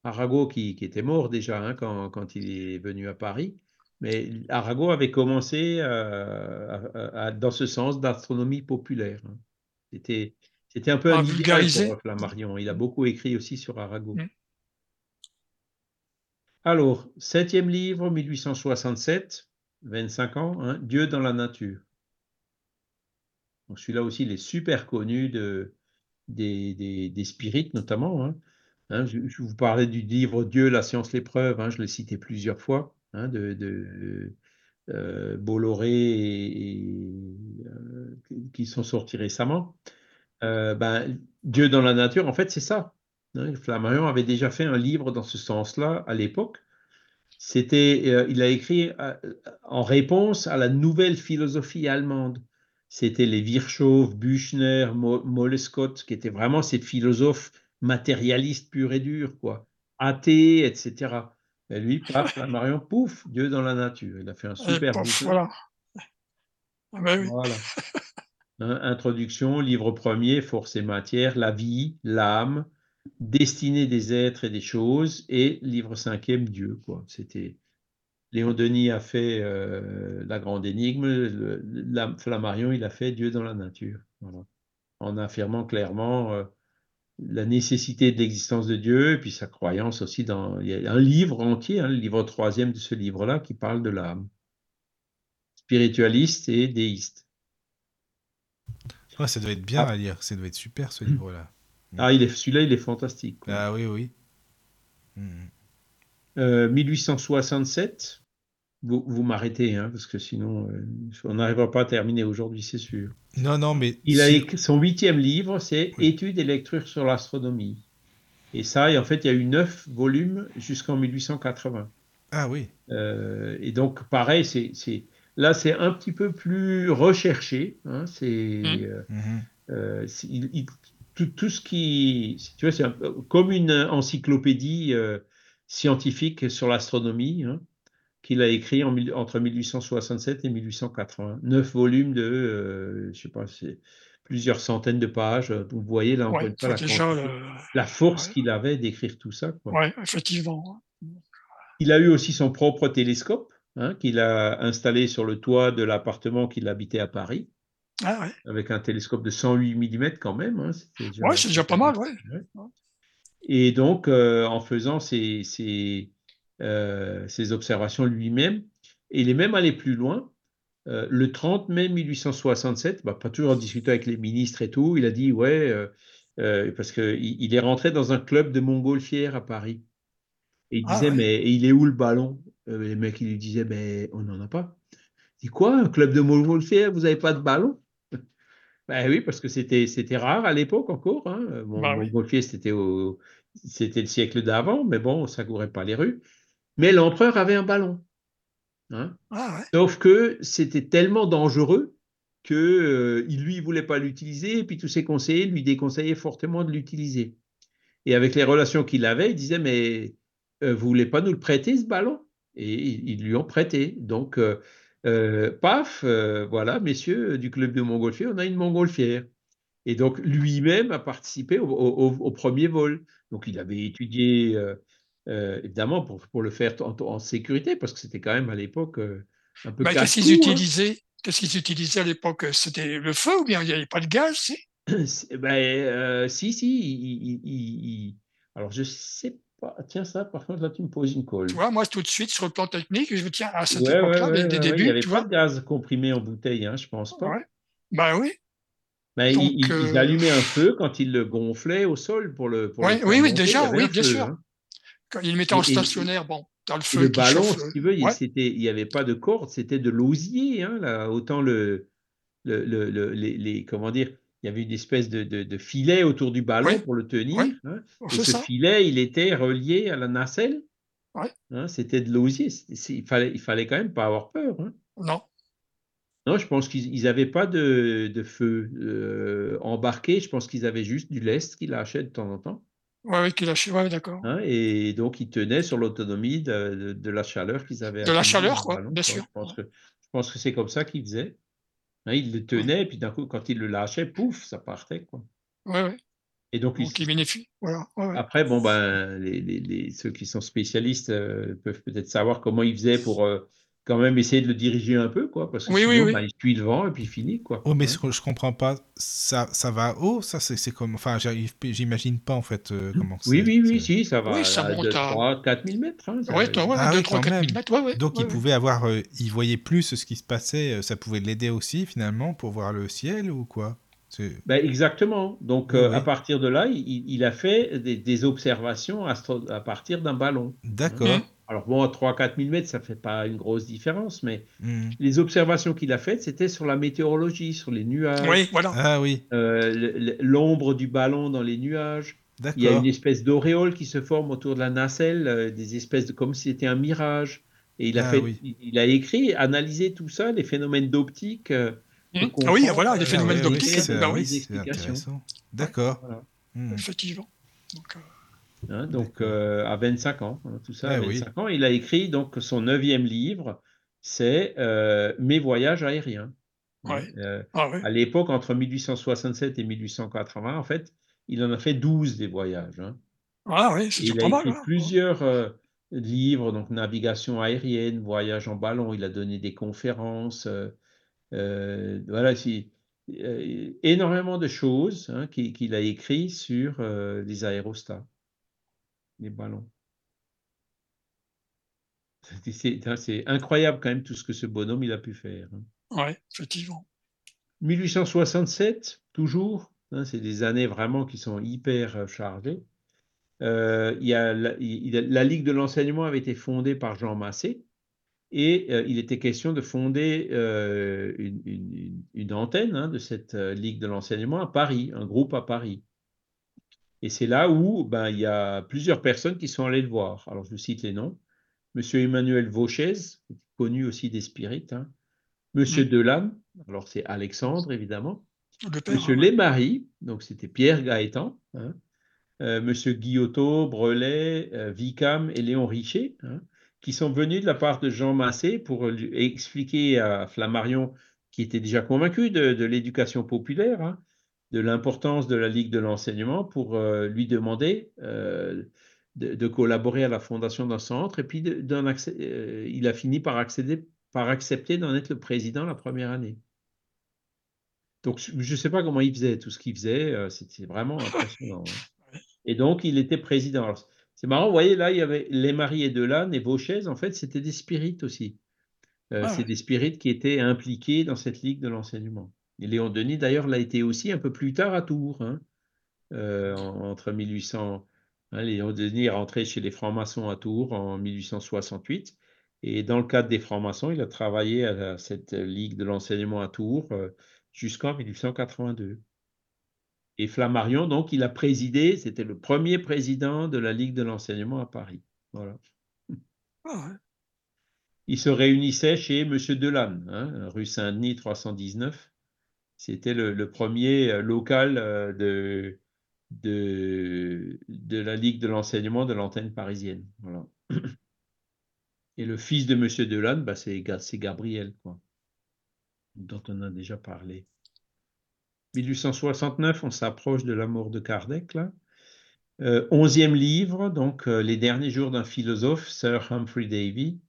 Arago qui, qui était mort déjà hein, quand, quand, il est venu à Paris. Mais Arago avait commencé euh, dans ce sens d'astronomie populaire. Hein. C'était c'était un peu un vulgarisé. pour Flammarion. Il a beaucoup écrit aussi sur Arago. Mm. Alors, septième livre, 1867, 25 ans, hein, Dieu dans la nature. Celui-là aussi, il est super connu de, des, des, spirites notamment. Hein. Hein, je, vous parlais du livre Dieu, la science, l'épreuve, je l'ai cité plusieurs fois, de, de euh, Bolloré et, euh, qui sont sortis récemment. Euh, ben, Dieu dans la nature, en fait, c'est ça. Hein. Flammarion avait déjà fait un livre dans ce sens-là à l'époque. C'était, euh, il a écrit euh, en réponse à la nouvelle philosophie allemande. C'était les Virchow, Büchner, Mollescott, qui étaient vraiment ces philosophes matérialistes purs et durs, quoi, athées, etc. Et lui, paf, Flammarion, pouf, Dieu dans la nature. Il a fait un super Voilà. Ah ben voilà. Hein, introduction, livre premier, Force et matière, la vie, l'âme, destinée des êtres et des choses, et livre cinquième, Dieu. Quoi. C'était Léon Denis a fait euh, la grande énigme, Flammarion il a fait Dieu dans la nature, en affirmant clairement euh, la nécessité de l'existence de Dieu, et puis sa croyance aussi dans. Il y a un livre entier, hein, le livre troisième de ce livre-là, qui parle de l'âme, spiritualiste et déiste ça doit être bien ah. à lire, ça doit être super ce livre-là. Ah, il est, celui-là, il est fantastique. Ah oui, oui. 1867, hmm. vous, vous m'arrêtez, hein, parce que sinon, euh, on n'arrivera pas à terminer aujourd'hui, c'est sûr. Non, non, mais... Il a écrit, son huitième livre, c'est Études et lectures sur l'astronomie. Et ça, et en fait, il y a eu neuf volumes jusqu'en 1880. Ah oui. Euh, et donc, pareil, c'est Là, c'est un petit peu plus recherché. Hein, c'est mmh. euh, mmh. euh, tout, ce qui, tu vois, c'est comme une encyclopédie euh, scientifique sur l'astronomie hein, qu'il a écrit entre 1867 et 1880. Neuf volumes de, je sais pas, c'est plusieurs centaines de pages. Vous voyez là, ouais, la, la, force qu'il avait d'écrire tout ça. Oui, effectivement. Il a eu aussi son propre télescope hein, qu'il a installé sur le toit de l'appartement qu'il habitait à Paris. Ah ouais. Avec un télescope de 108 mm quand même. Hein, ouais, c'est déjà pas mal, ouais. Et donc, euh, en faisant ces, euh, observations lui-même, et il est même allé plus loin. Euh, le 30 mai 1867, bah, pas toujours en discutant avec les ministres et tout, il a dit ouais, parce qu'il il est rentré dans un club de montgolfières à Paris. Et il ah disait, mais il est où le ballon? Les mecs, ils lui disaient, mais on n'en a pas. Il dit quoi, un club de montgolfières, vous n'avez pas de ballon? Ben oui, parce que c'était, c'était rare à l'époque encore. Hein. Bon, bah Montgolfier, c'était, au, c'était le siècle d'avant, mais bon, ça courait pas les rues. Mais l'empereur avait un ballon. Hein. Ah Sauf que c'était tellement dangereux que euh, il, lui, voulait pas l'utiliser, et puis tous ses conseillers lui déconseillaient fortement de l'utiliser. Et avec les relations qu'il avait, il disait, mais euh, vous voulez pas nous le prêter, ce ballon? Et ils, lui ont prêté. Donc, euh, euh, paf, euh, voilà, messieurs du club de montgolfière, on a une montgolfière. Et donc, lui-même a participé au, premier vol. Donc, il avait étudié, euh, évidemment, pour, pour, le faire en, sécurité, parce que c'était quand même à l'époque un peu. Bah, qu'est-ce qu'ils hein. utilisaient Qu'est-ce qu'ils utilisaient à l'époque? C'était le feu ou bien il n'y avait pas de gaz si? Ben, Si, si. Alors, je sais Tiens, ça, par contre, là, tu me poses une colle. Tu vois, moi, tout de suite, sur le plan technique, je me tiens à cette époque-là, des débuts. Il n'y avait pas de gaz comprimé en bouteille, hein, je pense pas. Ben oui. Ben, il, euh, allumait un feu quand il le gonflait au sol pour le. Pour oui, oui, déjà, oui, bien sûr. Hein. Quand il le mettait en stationnaire, bon, dans le feu. Le ballon, si tu veux, il n'y avait pas de corde, c'était de l'osier. Hein, là, autant le, le, le, les, comment dire, il y avait une espèce de, filet autour du ballon pour le tenir. Hein. et ce filet, il était relié à la nacelle. Hein, c'était de l'osier. Il fallait, il fallait quand même pas avoir peur. Hein. Non. Non, je pense qu'ils n'avaient pas de, feu euh, embarqué. Je pense qu'ils avaient juste du lest qu'ils lâchaient de temps en temps. Oui, oui, qu'ils lâchaient, ouais, d'accord. et donc, ils tenaient sur l'autonomie de, la chaleur qu'ils avaient. De la chaleur, quoi, bien sûr. Je pense que, je pense que c'est comme ça qu'ils faisaient. Hein, il le tenait, et puis d'un coup, quand il le lâchait, pouf, ça partait. Quoi. Ouais, ouais. Et donc, il... bénéficie. Voilà. Après, bon, ben, les, les, ceux qui sont spécialistes euh, peuvent peut-être savoir comment il faisait pour euh, quand même essayer de le diriger un peu, quoi, parce que sinon, bah, il suit le vent et puis finit, quoi. Oh, mais ce que je comprends pas, ça, ça va haut, ça, c'est comme, enfin, j'imagine pas, en fait, euh, mmh. comment Oui, oui, oui, si, ça va oui, ça monte 3, 4 000 mètres. Hein, ouais, toi, ouais, ah, 2, 3, 4 000 mètres, ouais, ouais. Donc, il pouvait avoir, euh, il voyait plus ce qui se passait, euh, ça pouvait l'aider aussi, finalement, pour voir le ciel ou quoi? Ben exactement. Donc, à partir de là, il, il a fait des, des observations à partir d'un ballon. D'accord. Alors bon, à 3-4 000 mètres, ça ne fait pas une grosse différence, mais hmm. les observations qu'il a faites, c'était sur la météorologie, sur les nuages. Oui, voilà. Ah oui. Euh, l'ombre du ballon dans les nuages. Il y a une espèce d'auréole qui se forme autour de la nacelle, euh, des espèces de comme si c'était un mirage. Et il a ah fait, il, a écrit, analysé tout ça, les phénomènes d'optique. Euh, hmm. Ah oui, voilà, les phénomènes d'optique. Oui, bah oui, explications. D'accord. Hmm. Effectivement. Donc, Hein, donc euh, à 25 ans, hein, tout ça, à 25 eh ans, il a écrit donc son neuvième livre, c'est euh, Mes voyages aériens. Hein, euh, ah à l'époque, entre 1867 et 1880, en fait, il en a fait 12 des voyages. Ah oui, c'est Il a écrit plusieurs livres, donc navigation aérienne, voyage en ballon. Il a donné des conférences. voilà, énormément de choses qu'il a écrit sur les aérostats les ballons. C'est incroyable quand même tout ce que ce bonhomme il a pu faire. Hein. Oui, effectivement. 1867, toujours, hein, c'est des années vraiment qui sont hyper euh, chargées. Euh, il y a la, Ligue de l'enseignement avait été fondée par Jean Massé et euh, il était question de fonder une, antenne hein, de cette Ligue de l'enseignement à Paris, un groupe à Paris. Et c'est là où ben, il y a plusieurs personnes qui sont allées le voir. Alors, je cite les noms. Monsieur Emmanuel Vauchez, connu aussi des spirites. Hein. Monsieur. Delame, alors c'est Alexandre, évidemment. Monsieur Lémarie, donc c'était Pierre Gaëtan. Hein. Euh, Monsieur Guillotot, Brelet, euh, Vicam et Léon Richer, hein, qui sont venus de la part de Jean Massé pour expliquer à Flammarion, qui était déjà convaincu de, de l'éducation populaire, hein, de l'importance de la Ligue de l'enseignement pour euh, lui demander euh, de, collaborer à la fondation d'un centre, et puis il a fini par, accéder, par accepter d'en être le président la première année. Donc, je ne sais pas comment il faisait tout ce qu'il faisait, c'était vraiment impressionnant. Hein. Et donc, il était président. C'est marrant, vous voyez, là, il y avait les mariés de l'âne et Beauchèze, en fait, c'était des spirites aussi. Ah c'est des spirites qui étaient impliqués dans cette ligue de l'enseignement. Et Léon Denis, d'ailleurs, l'a été aussi un peu plus tard à Tours, hein, entre 1800. Hein, Léon Denis est rentré chez les francs-maçons à Tours en 1868. Et dans le cadre des francs-maçons, il a travaillé à cette ligue de l'enseignement à Tours jusqu'en 1882. Et Flammarion, donc, il a présidé, c'était le premier président de la Ligue de l'enseignement à Paris. Voilà. Ah il se réunissait chez M. Delanne, hein, rue Saint-Denis 319. C'était le, premier euh, local euh, de, la Ligue de l'enseignement de l'antenne parisienne. Et le fils de M. Delanne, bah, c'est Gabriel, quoi, dont on a déjà parlé. 1869, on s'approche de la mort de Kardec. Euh, onzième livre, donc Les derniers jours d'un philosophe, Sir Humphrey Davy.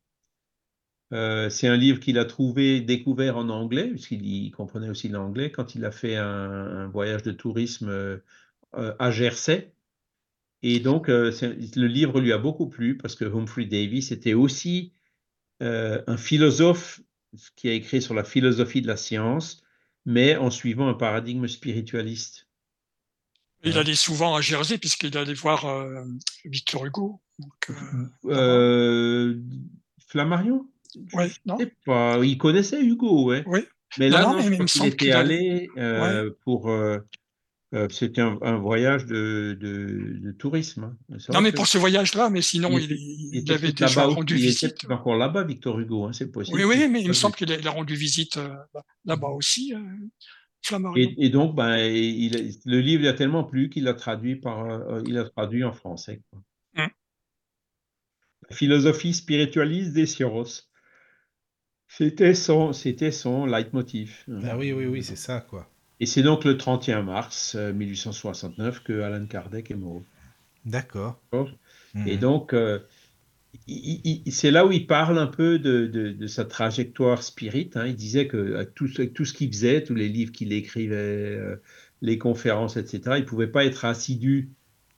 Euh, c'est un livre qu'il a trouvé, découvert en anglais, puisqu'il comprenait aussi l'anglais, quand il a fait un, voyage de tourisme à Jersey. Et donc, le livre lui a beaucoup plu, parce que Humphrey Davy, c'était aussi un philosophe qui a écrit sur la philosophie de la science, mais en suivant un paradigme spiritualiste. Il allait souvent à Jersey puisqu'il allait voir euh, Victor Hugo. Euh, euh, Flammarion? Ouais, non Il connaissait Hugo, ouais. Oui. Mais là, non, il, était allé pour euh, c'était un, voyage de, tourisme. Hein. Non, mais pour ce voyage-là, mais sinon, il, avait déjà rendu visite. Il encore là-bas, Victor Hugo, hein, c'est possible. Oui, oui, mais il me semble qu'il a, rendu visite euh, là-bas aussi, euh, et, donc, ben, le livre a tellement plu qu'il a traduit par, il a traduit en français. Hum. La philosophie spiritualiste des Sierros. C'était son, c'était son leitmotiv. Ah oui, oui, oui, c'est ça, quoi. Et c'est donc le 31 mars 1869 euh, que Alan Kardec est mort. D'accord. Et mhm. donc, euh, c'est là où il parle un peu de, sa trajectoire spirit. Hein. Il disait que tout, tout ce qu'il faisait, tous les livres qu'il écrivait, euh, les conférences, etc., il ne pouvait pas être assidu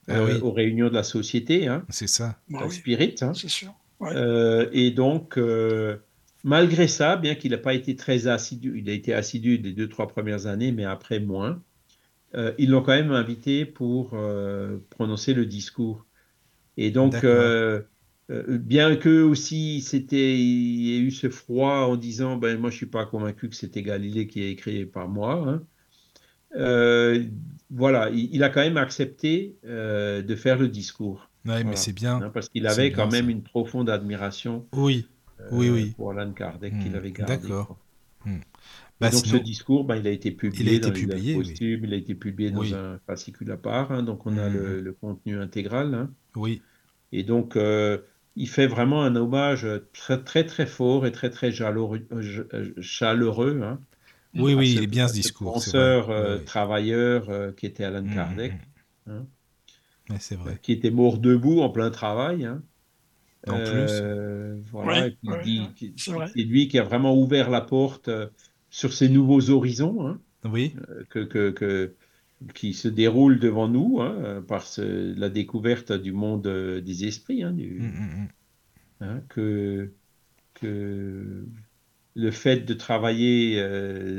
ah aux réunions de la société. Hein. C'est ça. Bah spirit. Hein. C'est sûr. et donc, Malgré ça, bien qu'il n'a pas été très assidu, il a été assidu des deux, trois premières années, mais après moins, euh, ils l'ont quand même invité pour euh, prononcer le discours. Et donc, euh, bien que aussi c'était, il y ait eu ce froid en disant, ben moi je suis pas convaincu que c'était Galilée qui a écrit par moi. Hein. voilà, il, a quand même accepté de faire le discours. Oui, mais c'est bien. Hein, parce qu'il avait quand même une profonde admiration. Oui oui, euh, oui. pour Alan Kardec qu'il hmm, avait gardé. D'accord. Hmm. Bah, donc ce discours, bah, il a été publié il a été dans publié, il a été publié dans un fascicule à part, hein, donc on a le, hmm. contenu intégral. Hein. Oui. Et donc, euh, il fait vraiment un hommage très très, très fort et très très chaleureux. Euh, chaleureux hein, oui, oui, il est bien ce discours. Penseur, travailleur qui était Alan Kardec. c'est vrai. Qui était mort debout en plein travail. Hein. En plus. Euh, voilà, c'est lui qui a vraiment ouvert la porte euh, sur ces nouveaux horizons hein, oui. Euh, que, que, que, qui se déroulent devant nous hein, par la découverte du monde des esprits. Hein, du, hum. Hein, que, que le fait de travailler,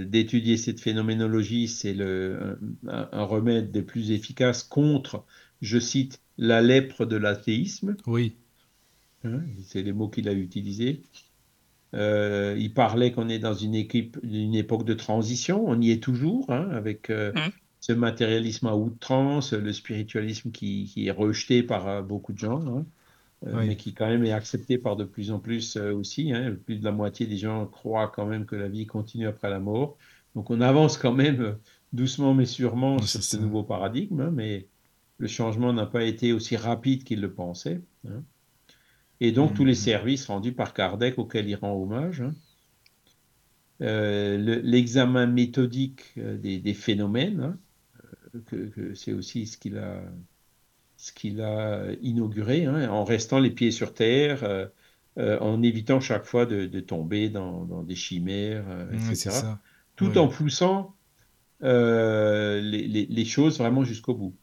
d'étudier cette phénoménologie, c'est un, un, remède des plus efficaces contre, je cite, la lèpre de l'athéisme. Oui. Hein, c'est les mots qu'il a utilisés. Euh, il parlait qu'on est dans une, équipe, une époque de transition, on y est toujours, hein, avec euh, mmh. ce matérialisme à outrance, le spiritualisme qui, est rejeté par euh, beaucoup de gens, hein, mais qui quand même est accepté par de plus en plus aussi. plus de la moitié des gens croient quand même que la vie continue après la mort. Donc on avance quand même doucement mais sûrement sur ce nouveau paradigme, mais le changement n'a pas été aussi rapide qu'il le pensait et donc tous les mmh. services rendus par Kardec auxquels il rend hommage. Hein. Euh, l'examen méthodique euh, des, phénomènes, hein, euh, que, c'est aussi ce qu'il a, ce qu'il a inauguré, hein, en restant les pieds sur terre, en évitant chaque fois de, tomber dans, des chimères, etc. Tout en poussant les, choses vraiment jusqu'au bout.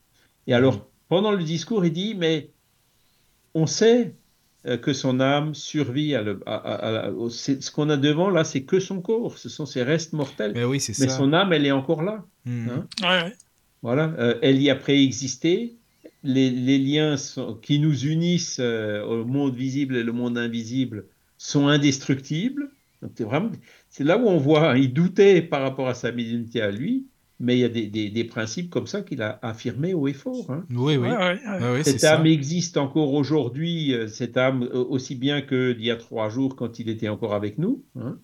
Et alors, pendant le discours, il dit, mais on sait que son âme survit à, ce qu'on a devant là, c'est que son corps, ce sont ses restes mortels. Mais, oui, Mais son âme, elle est encore là. Mmh. Hein. Voilà, euh, elle y a préexisté. Les, les liens qui nous unissent euh, au monde visible et le monde invisible sont indestructibles. c'est vraiment, c'est là où on voit, il doutait par rapport à sa médiumnité à lui, mais il y a des, des, principes comme ça qu'il a affirmés haut et fort. Hein. Oui, oui. cette âme existe encore aujourd'hui, euh, cette âme euh, aussi bien qu'il y a trois jours quand il était encore avec nous. Hein.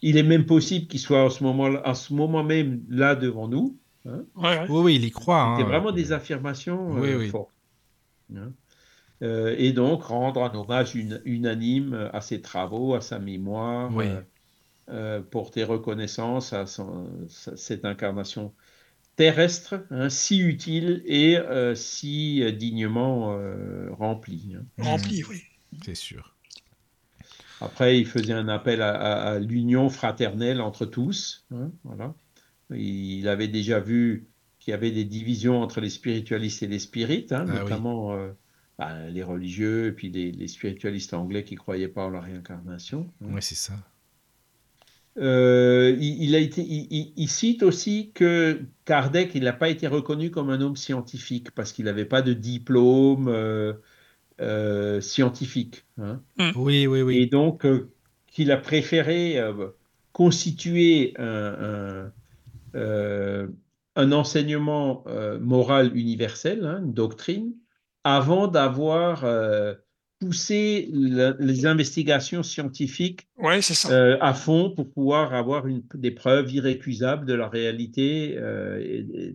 Il est même possible qu'il soit en ce moment, à ce moment même là devant nous. Hein. Oui, oui, il y croit. C'est vraiment des affirmations euh, fortes. et donc rendre un hommage unanime à ses travaux, à sa mémoire. Euh, porter reconnaissance à, cette incarnation terrestre, hein, si utile et euh, si dignement euh, remplie. Hein. Remplie, oui. C'est sûr. Après, il faisait un appel à, l'union fraternelle entre tous. Hein, voilà. Il avait déjà vu qu'il y avait des divisions entre les spiritualistes et les spirites, ah notamment bah, les religieux et puis les, spiritualistes anglais qui ne croyaient pas en la réincarnation. Oui, c'est ça. Euh, il, a été, il, cite aussi que Kardec, il n'a pas été reconnu comme un homme scientifique parce qu'il n'avait pas de diplôme euh, euh, scientifique. Hein. Mm. Oui, oui, oui. Et donc, qu'il a préféré constituer un, un, enseignement moral universel, hein, une doctrine, avant d'avoir pousser les investigations scientifiques euh, à fond pour pouvoir avoir une, des preuves irrécusables de la réalité euh,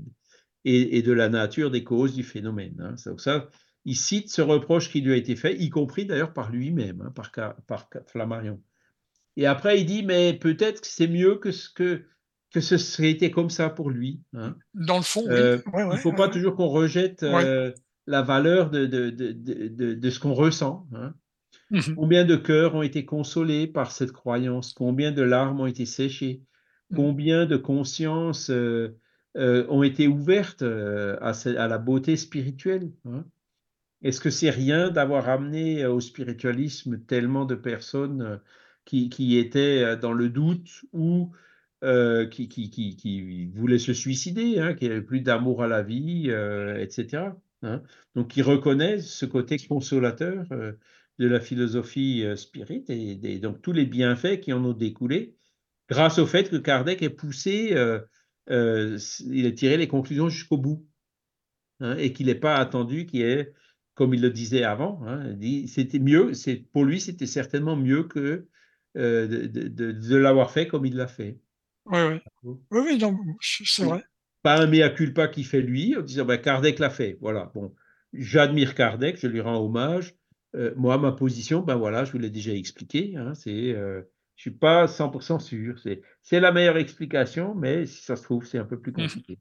et, de la nature des causes du phénomène. Hein. Donc ça, il cite ce reproche qui lui a été fait, y compris d'ailleurs par lui-même, hein, par, par Flammarion. Et après, il dit, mais peut-être que c'est mieux que ce que que ce serait été comme ça pour lui. Hein. Dans le fond, euh, il ne faut pas toujours qu'on rejette la valeur de, de, de, de ce qu'on ressent. Hein. Mmh combien de cœurs ont été consolés par cette croyance? Combien de larmes ont été séchées? Mmh. Combien de consciences euh, euh, ont été ouvertes euh, à, à, la beauté spirituelle hein? Est-ce que c'est rien d'avoir amené au spiritualisme tellement de personnes qui, qui étaient dans le doute ou qui, qui, qui, voulaient se suicider, hein, qui n'avaient plus d'amour à la vie, etc. Hein. Donc, il reconnaît ce côté consolateur euh, de la philosophie euh, spirit et, donc tous les bienfaits qui en ont découlé grâce au fait que Kardec est poussé, euh, il a tiré les conclusions jusqu'au bout hein, et qu'il n'est pas attendu qu'il ait, comme il le disait avant, hein, c'était mieux, pour lui c'était certainement mieux que de, l'avoir fait comme il l'a fait. Oui, oui, oui, c'est vrai pas un mea culpa qui fait lui, en disant ben, Kardec l'a fait. Voilà, bon, j'admire Kardec, je lui rends hommage. Euh, moi, ma position, ben voilà, je vous l'ai déjà expliqué. Hein, c'est, euh, je suis pas 100% sûr. C'est, c'est la meilleure explication, mais si ça se trouve, c'est un peu plus mmh compliqué.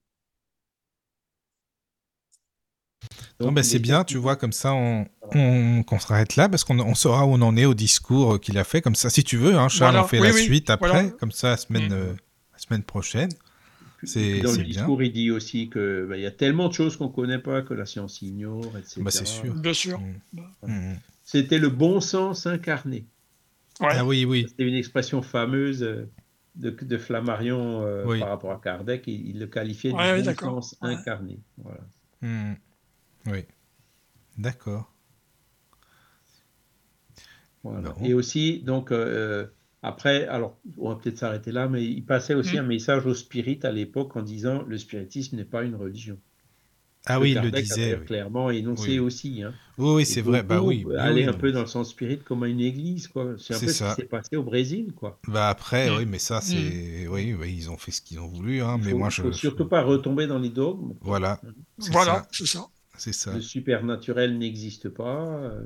Non, ben c'est bien, tu vois, comme ça, on, on, qu'on s'arrête là, parce qu'on on saura où on en est au discours qu'il a fait. Comme ça, si tu veux, hein, Charles, on fait la suite après, comme ça, la semaine, mmh. euh, la semaine prochaine dans le discours, il dit aussi qu'il bah, y a tellement de choses qu'on ne connaît pas, que la science ignore, etc. Bah, c'est sûr. Bien sûr. Mmh. Mmh. C'était le bon sens incarné. Ah oui, oui. C'est une expression fameuse euh, de, de Flammarion euh, par rapport à Kardec. Il, le qualifiait de bon sens incarné. Voilà. Mmh. Oui. D'accord. Voilà. Et aussi, donc, euh, après, alors, on va peut-être s'arrêter là, mais il passait aussi mm. un message au spirit à l'époque en disant le spiritisme n'est pas une religion. Ah oui, il le disait. Clairement énoncé aussi. Hein. Oui, oui c'est vrai. Bah oui. Aller un peu dans le sens spirit comme à une église, quoi. C'est un peu ça. ce qui s'est passé au Brésil, quoi. Bah après, mm. oui, mais ça, c'est. Mm. Oui, oui, ils ont fait ce qu'ils ont voulu, hein, mais moi, je. faut surtout pas retomber dans les dogmes. Voilà. Voilà, c'est ça. C'est ça. Le supernaturel n'existe pas. Euh,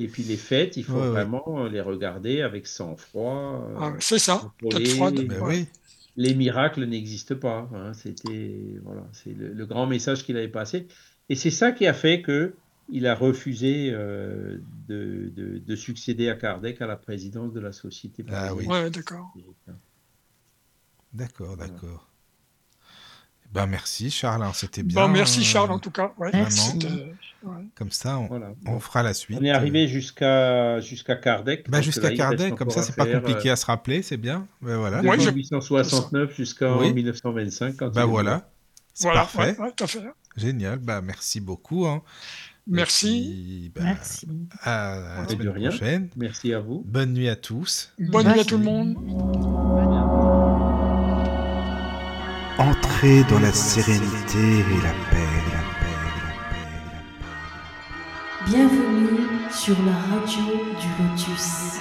et puis les fêtes, il faut vraiment les regarder avec sang-froid. Euh, ah, c'est ça, ben Les miracles n'existent pas. Hein. C'était voilà, c'est le, grand message qu'il avait passé. Et c'est ça qui a fait que il a refusé euh, de, de, succéder à Kardec à la présidence de la Société. Ah oui. Ouais, d'accord. D'accord, d'accord. Ben merci Charles, hein, c'était bien. Ben, merci Charles en tout cas. merci. Comme ça, on, fera la suite. On est arrivé jusqu'à jusqu'à Kardec. Ben, jusqu'à Kardec, comme ça c'est pas compliqué euh, à se rappeler, c'est bien. Ben, voilà. 1869 jusqu'à 1925. Quand ben voilà, c'est voilà, parfait. fait. Génial, ben, merci beaucoup. Hein. Merci. Ben, merci. À, la semaine prochaine. Merci à vous. Bonne nuit à tous. Bonne nuit à tout le monde. Dans la sérénité et la paix, la paix, la paix, la paix. Bienvenue sur la radio du Lotus.